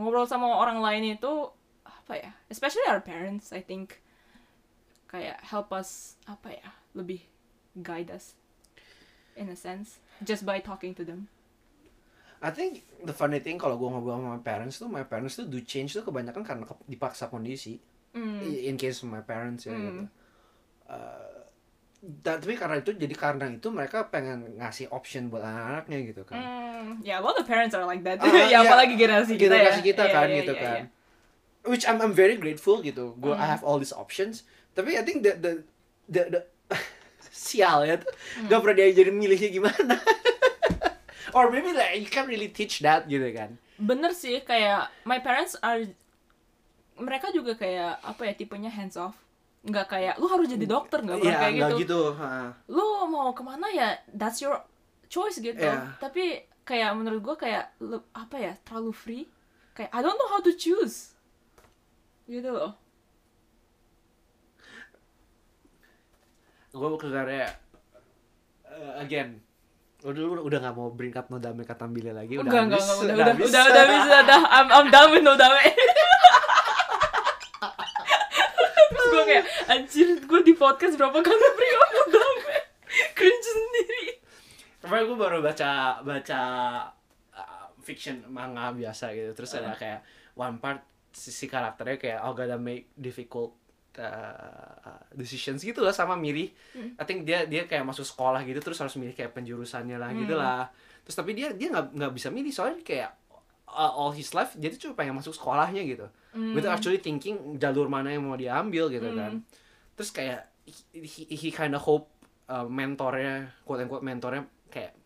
ngobrol sama orang lain itu apa ya especially our parents I think kayak help us apa ya lebih guide us in a sense just by talking to them I think the funny thing kalau gue ngobrol sama my parents tuh, my parents tuh do change tuh kebanyakan karena ke- dipaksa kondisi. Hmm. In case of my parents ya Mm. gitu. Uh, dan- tapi karena itu jadi karena itu mereka pengen ngasih option buat anak-anaknya gitu kan. Hmm, ya, a lot of parents are like that. Ah, [laughs] ya, iya. apalagi generasi kita ya. Generasi kita Iya, kan iya, gitu iya, kan. Which I'm I'm very grateful gitu. Gue I Mm. have all these options. Tapi I think the the the, the [laughs] sial ya tuh Hmm. gak pernah diajarin milihnya gimana. [laughs] Or maybe like you can't really teach that gitu kan. Bener sih, kayak my parents are mereka juga kayak apa ya tipenya hands off. Nggak kayak lu harus jadi dokter nggak pernah Iya, kayak gitu. gitu. ha. Lu mau ke mana ya that's your choice gitu. Iya. Tapi kayak menurut gua kayak lu- apa ya terlalu free. Kayak I don't know how to choose. Gitu loh. gue sebenarnya uh, again udah udah udah nggak mau bring up Nodame Katambile lagi udah enggak, enggak, habis, enggak, udah, udah, habis. udah, udah, bisa, udah, I'm, I'm done with no dame. Terus gue kayak, anjir, gue di podcast berapa kali bring up no dame. Cringe sendiri. Kemarin gue baru baca baca uh, fiction manga biasa gitu terus ada kayak one part sisi karakternya kayak oh gotta make difficult uh, decisions gitu lah sama Miri. I think dia dia kayak masuk sekolah gitu terus harus milih kayak penjurusannya lah gitu lah. Terus tapi dia dia nggak nggak bisa milih soalnya kayak uh, all his life dia tuh cuma pengen masuk sekolahnya gitu. Without actually thinking jalur mana yang mau diambil gitu kan. Terus kayak he, he, he kind of hope uh, mentornya quote unquote mentornya kayak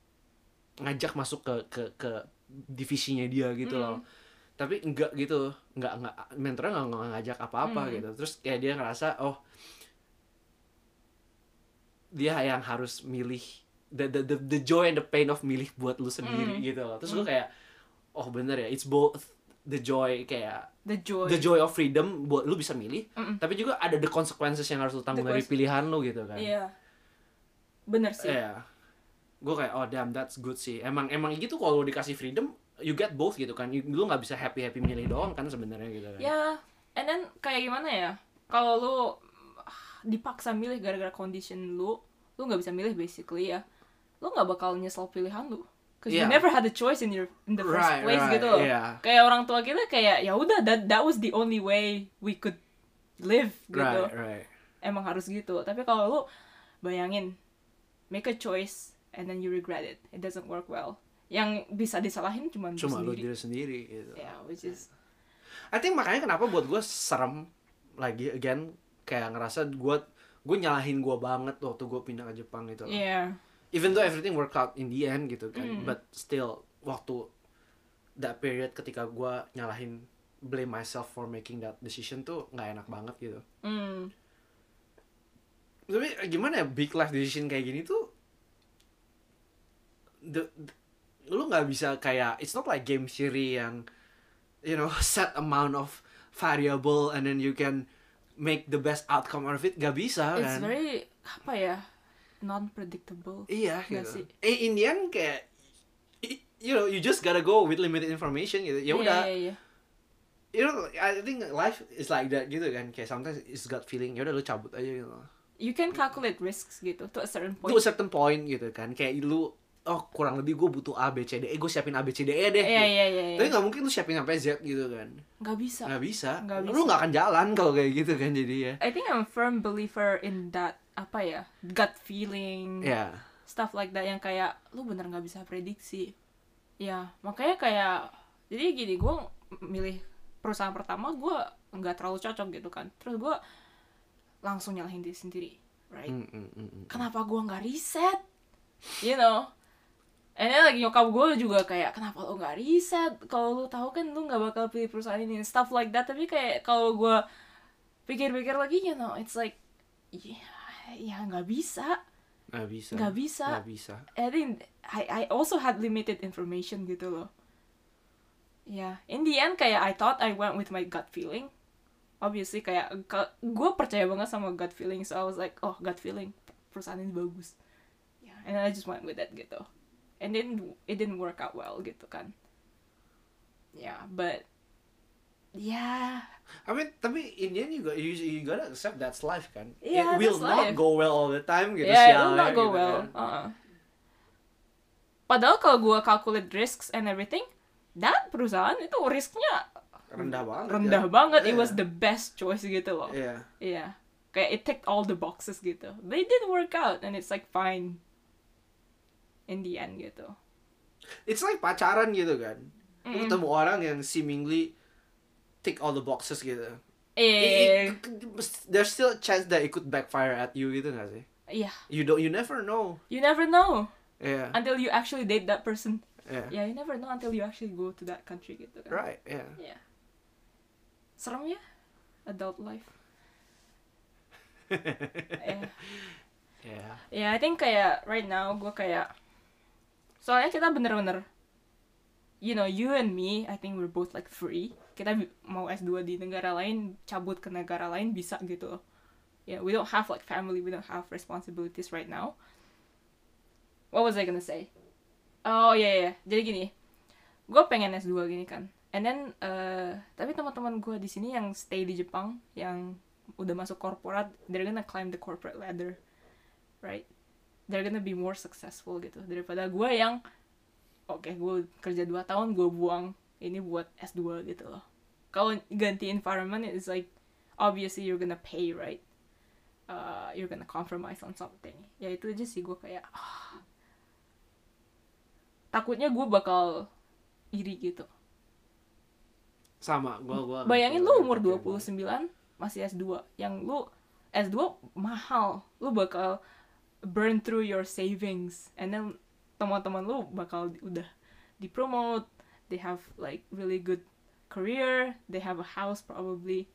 ngajak masuk ke ke ke divisinya dia gitu loh tapi enggak gitu enggak enggak mentornya enggak, enggak ngajak apa-apa Hmm. gitu terus kayak dia ngerasa oh dia yang harus milih the, the the the joy and the pain of milih buat lu sendiri Hmm. gitu loh terus gue kayak oh bener ya it's both the joy kayak The joy. the joy of freedom buat lu bisa milih Mm-mm. tapi juga ada the consequences yang harus lu tanggung The dari pilihan lu gitu kan Iya. Bener sih. Iya. Gue kayak oh damn that's good sih. Emang emang gitu kalau lu dikasih freedom you get both gitu kan. You- Lu nggak bisa happy happy milih doang kan sebenarnya gitu kan. Ya, and then kayak gimana ya? Kalau lu ah, dipaksa milih gara-gara condition lu, lu nggak bisa milih basically ya. Lu nggak bakal nyesel pilihan lu. Cause you Yeah. never had a choice in your in the first Right, place right, gitu loh. yeah. Kayak orang tua kita kayak ya udah that that was the only way we could live gitu. Right, right. Emang harus gitu. Tapi kalau lu bayangin make a choice and then you regret it. It doesn't work well. Yang bisa disalahin cuma lu Cuma lu diri sendiri gitu. Yeah, which is I think makanya kenapa buat gue serem lagi again kayak ngerasa gue gue nyalahin gue banget waktu gue pindah ke Jepang gitu. loh. yeah. Even though everything worked out in the end gitu kan, Mm. but still waktu that period ketika gue nyalahin blame myself for making that decision tuh nggak enak banget gitu. Mm. tapi gimana ya big life decision kayak gini tuh the, the- lu nggak bisa kayak it's not like game theory yang you know [laughs] set amount of variable and then you can make the best outcome out of it. Gak bisa It's kan? very apa ya non predictable. iya. Nggak gitu. sih? Eh, in the end kayak you know you just gotta go with limited information gitu. Ya udah. Iya, iya, iya. you know I think life is like that gitu kan. Kayak sometimes it's gut feeling. Ya udah lu cabut aja gitu. You can calculate risks gitu to a certain point. to a certain point gitu kan. Kayak lu oh kurang lebih gue butuh A B C D E gue siapin A B C D E deh Iya iya iya. tapi iya. nggak mungkin lu siapin sampai Z gitu kan Nggak bisa. nggak bisa. Lu bisa. nggak akan jalan kalau kayak gitu kan jadi ya I think I'm a firm believer in that apa ya gut feeling ya stuff like that yang kayak lu bener nggak bisa prediksi. Ya makanya kayak jadi gini gue milih perusahaan pertama gue nggak terlalu cocok gitu kan. Terus gue langsung nyalahin diri sendiri, right? Mm, mm, mm, mm. kenapa gua nggak riset you know and then lagi nyokap gue juga kayak kenapa lo nggak riset? Kalau lu tahu kan lu nggak bakal pilih perusahaan ini stuff like that. Tapi kayak kalau gue pikir-pikir lagi you know it's like ya ya nggak bisa. Nggak bisa. Nggak bisa. nggak bisa. I think I I also had limited information gitu loh. Ya in the end kayak I thought I went with my gut feeling. Obviously kayak gue percaya banget sama gut feeling so I was like oh gut feeling. Perusahaan ini bagus. Ya and I just went with that gitu and then it didn't work out well gitu kan ya but ya I mean, tapi in the end you, got, you, you gotta accept that's life kan. Yeah, it will not life. go well all the time gitu. yeah, it will not go gitu well. kan. Uh-uh. Padahal kalau gue calculate risks and everything, that perusahaan itu risknya Rendah banget. rendah ya. banget. It Iya. was the best choice gitu loh. Iya. Iya. Kayak it ticked all the boxes gitu. But it didn't work out and it's like fine. In the end gitu. It's like pacaran gitu kan. Lu Mm-mm. ketemu orang yang seemingly tick all the boxes gitu. Eh, It- it- there's still a chance that it could backfire at you gitu gak sih? iya. You don't you never know. You never know Yeah. until you actually date that person. Yeah. Yeah, you never know until you actually go to that country gitu kan. Right, yeah. Yeah. Serem ya? Adult life. [laughs] yeah. Yeah. Yeah, I think kayak right now gue kayak soalnya kita bener-bener you know you and me I think we're both like free. Kita mau S2 di negara lain cabut ke negara lain bisa gitu loh. Yeah we don't have like family we don't have responsibilities right now. What was I gonna say? Oh yeah yeah, jadi gini gue pengen S2 gini kan. And then eh, tapi teman-teman gue di sini yang stay di Jepang yang udah masuk korporat they're gonna climb the corporate ladder right they're gonna be more successful gitu. Daripada gue yang oke gue kerja 2 tahun gue buang ini buat S2 gitu loh. Kalau ganti environment it's like obviously you're gonna pay right? Uh, you're gonna compromise on something. Ya itu aja sih gue kayak ah. takutnya gue bakal iri gitu. Sama, gua gua bayangin lu umur gua- 29 masih S2 yang lu S2 mahal. Lu bakal burn through your savings. And then teman-teman lu bakal di- udah dipromote. They have like really good career. They have a house probably.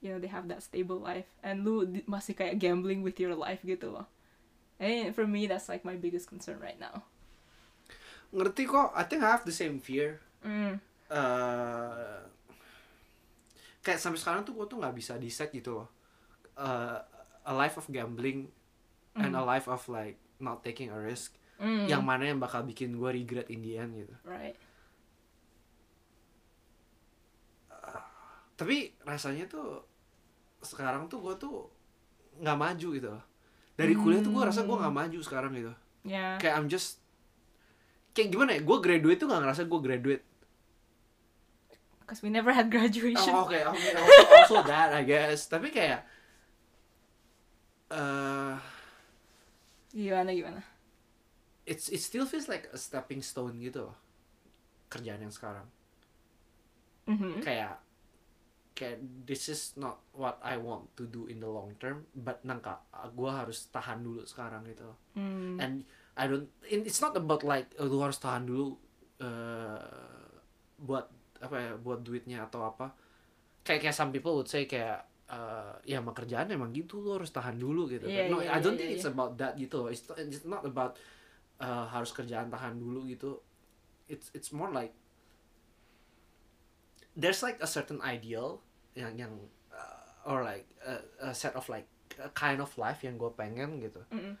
You know they have that stable life. And lu masih kayak gambling with your life gitu loh. And for me that's like my biggest concern right now. Ngerti kok, I think I have the same fear. mm. eh kayak sampai sekarang tuh gue tuh nggak bisa decide gitu loh. Eh, a life of gambling and a life of like not taking a risk Mm. yang mana yang bakal bikin gue regret in the end gitu. Right. Tapi rasanya tuh sekarang tuh gue tuh nggak maju gitu loh. Dari kuliah tuh gue rasa gue nggak maju sekarang gitu. Yeah. Kayak I'm just kayak gimana ya gue graduate tuh nggak ngerasa gue graduate. Because we never had graduation. Oh, oke also, also that I guess. Tapi kayak eh gimana gimana it's it still feels like a stepping stone gitu loh kerjaan yang sekarang Mhm. kayak kayak this is not what I want to do in the long term but nangka gue harus tahan dulu sekarang gitu loh. Hmm. and I don't it- it's not about like lu harus tahan dulu eh buat apa ya buat duitnya atau apa kayak kayak some people would say kayak eh, ya emang kerjaan emang gitu lu harus tahan dulu gitu Iya, kan. no iya, I don't iya, think iya. it's about that gitu it's, it's not about eh, harus kerjaan tahan dulu gitu it's it's more like there's like a certain ideal yang yang uh, or like a, a set of like a kind of life yang gue pengen gitu Mm-mm.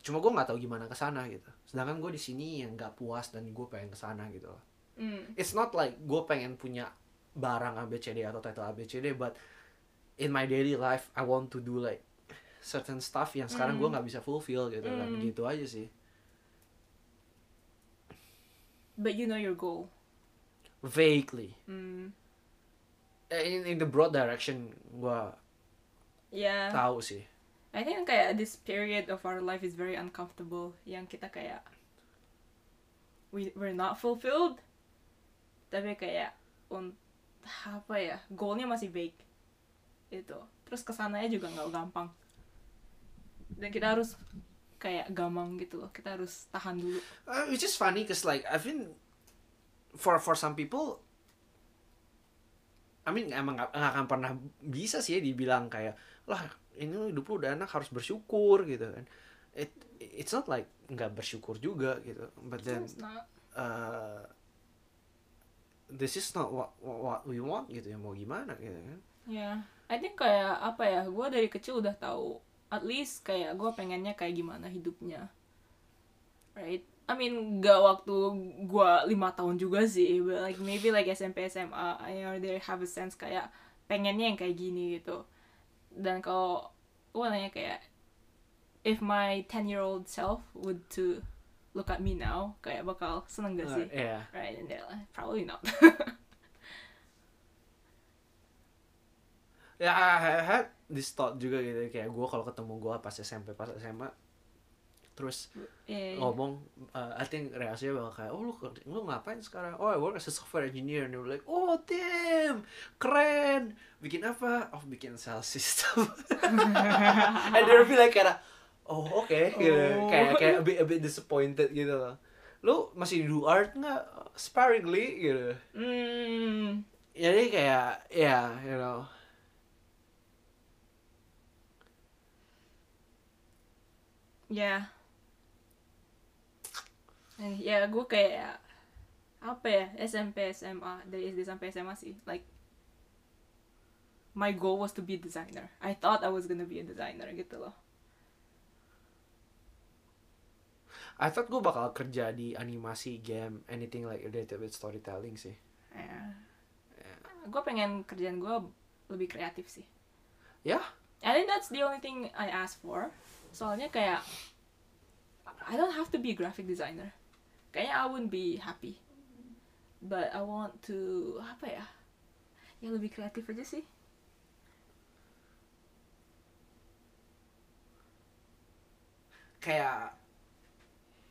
cuma gue nggak tahu gimana ke sana gitu sedangkan gue di sini yang nggak puas dan gue pengen ke sana gitu loh Mm. it's not like gue pengen punya barang ABCD atau title ABCD but in my daily life I want to do like certain stuff yang sekarang gue Mm. nggak bisa fulfill gitu kan Mm. gitu aja sih But you know your goal. vaguely Mm. In, in the broad direction gue Yeah. tahu sih I think kayak this period of our life is very uncomfortable. Yang kita kayak we we're not fulfilled. Tapi kayak un apa ya goalnya masih vague itu. Terus ke sananya juga nggak gampang. Dan kita harus kayak gamang gitu loh. Kita harus tahan dulu. Uh, which is funny cause like I've been for for some people I mean emang nggak nggak akan pernah bisa sih ya dibilang kayak lah ini hidup lu udah enak harus bersyukur gitu kan it it's not like nggak bersyukur juga gitu but then uh, this is not what, what what we want gitu ya mau gimana gitu kan Ya, I think kayak apa ya, gue dari kecil udah tahu, at least kayak gue pengennya kayak gimana hidupnya, right? I mean gak waktu gua lima tahun juga sih but like maybe like SMP SMA I already have a sense kayak pengennya yang kayak gini gitu dan kalau gua nanya kayak if my 10 year old self would to look at me now kayak bakal seneng gak sih Iya. right and they're like, probably not [laughs] Ya, I I had this thought juga gitu. Kayak gue kalau ketemu gue pas SMP pas SMA terus yeah, ngomong uh, I think reaksinya bakal kayak oh lu lu ngapain sekarang? Oh I work as a software engineer. And they were like oh damn keren. Bikin apa? Oh bikin sales system. [laughs] And they be like kayak oh oke gitu. Oh. kayak kayak a bit, a bit disappointed gitu loh. Lu masih do art nggak? Sparingly gitu. Hmm, jadi kayak ya you know ya. Eh, ya gue kayak apa ya SMP SMA dari SD sampai SMA sih like my goal was to be a designer. I thought I was gonna be a designer gitu loh. I thought gue bakal kerja di animasi game anything like related with storytelling sih. Ya. Gue pengen kerjaan gue lebih kreatif sih. Ya? I think that's the only thing I ask for soalnya kayak I don't have to be a graphic designer. Kayaknya I wouldn't be happy. But I want to apa ya? Ya lebih kreatif aja sih. Kayak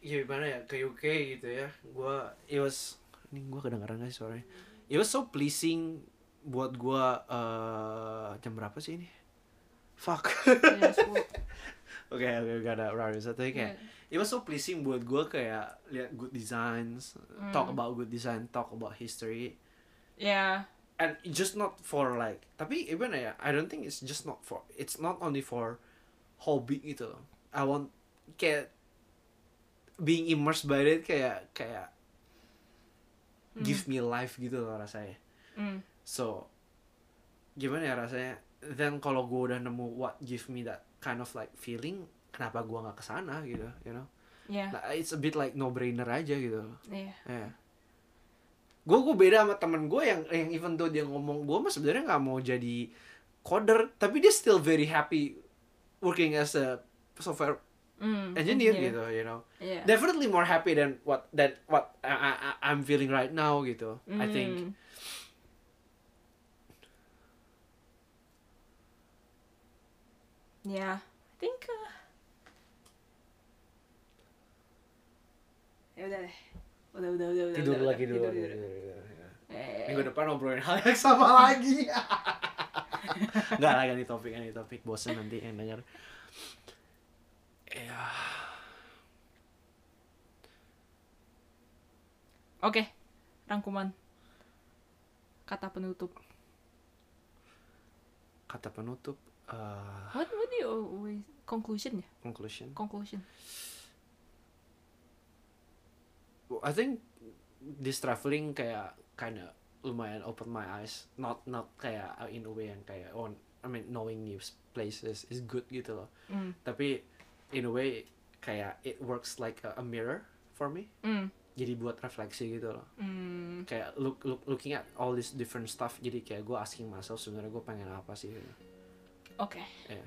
ya gimana ya? Ke UK gitu ya. Gue it was ini gue kedengeran gak sih suaranya? It was so pleasing buat gue eh jam berapa sih ini? Fuck. Ya, [laughs] sepuluh. oke oke gak ada rare satu kayak Ya. it was so pleasing buat gue kayak lihat good designs talk about good design talk about history. Ya and just not for like tapi even ya I don't think it's just not for it's not only for hobby gitu I want kayak being immersed by it kayak kayak give me life gitu loh rasanya. Mm. so gimana ya rasanya? Then kalau gue udah nemu what give me that kind of like feeling kenapa gue nggak ke sana gitu you know ya Nah, it's a bit like no brainer aja gitu ya Ya. Gue gue beda sama temen gue yang yang even though dia ngomong gue mah sebenarnya nggak mau jadi coder, tapi dia still very happy working as a software mm. engineer engineer. gitu, you know. ya Definitely more happy than what that what I, I, I'm feeling right now gitu. I think. Yeah, I think. Uh... Ya udah deh. Udah udah udah udah. Tidur udah, lagi dulu. tidur, tidur, tidur. tidur, tidur. Eh, Minggu depan ngobrolin hal yang sama [laughs] lagi. Enggak lah ganti topik ganti topik bosen nanti yang denger. Ya. Oke, rangkuman. Kata penutup. Kata penutup uh, What what do you always conclusion ya? conclusion. Conclusion. I think this traveling kayak kinda lumayan open my eyes. Not not kayak in a way yang kayak oh I mean knowing new places is good gitu loh. Mm. Tapi in a way kayak it works like a, a mirror for me. Mm. Jadi buat refleksi gitu loh. Mm. Kayak look look looking at all this different stuff. Jadi kayak gue asking myself sebenarnya gue pengen apa sih? gitu. Oke. Iya.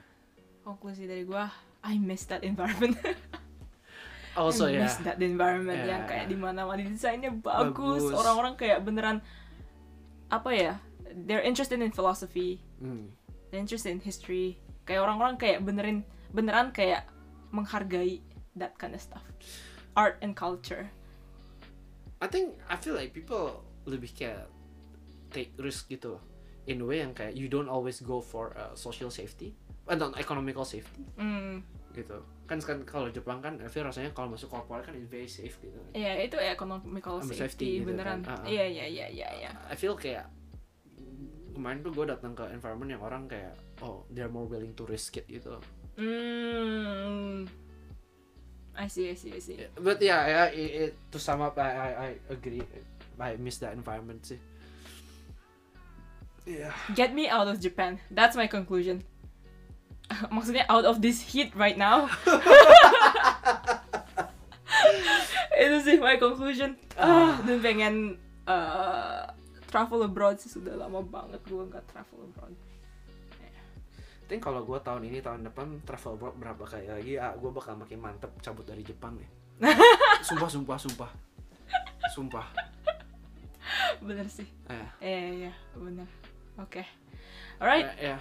Konklusi dari gua, I miss that environment. [laughs] Also I ya. miss that environment Yeah. yang kayak di mana-mana desainnya bagus, Bagus. orang-orang kayak beneran apa ya? They're interested in philosophy, Hmm. they're interested in history. Kayak orang-orang kayak benerin beneran kayak menghargai that kind of stuff. Art and culture. I think I feel like people lebih kayak take risk gitu loh. In a way yang kayak you don't always go for uh, social safety, uh, not economical safety Hmm. gitu. Kan kan kalau Jepang kan I feel rasanya kalau masuk corporate kan it's very safe gitu. Iya, itu economical safety, safety gitu beneran. kan. Ah, ah. Iya, iya, iya, iya, iya. I feel kayak kemarin tuh gue datang ke environment yang orang kayak oh they're more willing to risk it gitu. Hmm. I see, I see, I see. But yeah, yeah it, it, to sum up I, I I agree. I miss that environment sih. Yeah. Get me out of Japan. That's my conclusion. [laughs] Maksudnya out of this heat right now. [laughs] itu sih my conclusion. Ah dan pengen uh, travel abroad sih. Sudah lama banget gue nggak travel abroad. Think kalau gue tahun ini tahun depan travel abroad berapa kali lagi ah gue bakal makin mantep cabut dari Jepang nih. [laughs] Sumpah sumpah sumpah. Sumpah. Bener sih. Eh. Eh ya bener oke. Alright. Ya. Yeah.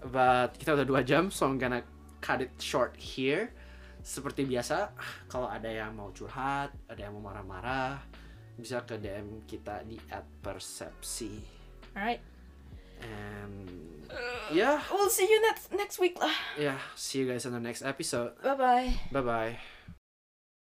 but kita udah dua jam so I'm gonna cut it short here. Seperti biasa kalau ada yang mau curhat ada yang mau marah-marah bisa ke DM kita di @persepsi alright. And yeah we'll see you next next week lah. Yeah see you guys in the next episode. Bye bye bye bye